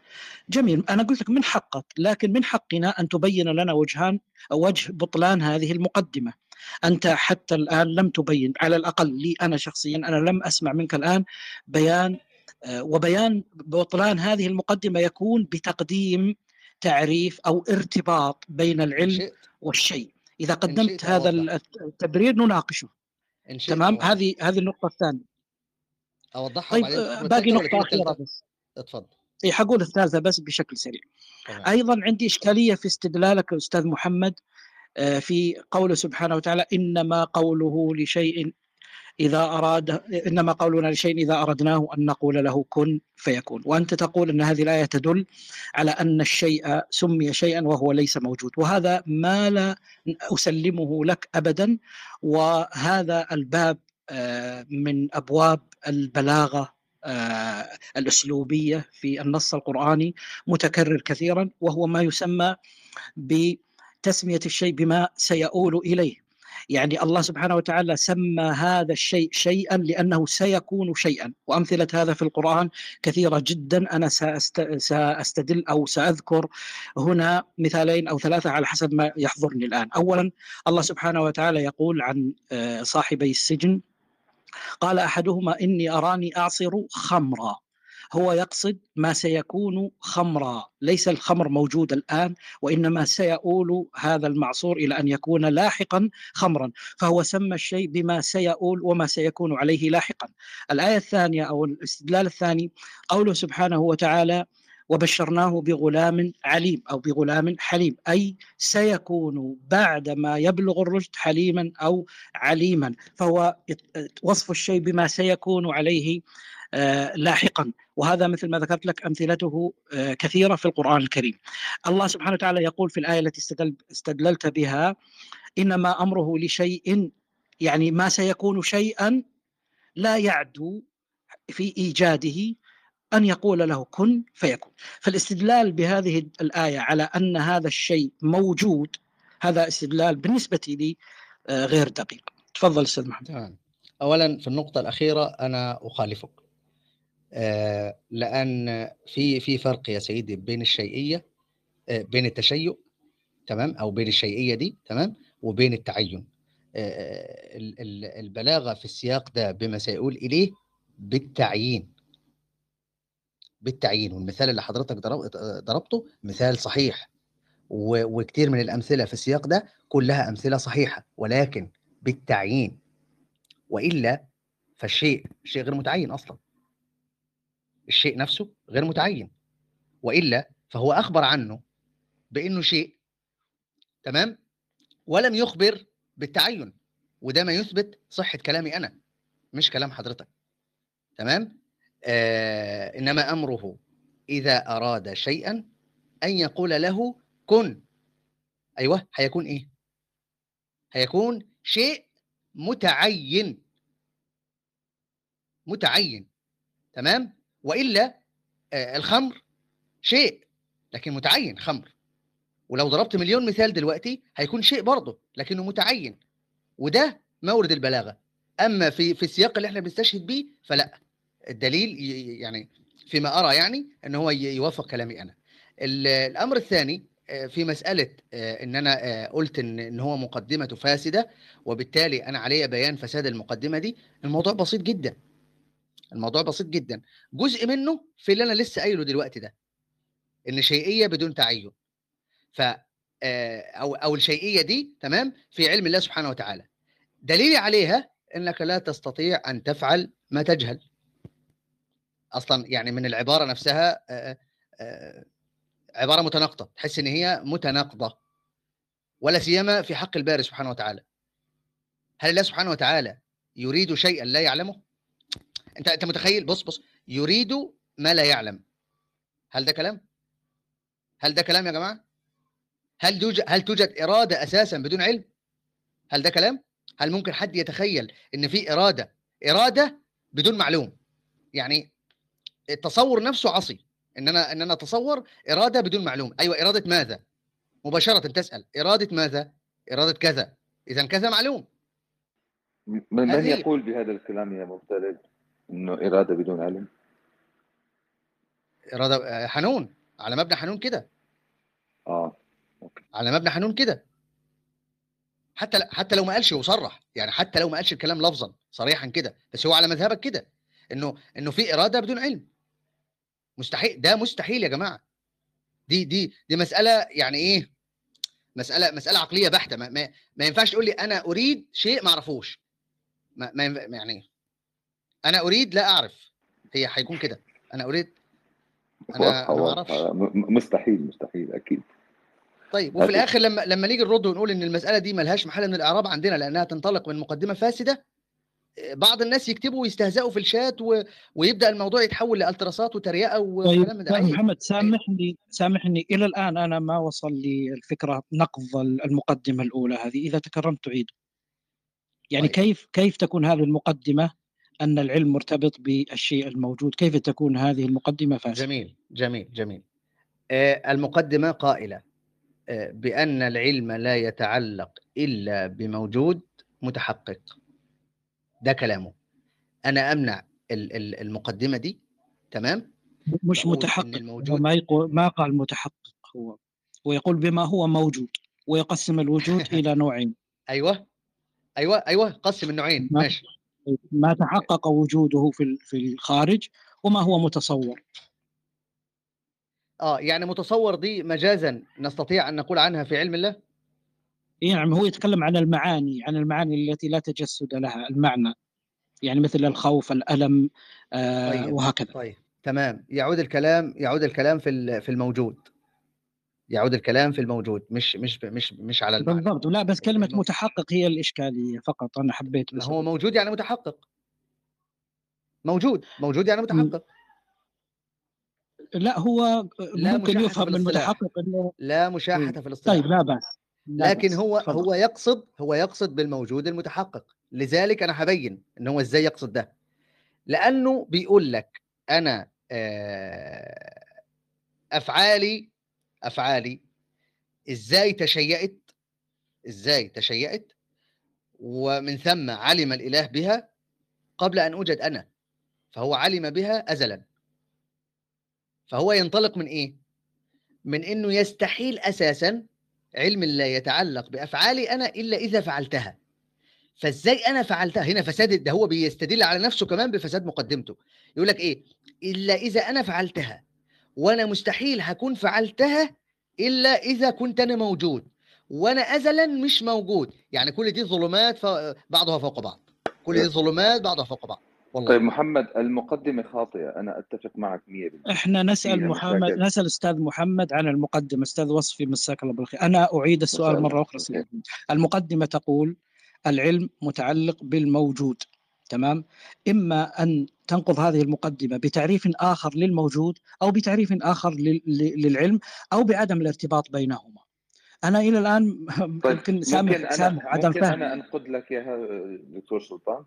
جميل. أنا قلت لك من حقك لكن من حقنا أن تبين لنا وجهان وجه بطلان هذه المقدمة. أنت حتى الآن لم تبين على الأقل لي أنا شخصيا أنا لم أسمع منك الآن بيان آه، وبيان بطلان هذه المقدمة يكون بتقديم تعريف أو ارتباط بين العلم والشيء. إذا إن قدمت هذا التبرير نناقشه. تمام؟ هذه هذه النقطة الثانية. أوضحها طيب آه، باقي الثالثه أخيرة الثالثه بس. اتفضل. إيه حقول الثالثة بس بشكل سريع. تمام. أيضا عندي إشكالية في استدلالك أستاذ محمد. آه، في قوله سبحانه وتعالى إنما قوله لشيء إذا أراد إنما قولنا لشيء إذا أردناه أن نقول له كن فيكون. وأنت تقول أن هذه الآية تدل على أن الشيء سمي شيئا وهو ليس موجود. وهذا ما لا أسلمه لك أبدا. وهذا الباب آه، من أبواب البلاغة آه، الأسلوبية في النص القرآني متكرر كثيرا. وهو ما يسمى بتسمية الشيء بما سيؤول إليه. يعني الله سبحانه وتعالى سمى هذا الشيء شيئا لأنه سيكون شيئا. وأمثلة هذا في القرآن كثيرة جدا. أنا. سأستدل أو سأذكر هنا مثالين أو ثلاثة على حسب ما يحضرني الآن. اولا الله سبحانه وتعالى يقول عن آه، صاحبي السجن قال أحدهما إني أراني أعصر خمرا. هو يقصد ما سيكون خمرا ليس الخمر موجود الآن وإنما سيؤول هذا المعصور إلى أن يكون لاحقا خمرا فهو سمى الشيء بما سيؤول وما سيكون عليه لاحقا. الآية الثانية أو الاستدلال الثاني قوله سبحانه وتعالى وبشرناه بغلام عليم أو بغلام حليم أي سيكون بعدما يبلغ الرشد حليما أو عليما فهو وصف الشيء بما سيكون عليه آه، لاحقا. وهذا مثل ما ذكرت لك أمثلته آه، كثيرة في القرآن الكريم. الله سبحانه وتعالى يقول في الآية التي استدل استدللت بها إنما أمره لشيء يعني ما سيكون شيئا لا يعدو في إيجاده أن يقول له كن فيكون. فالاستدلال بهذه الآية على أن هذا الشيء موجود هذا استدلال بالنسبة لي آه، غير دقيق تفضل أستاذ محمد تمام اولا في النقطة الأخيرة أنا أخالفك لأن في في فرق يا سيدي بين الشيئية آه، بين التشيع تمام؟ أو بين الشيئية دي تمام؟ وبين التعين. آه، ال- ال- البلاغة في السياق ده بما سيقول إليه بالتعيين. بالتعيين. والمثال اللي حضرتك ضرب- ضربته مثال صحيح. وكتير من الأمثلة في السياق ده كلها أمثلة صحيحة ولكن بالتعيين. وإلا فالشيء الشيء غير متعين أصلا. الشيء نفسه غير متعين. وإلا فهو أخبر عنه بإنه شيء تمام؟ ولم يخبر بالتعين وده ما يثبت صحة كلامي أنا مش كلام حضرتك تمام؟ آه إنما أمره إذا أراد شيئا أن يقول له كن. أيوه هيكون إيه؟ هيكون شيء متعين. متعين تمام؟ وإلا آه الخمر شيء لكن متعين خمر. ولو ضربت مليون مثال دلوقتي هيكون شيء برضه لكنه متعين. وده مورد البلاغة. أما في في السياق اللي إحنا بنستشهد بيه فلا. الدليل يعني فيما أرى يعني إن هو يوافق كلامي أنا. ال- الأمر الثاني آه، في مسألة آه، إن أنا قلت إن هو مقدمته فاسدة وبالتالي أنا علي بيان فساد المقدمة دي الموضوع بسيط جدا. الموضوع بسيط جدا. جزء منه في اللي أنا لسه قايله دلوقتي ده إن شيئية بدون تعين. ف آه، أو أو الشيئية دي تمام في علم الله سبحانه وتعالى. دليلي عليها إنك لا تستطيع أن تفعل ما تجهل. أصلا يعني من العبارة نفسها آه، آه، عبارة متناقضة. تحس إن هي متناقضة. ولا سيما في حق الباري سبحانه وتعالى. هل الله سبحانه وتعالى يريد شيئا لا يعلمه؟ انت أنت متخيل؟ بص بص. يريد ما لا يعلم. هل ده كلام؟ هل ده كلام يا جماعة؟ هل توجد هل توجد إرادة أساسا بدون علم؟ هل ده كلام؟ هل ممكن حد يتخيل إن في إرادة؟ إرادة بدون معلوم. يعني التصور نفسه عصي. إن أنا إن أنا أتصور إرادة بدون معلوم. أيوه إرادة ماذا؟ مباشرة تسأل. إرادة ماذا؟ إرادة كذا. اذا كذا معلوم. من من يقول بهذا الكلام يا مبتلد؟ إنه اراده بدون علم؟ اراده آه، حنون. على مبنى حنون كده. آه على مبنى حنون كده. حتى حتى لو ما قالش وصرح يعني حتى لو ما قالش الكلام لفظا صريحا كده. بس هو على مذهبك كده. إنه إنه في إرادة بدون علم. مستحيل ده مستحيل يا جماعة. دي دي دي مسألة يعني إيه؟ مسألة مسألة عقلية بحتة. ما, ما, ما ينفعش تقول لي أنا أريد شيء ما أعرفوش. ما, ما يعني أنا أريد لا أعرف. هي هيكون كده. أنا أريد أنا ما أعرفش. م- مستحيل مستحيل أكيد. طيب وفي الآخر لما لما نيجي نرد ونقول إن المسألة دي ملهاش محل من الإعراب عندنا لأنها تنطلق من مقدمة فاسدة بعض الناس يكتبوا ويستهزئوا في الشات و... ويبدأ الموضوع يتحول لالتراسات وتريقة طيب وكلام من عيب محمد سامحني سامحني. إلى الآن أنا ما وصل لي الفكرة نقض المقدمة الأولى هذه. إذا تكرمت تعيد يعني طيب. كيف كيف تكون هذه المقدمة؟ أن العلم مرتبط بالشيء الموجود. كيف تكون هذه المقدمة فاسدة؟ جميل جميل جميل. آه المقدمة قائلة آه بأن العلم لا يتعلق إلا بموجود متحقق. ده كلامه. أنا أمنع ال- ال- المقدمة دي تمام؟ مش متحقق. هو الموجود ما يقول ما قال متحقق هو. ويقول بما هو موجود ويقسم الوجود إلى نوعين. أيوه أيوه أيوه قسم النوعين. ما ماشي. ما تحقق وجوده في في الخارج وما هو متصور. آه يعني متصور دي مجازا نستطيع أن نقول عنها في علم الله؟ يعني هو يتكلم عن المعاني عن المعاني التي لا تجسد لها المعنى. يعني مثل الخوف الألم آه طيب وهكذا. طيب تمام. يعود الكلام يعود الكلام في في الموجود. يعود الكلام في الموجود مش مش مش مش على المعنى. بالضبط. لا بس كلمة المو- متحقق هي الإشكالية فقط أنا حبيت بس هو موجود يعني متحقق. موجود موجود يعني متحقق. لا هو لا ممكن يفهم من متحقق إنه لا مشاحة في الاصطلاح. طيب لا بأس لا لكن هو تفضل. هو يقصد هو يقصد بالموجود المتحقق. لذلك أنا هبين إن هو إزاي يقصد ده. لأنه بيقول لك أنا آه، أفعالي أفعالي إزاي تشيأت؟ إزاي تشيأت؟ ومن ثم علم الإله بها قبل أن أوجد أنا فهو علم بها أزلا. فهو ينطلق من إيه؟ من إنه يستحيل أساسا علم الله يتعلق بأفعالي أنا إلا إذا فعلتها. فإزاي أنا فعلتها؟ هنا فساد ده هو بيستدل على نفسه كمان بفساد مقدمته. يقول لك إيه؟ إلا إذا أنا فعلتها. وأنا مستحيل هكون فعلتها إلا إذا كنت أنا موجود وأنا ازلا مش موجود. يعني كل دي ظلمات ف... بعضها فوق بعض. كل دي ظلمات بعضها فوق بعض. والله. طيب محمد المقدمة خاطئة أنا أتفق معك 100% إحنا نسأل فيها محمد مشاكل. نسأل أستاذ محمد عن المقدمة. أستاذ وصفي مساك الله بالخير. أنا أعيد السؤال. أخرى سيدي. المقدمة تقول العلم متعلق بالموجود. تمام؟ إما أن تنقض هذه المقدمة بتعريف آخر للموجود أو بتعريف آخر للعلم أو بعدم الارتباط بينهما. أنا إلى الآن طيب يمكن ممكن سامح أنا سامح عدم ممكن فهم أنا أنقد لك إياها دكتور سلطان؟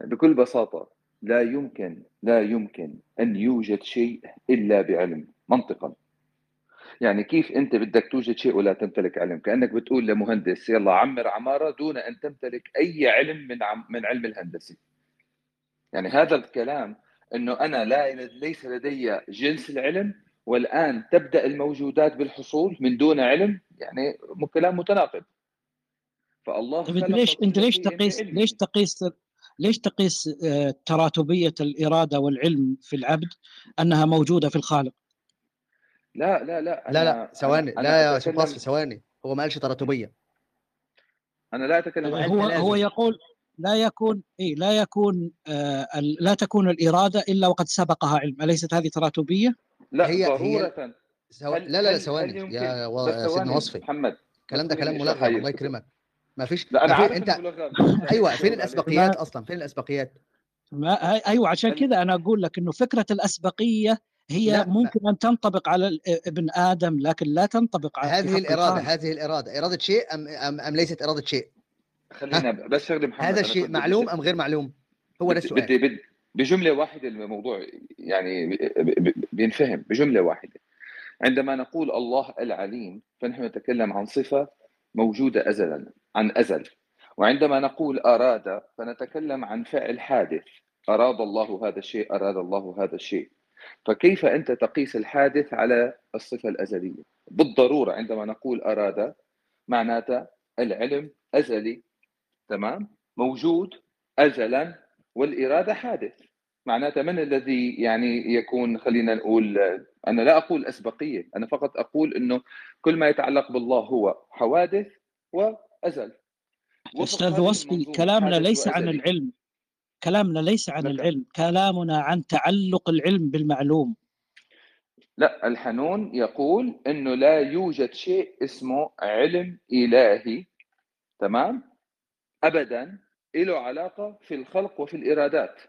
بكل بساطة لا يمكن لا يمكن أن يوجد شيء إلا بعلم منطقا. يعني كيف أنت بدك توجد شيء ولا تمتلك علم؟ كأنك بتقول لمهندس يلا عمر عمارة دون أن تمتلك أي علم من عم من علم الهندسة. يعني هذا الكلام أنه أنا لا ليس لدي جنس العلم والآن تبدأ الموجودات بالحصول من دون علم يعني كلام متناقض. فالله طيب انت ليش أنت ليش تقيس. ليش تقيس ليش تقيس آه، تراتبية الإرادة والعلم في العبد أنها موجودة في الخالق؟ لا لا لا لا لا ثواني. لا يا أستاذ ثواني. هو ما قالش تراتبية. أنا لا أتكلم عن هو هو يقول لا يكون إيه لا يكون آه ال- لا تكون الإرادة إلا وقد سبقها علم. أليست هذه تراتبية؟ لا هي- هي- سو... هل- لا لا لا ثواني. يا و... سيدنا وصفي. محمد. الكلام ده كلام ملغم الله يكرمك. ما فيش لا أنا ما في عارف أنت. أيوه فين. الأسبقيات أصلا؟ فين الأسبقيات؟ ما أيوه عشان كذا أنا أقول لك إنه فكرة الأسبقية هي لا، ممكن أن تنطبق على ال- ابن آدم لكن لا تنطبق على هذه الإرادة. هذه الإرادة. إرادة شيء أم أم, أم ليست إرادة شيء؟ خلينا بس شغله محمد هذا الشيء معلوم أم غير معلوم؟ هو ده السؤال. بدي بدي بجملة واحدة الموضوع يعني بينفهم بجملة واحدة. عندما نقول الله العليم فنحن نتكلم عن صفة موجودة ازلا عن أزل. وعندما نقول أراد فنتكلم عن فعل حادث. أراد الله هذا الشيء أراد الله هذا الشيء. فكيف أنت تقيس الحادث على الصفة الأزلية؟ بالضرورة عندما نقول أراد معناته العلم أزلي. تمام؟ موجود ازلا والإرادة حادث. معناته من الذي يعني يكون خلينا نقول أنا لا أقول أسبقية أنا فقط أقول إنه كل ما يتعلق بالله هو حوادث أستاذ هذه وصفي كلامنا ليس عن وأزلي. العلم. كلامنا ليس عن لك- العلم. كلامنا عن تعلق العلم بالمعلوم. لا الحنون يقول إنه لا يوجد شيء اسمه علم إلهي. تمام؟ ابدا له علاقة في الخلق وفي الإرادات.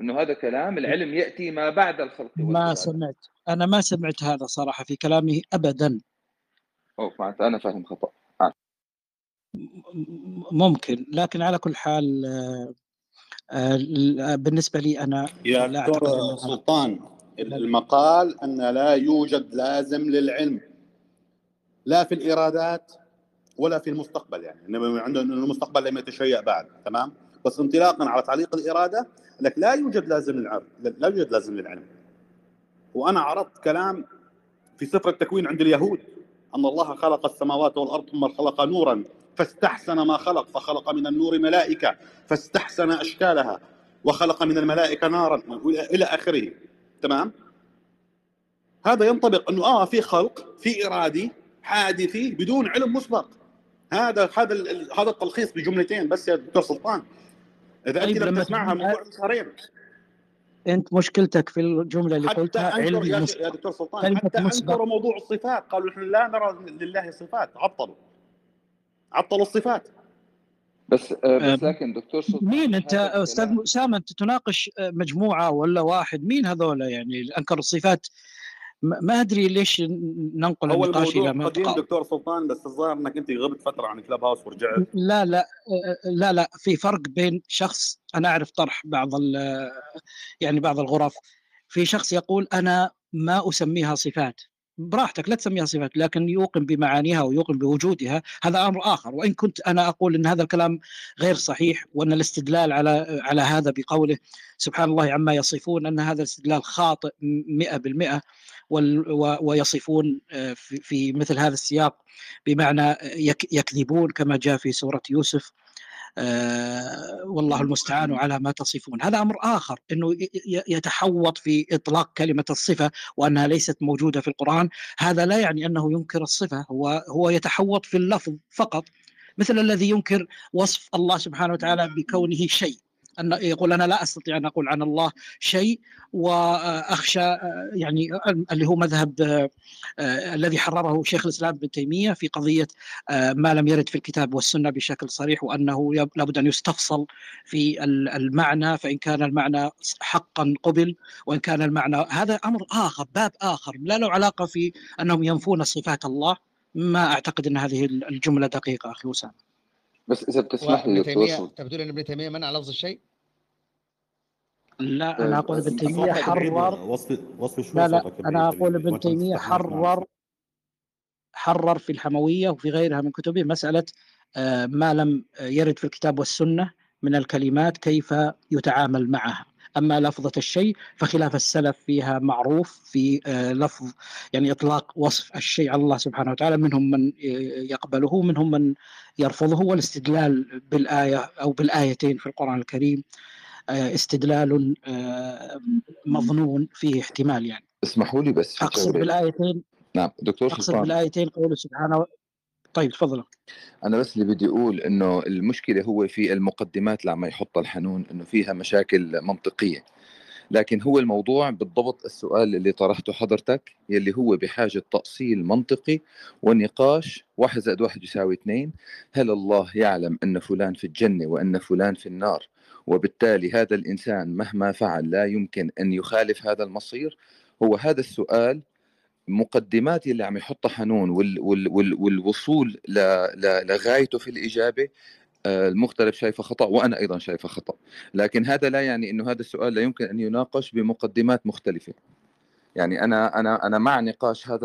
إنه هذا كلام العلم يأتي ما بعد الخلق ما. سمعت. أنا ما سمعت هذا صراحة في كلامه ابدا. أوه معناته أنا فاهم خطا م- ممكن. لكن على كل حال آه، آه، بالنسبة لي أنا يا لا دكتور سلطان المقال أن لا يوجد لازم للعلم. لا في الإرادات ولا في المستقبل يعني إنما عنده إنه المستقبل لم يتشيع بعد تمام؟ بس انطلاقا على تعليق الإرادة لك لا يوجد لازم للعلم لا يوجد لازم للعلم. وأنا عرضت كلام في سفر التكوين عند اليهود أن الله خلق السماوات والأرض ثم خلق نورا فاستحسن ما خلق فخلق من النور ملائكة فاستحسن أشكالها وخلق من الملائكة نارا إلى آخره تمام؟ هذا ينطبق إنه آه في خلق في ارادي حادثي بدون علم مسبق. هذا هذا ال- هذا التلخيص بجملتين بس يا دكتور سلطان. إذا طيب انت لم لما تسمعها من بعد شهرين أنت مشكلتك في الجملة اللي حتى قلتها انكر علم يا. يا دكتور سلطان حتى. انكروا موضوع الصفات. قالوا نحن لا نرى لله صفات. عطلوا. عطلوا الصفات. بس آه، بس آه، لكن دكتور سلطان مين أنت؟ أستاذ اسامه أنت تناقش مجموعة ولا واحد؟ مين هذول يعني؟ اللي انكروا الصفات. ما أدري ليش ننقل هو النقاش إلى قديم دكتور سلطان بس الظاهر إنك أنت غبت فترة عن كلاب هاوس ورجعت. لا لا لا لا في فرق بين شخص أنا أعرف طرح بعض يعني بعض الغرف. في شخص يقول أنا ما أسميها صفات. براحتك لا تسميها صفات لكن يوقن بمعانيها ويوقن بوجودها هذا أمر آخر. وإن كنت أنا أقول إن هذا الكلام غير صحيح وأن الاستدلال على على هذا بقوله سبحان الله عما يصفون أن هذا الاستدلال خاطئ 100% وال- و- ويصفون آه، في مثل هذا السياق بمعنى يك- يكذبون كما جاء في سورة يوسف. آه، والله المستعان على ما تصفون. هذا إنه ي- ي- يتحوط في إطلاق كلمة الصفة وأنها ليست موجودة في القرآن. هذا لا يعني أنه ينكر الصفة هو هو يتحوط في اللفظ فقط مثل الذي ينكر وصف الله سبحانه وتعالى بكونه شيء. أن يقول أنا لا أستطيع أن أقول عن الله شيء وأخشى آه، يعني اللي هو مذهب آه، الذي حرره شيخ الإسلام ابن تيمية في قضية آه، ما لم يرد في الكتاب والسنة بشكل صريح وأنه يب- لابد أن يستفصل في ال- المعنى فإن كان المعنى حقا قبل وإن كان المعنى هذا أمر آخر باب آخر لا له علاقة في أنهم ينفون صفات الله. ما أعتقد أن هذه الجملة دقيقة أخي وسام بس إذا بتسمح لي دكتور تيميه سلطان أنت بتقول إن ابن تيمية منع لفظ الشيء؟ لا أنا أقول ابن تيمية صوتك بعيد حرر. وصف وصف شوي لا لا بعيد أقول ابن مع حرر حرر في الحموية وفي غيرها من كتبه مسألة آه، ما لم يرد في الكتاب والسنة من الكلمات كيف يتعامل معها. أما لفظة الشيء فخلاف السلف فيها معروف في آه، لفظ يعني إطلاق وصف الشيء على الله سبحانه وتعالى منهم من يقبله ومنهم من يرفضه والاستدلال بالآية أو بالآيتين في القرآن الكريم آه، استدلال آه، مظنون فيه احتمال يعني اسمحوا لي بس أقصد بالآيتين نعم دكتور أقصد سلطان بالآيتين قوله سبحانه. طيب تفضل. أنا بس اللي بدي أقول إنه المشكلة هو في المقدمات عم يحطها الحنون إنه فيها مشاكل منطقية. لكن هو الموضوع بالضبط السؤال اللي طرحته حضرتك يلي هو بحاجة تأصيل منطقي ونقاش واحد زائد واحد يساوي اثنين. هل الله يعلم إن فلان في الجنة وإن فلان في النار؟ وبالتالي هذا الإنسان مهما فعل لا يمكن أن يخالف هذا المصير. هو هذا السؤال مقدمات اللي عم يحطها حنون وال وال وال والوصول ل ل لغايته في الإجابة آه، المختلف شايفه خطأ وأنا أيضا شايفه خطأ. لكن هذا لا يعني إنه هذا السؤال لا يمكن أن يناقش بمقدمات مختلفة. يعني أنا أنا أنا مع نقاش هذا